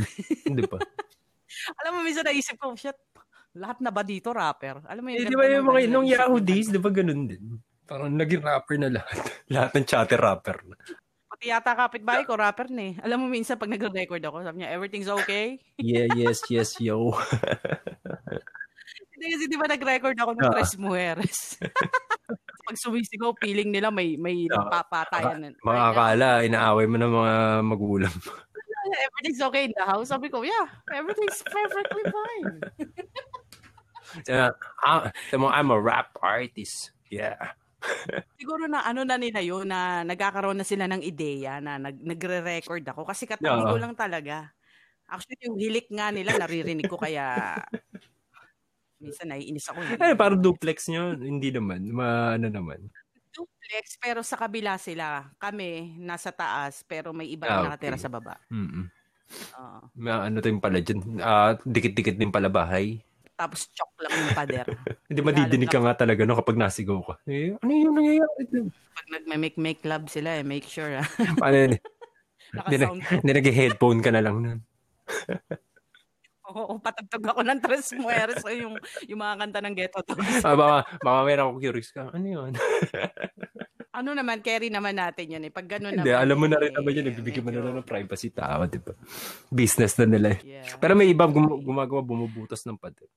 Hindi pa. Alam mo, minsan naisip ko, shit, lahat na ba dito rapper? Alam mo Eh, yung di ba yung ng mga nung Yahoo days, di ba ganun din? Parang naging rapper na lahat. lahat ng chatter rapper na. Pati yata kapitbahay ko, rapper na eh. Alam mo, minsan pag nagre-record ako, sabi niya, everything's okay? Yeah, yes, yes, yo. Hindi kasi di ba nag-record ako ng Ah. Tres Mujeres? Pag sumisigaw, feeling nila may may Ah. nagpapatayan. Mga akala, inaaway mo ng mga magulang. Everything's okay in the house. Sabi ko, yeah, everything's perfectly fine. Uh, I'm, I'm a rap artist. Yeah. Siguro na ano na nila yun, na nagkakaroon na sila ng ideya na nag, nagre-record ako kasi katabi ko lang talaga. Actually, yung hilik nga nila, naririnig ko kaya minsan naiinis ako. eh. Ay, parang duplex nyo. Hindi naman. Ma, ano naman. duplex pero sa kabila sila. Kami nasa taas pero may iba Ah, na nakatira okay. sa baba. Mm-mm. Oo. Ma, ano yung pala dyan? Ah, dikit-dikit din pala bahay. Tapos chok lang yung pader. Hindi madidinig ka nga talaga no kapag nasigaw ka. Eh, ano yung nangyayari? Pag nagme-make-make love sila eh, make sure ah. Paano yun? Naka-sound. hindi nag-headphone ka na lang nun. Oo, patagtog ako ng Tres Mujeres o yung, yung mga kanta ng Ghetto Dogs. Ah, baka, baka meron ako curious ka. Ano yun? Ano naman, carry naman natin yun eh. Pag gano'n Hindi, naman. alam mo na rin eh, naman yun. Nagbibigyan mo na lang ng privacy tao, di ba? Business na nila. eh. Yeah. Pero may iba gum- gumagawa, bumubutas ng pader.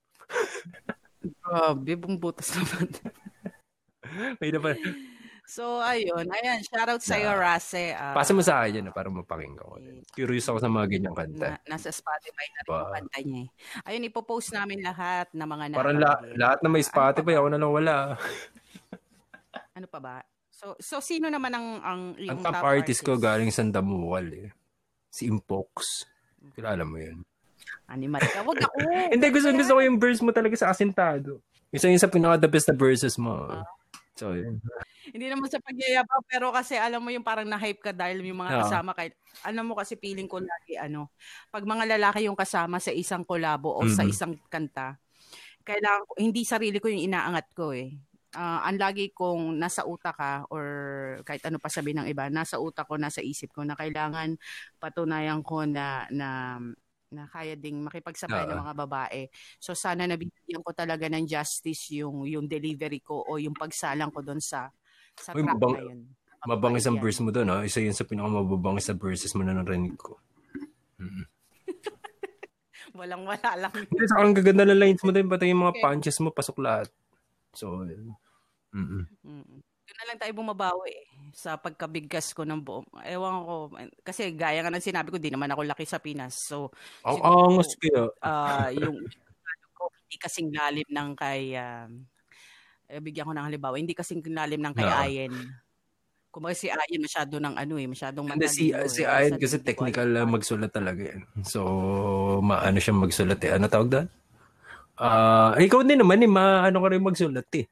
Grabe, bumubutas naman. May iba. So, ayun. Ayan, shoutout sa'yo, Rase. Ah, Pasa mo sa akin yan ah, para mapakinggan ko. Curious ako sa mga ganyang kanta. na, nasa Spotify na rin yung kanta niya eh. Ayun, ipopost namin lahat ng mga Parang la- lahat na may Ah, Spotify, ako na lang wala. Ano pa ba? So, so sino naman ang ang Ang yung top artist ko galing sa Damuwal eh. Si Impox. Kilala mo yun. Animal ka. Wag ako. Hindi, gusto, gusto ko yung verse mo talaga sa asintado. Isa yun sa pinaka-the best na verses mo. So, yun. Hindi naman sa pagyayabang, pero kasi alam mo yung parang na-hype ka dahil yung mga Oo. kasama kahit alam mo kasi feeling ko lagi ano, pag mga lalaki yung kasama sa isang kolabo o sa Mhm. isang kanta, kailangan ko, hindi sarili ko yung inaangat ko eh. Ah, ang lagi kong nasa utak ka or kahit ano pa sabihin ng iba, nasa utak ko, nasa isip ko na kailangan patunayan ko na na na kaya ding makipagsabay ng Oo. mga babae. So sana nabigyan ko talaga ng justice yung yung delivery ko o yung pagsalang ko doon sa sa Uy, track mabang- na yun. Mabangis ang verse mo doon, ha? Isa yun sa pinaka-mababangis na verses mo na narinig ko. Walang wala lang. Hindi, sa ang gaganda ng lines mo doon, pati yung mga punches mo, pasok lahat. So, yun. Mm-mm. Doon na lang tayo bumabawi eh, sa pagkabigkas ko ng buong. Ewan ko, kasi gaya nga ng sinabi ko, di naman ako laki sa Pinas. So, Ang Siguro- angas kaya. ah yung ano ko, hindi kasing lalim ng kay, um, eh, bigyan ko ng halimbawa, hindi kasing lalim ng kay Oo. Ayen. Kumbaga si Ayen masyado ng ano eh, masyadong Hindi, si, matalino si eh. Sa kasi technical uh, magsulat talaga yan. So, maano siya magsulat eh. Ano tawag doon? Ah, ikaw din naman eh, maano ka rin magsulat eh.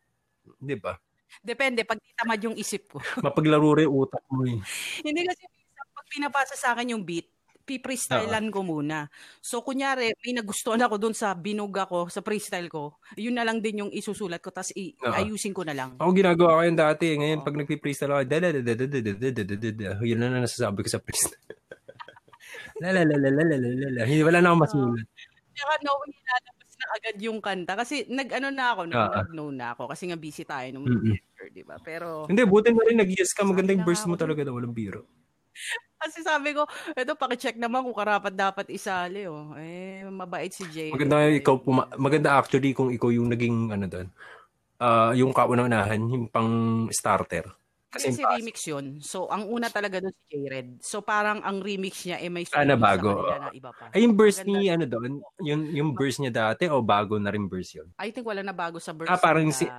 Di ba? Depende, pag tamad yung isip ko. Mapaglaro rin utak mo eh. Hindi kasi pag pinapasa sa akin yung beat, pi-freestylean ko muna. So, kunyari, may nagustuhan ako dun sa binuga ko, sa freestyle ko, yun na lang din yung isusulat ko, tapos i- ayusin ko na lang. Ako ginagawa ko yun dati. Ngayon, Oo. pag nagpi-freestyle ako. Yun na na nasasabi ko sa freestyle. Lalalalalalalalala. Hindi, wala na akong masulat. Kaya knowing na agad yung kanta. Kasi nag-ano na ako, Oo. nag-know na ako. Kasi nga busy tayo nung Mm-mm. year, di ba? Pero, Hindi, buti na rin nag-yes ka. Maganda yung Sabi na verse mo talaga daw. Walang biro. kasi sabi ko, eto, pakicheck naman kung karapat dapat isali, oh. Eh, mabait si Jay. Maganda ikaw puma- maganda actually kung ikaw yung naging ano doon. ah, yung kauna-unahan, yung pang starter. Kasi si remix yun. So, ang una talaga doon si J-Red. So, parang ang remix niya eh may Ah, na sumunod sa bago. na iba pa. ay yung verse ni ano doon, yung yung verse niya dati o bago na rin verse yun? I think wala na bago sa verse. Ah, parang nila. si-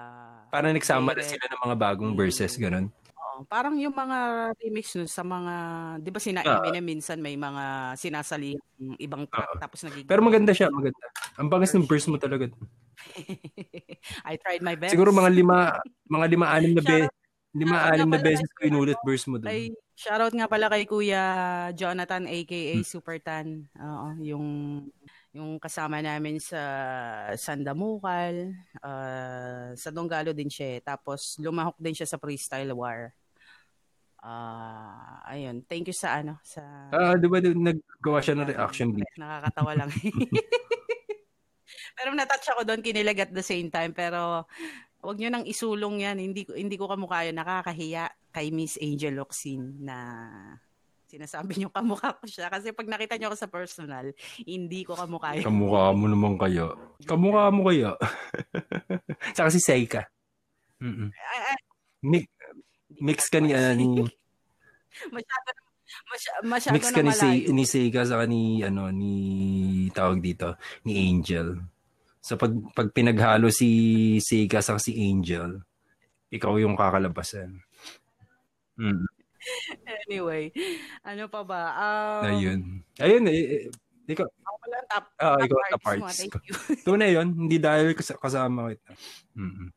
Parang nagsama na J-Red. sila ng mga bagong verses, ganun. Oo, parang yung mga remix nun sa mga, di ba sina Ah. Eminem minsan may mga sinasali yung ibang track Ah. tapos nagiging. Pero maganda siya, maganda. Ang bangas ng verse mo talaga. I tried my best. Siguro mga lima, mga lima, anim na be, lima, Shoutout anim na beses ko inulit verse mo doon. Ay, shoutout nga pala kay Kuya Jonathan aka Super Tan. Oo, yung yung kasama namin sa Sandamukal, uh, sa Donggalo din siya. eh. Tapos lumahok din siya sa Freestyle War. Ah, ayun. Thank you sa ano, sa Ah, di ba naggawa siya ng reaction video? Nakakatawa lang. pero natouch ako doon, kinilag at the same time. Pero wag nyo nang isulong yan. Hindi, hindi ko kamukha yun. Nakakahiya kay Miss Angel Locsin na sinasabi nyo kamukha ko siya. Kasi pag nakita nyo ako sa personal, hindi ko kamukha yun. Kamukha mo naman kaya. Kamukha mo kaya. Saka si Seika. Mm-mm. Ay, ay, Mix, mix ka ni, ano, ni masyado, masy- masyado mix ka ni, Se, malayo. ni Seika saka ni, ano, ni, tawag dito, ni Angel. So, pag, pag pinaghalo si Seika saka si Angel, ikaw yung kakalabasan. Mm. Anyway, ano pa ba? Um, Ayun. Ayun, eh, eh, ikaw, Ako pala ang top, ah, top ikaw artist top mo. artist Thank ko. you. Ito na yun, hindi dahil kas- kasama kita. Mm-mm.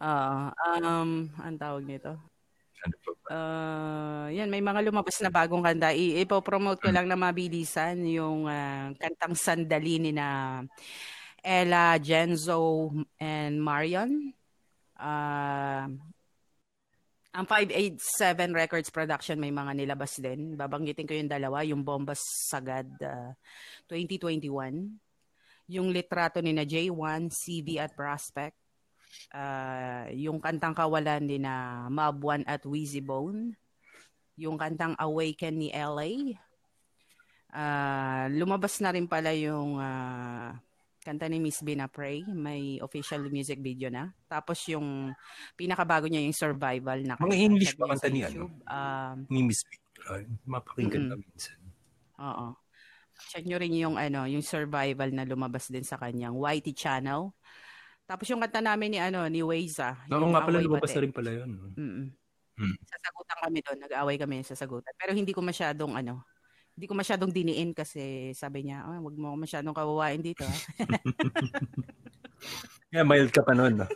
Ah, um, ang tawag nito? Ano pa ba? Uh, yan, may mga lumabas na bagong kanta. I- ipopromote ko lang na mabilisan yung ah, kantang Sandali ni na Ella, Genzo, and Marion. Ah, ang 587 Records Production may mga nilabas din. Babanggitin ko yung dalawa, yung Bombas Sagad ah, 2021. Yung litrato ni na J1, CV at Prospect. Ah, yung kantang kawalan ni na Mob 1 at Wheezy Bone. Yung kantang Awaken ni LA. Ah, lumabas na rin pala yung ah, kanta ni Miss Bina Pray. May official music video na. Tapos yung pinakabago niya yung Survival na Mga. English niyo kanta ni YouTube. Um, Ni Miss Victor. Mapakinggan Mm-mm. na minsan. Oo. Check nyo rin yung ano, yung survival na lumabas din sa kanyang YT channel. Tapos yung kanta namin ni ano, ni Weza. Oo nga pala, lumabas na rin pala yun. Mm. Mm. Sasagutan kami doon, nag-aaway kami sa sagutan. Pero hindi ko masyadong ano, hindi ko masyadong diniin kasi sabi niya, oh, wag mo masyadong kawawain dito. ah." Yeah, mild ka pa nun. No?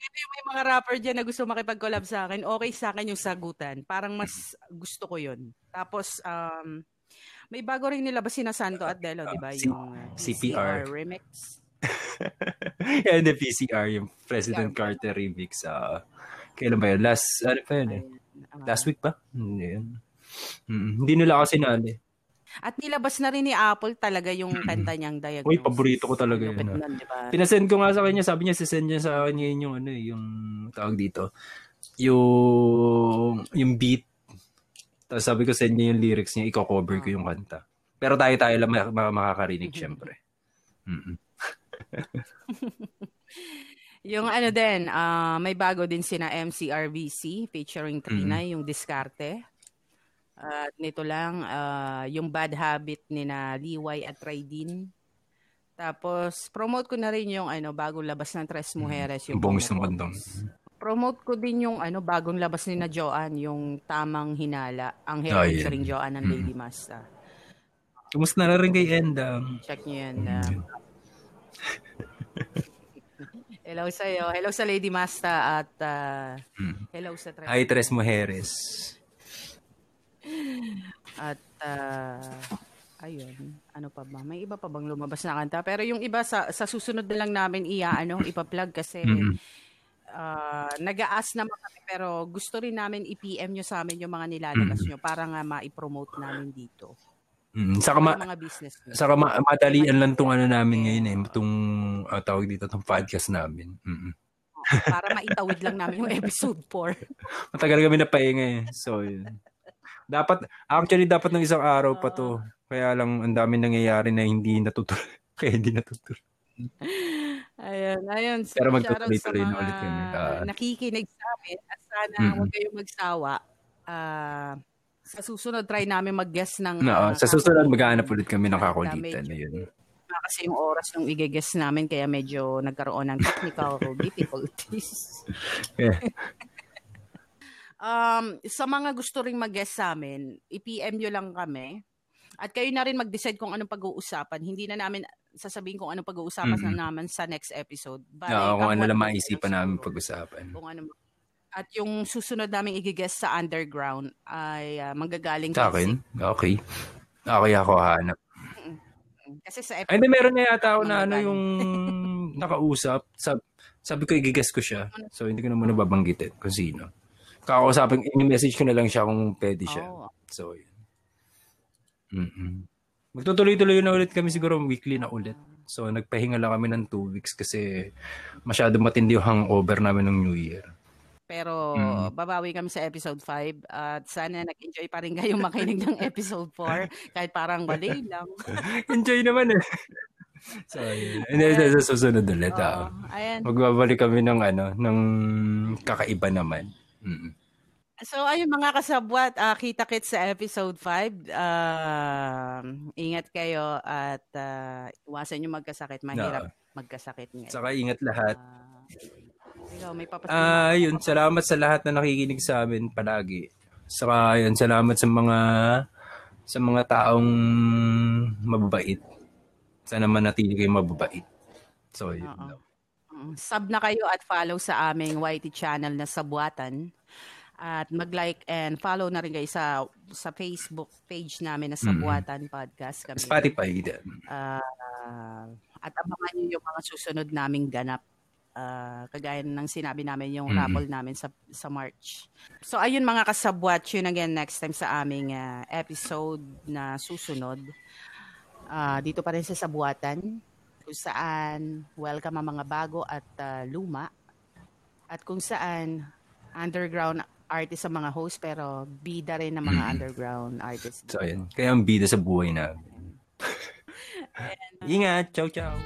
May mga rapper dyan na gusto makipag-collab sa akin, okay sa akin yung sagutan. Parang mas gusto ko yun. Tapos, um, may bago rin nilabas si na Santo at Delo, di ba? Ah, C- Yung uh, CPR. remix. yeah, the PCR, yung President Carter remix. ah kailan ba yun? Last, ano pa yun eh? Ah, Last week pa? Yun. Mm, Hindi nila ako sinali. At nilabas na rin ni Apple talaga yung kanta niyang diagnosis. Uy, paborito ko talaga yun, ah. nun, di ba? Pinasend ko nga sa kanya, sabi niya, sisend niya sa kanya yun yung ano eh, yung tawag dito. Yung, yung beat. Tapos sabi ko, send niya yung lyrics niya, i-cover ko yung kanta. Pero tayo-tayo lang mak- mak- makakarinig, syempre. Mm-mm. Yung ano din, ah, may bago din sina MCRVC featuring Trina, Mm-hmm. yung Diskarte. At nito lang, ah, yung Bad Habit ni na Liway at Raydin. Tapos, promote ko na rin yung ano, bagong labas ng Tres Mujeres. Mm-hmm. Ang Yung bongis ng. Bongs. Promote ko din yung ano, bagong labas ni na Joanne, yung Tamang Hinala. Ang Ah, hair yeah. featuring Joanne ng Mm. Lady Masta. Kumusta na rin kay Endang? Check nyo yan. ah. hello sa'yo. Hello sa Lady Masta at Mm. hello sa Tres Ay, Tres Mujeres. At ah, ayun, ano pa ba? May iba pa bang lumabas na kanta? Pero yung iba sa sa susunod na lang namin iya ano, ipa-plug kasi Mm-mm. ah, nag-aas naman kami pero gusto rin namin i-PM nyo sa amin yung mga nilalabas nyo para nga ma-promote namin dito. Mm. Saka, ma- mga business nyo. saka ma- madalian lang tong ano namin ngayon eh. Itong ah, tawag dito, itong podcast namin. Mm-mm. para maitawid lang namin yung episode 4. Matagal kami napahinga eh. So, yun. Dapat, actually, dapat ng isang araw pa to. Kaya lang, ang dami nangyayari na hindi natutuloy. Kaya hindi natutuloy. Ayun, ayun. Pero Shoutout sa magtutuloy-tuloy na ulit kami. Ah. nakikinig sa amin at sana Mm. huwag kayong magsawa. Ah, sa susunod, try namin mag-guess ng... No, ah, sa susunod maghahanap ulit kami ng kakulitan. Iba kasi yung oras nung i-guess namin kaya medyo nagkaroon ng technical difficulties. Yeah. Um, sa mga gusto ring mag-guest sa amin, i-PM nyo lang kami. At kayo na rin mag-decide kung anong pag-uusapan. Hindi na namin sasabihin kung anong pag-uusapan Mm-mm. na naman sa next episode. Bale, Oo, kung ano lang maisipan namin pag-usapan. Kung ano At yung susunod namin i-guest sa underground ay ah, manggagaling Sa akin? Okay. Okay ako hanap. Kasi sa Ay, hindi, meron na yata ako na ano yung nakausap. Sab sabi ko, i-guess ko siya. So, hindi ko na muna babanggitin kung sino. Kakausapin, i-message ko na lang siya kung pwede siya. Oo. So, yun. Mm-mm. Magtutuloy-tuloy na ulit kami siguro weekly na ulit. So, nagpahinga lang kami ng two weeks kasi masyado matindi yung hangover namin ng New Year. Pero Mm. babawi kami sa episode 5 at sana nag-enjoy pa rin kayo makinig ng episode 4 kahit parang mali lang. Enjoy naman eh. so, yun. Hindi, hindi, sa susunod ulit. ah. Oo, ayan. Magbabalik kami ng ano, ng kakaiba naman. Mm. So ayun mga kasabwat, ah, kita-kits sa episode 5. Ah, ingat kayo at ah, iwasan nyo magkasakit. Mahirap magkasakit ngayon. Saka ingat lahat. Ah, ikaw, may papasin yun, salamat sa lahat na nakikinig sa amin palagi. Saka yun, salamat sa mga sa mga taong mababait. Sana manatili kayo mababait. So, yun. Oo. Mm, Sub na kayo at follow sa aming YT channel na Sabuatan. At mag-like and follow na rin kayo sa sa Facebook page namin na Sabuatan Podcast. Kami. Spotify din. Ah, at abangan nyo yung mga susunod naming ganap. Ah, kagaya ng sinabi namin yung Mhm. raffle namin sa sa March. So ayun mga kasabwat, tune again next time sa aming ah, episode na susunod. Ah, dito pa rin sa Sabuatan kung saan welcome ang mga bago at ah, luma at kung saan underground artist sa mga host pero bida rin ng mga Mhm. underground artists. So, yun. Kaya ang bida sa buhay namin. Ingat. Ciao, ciao.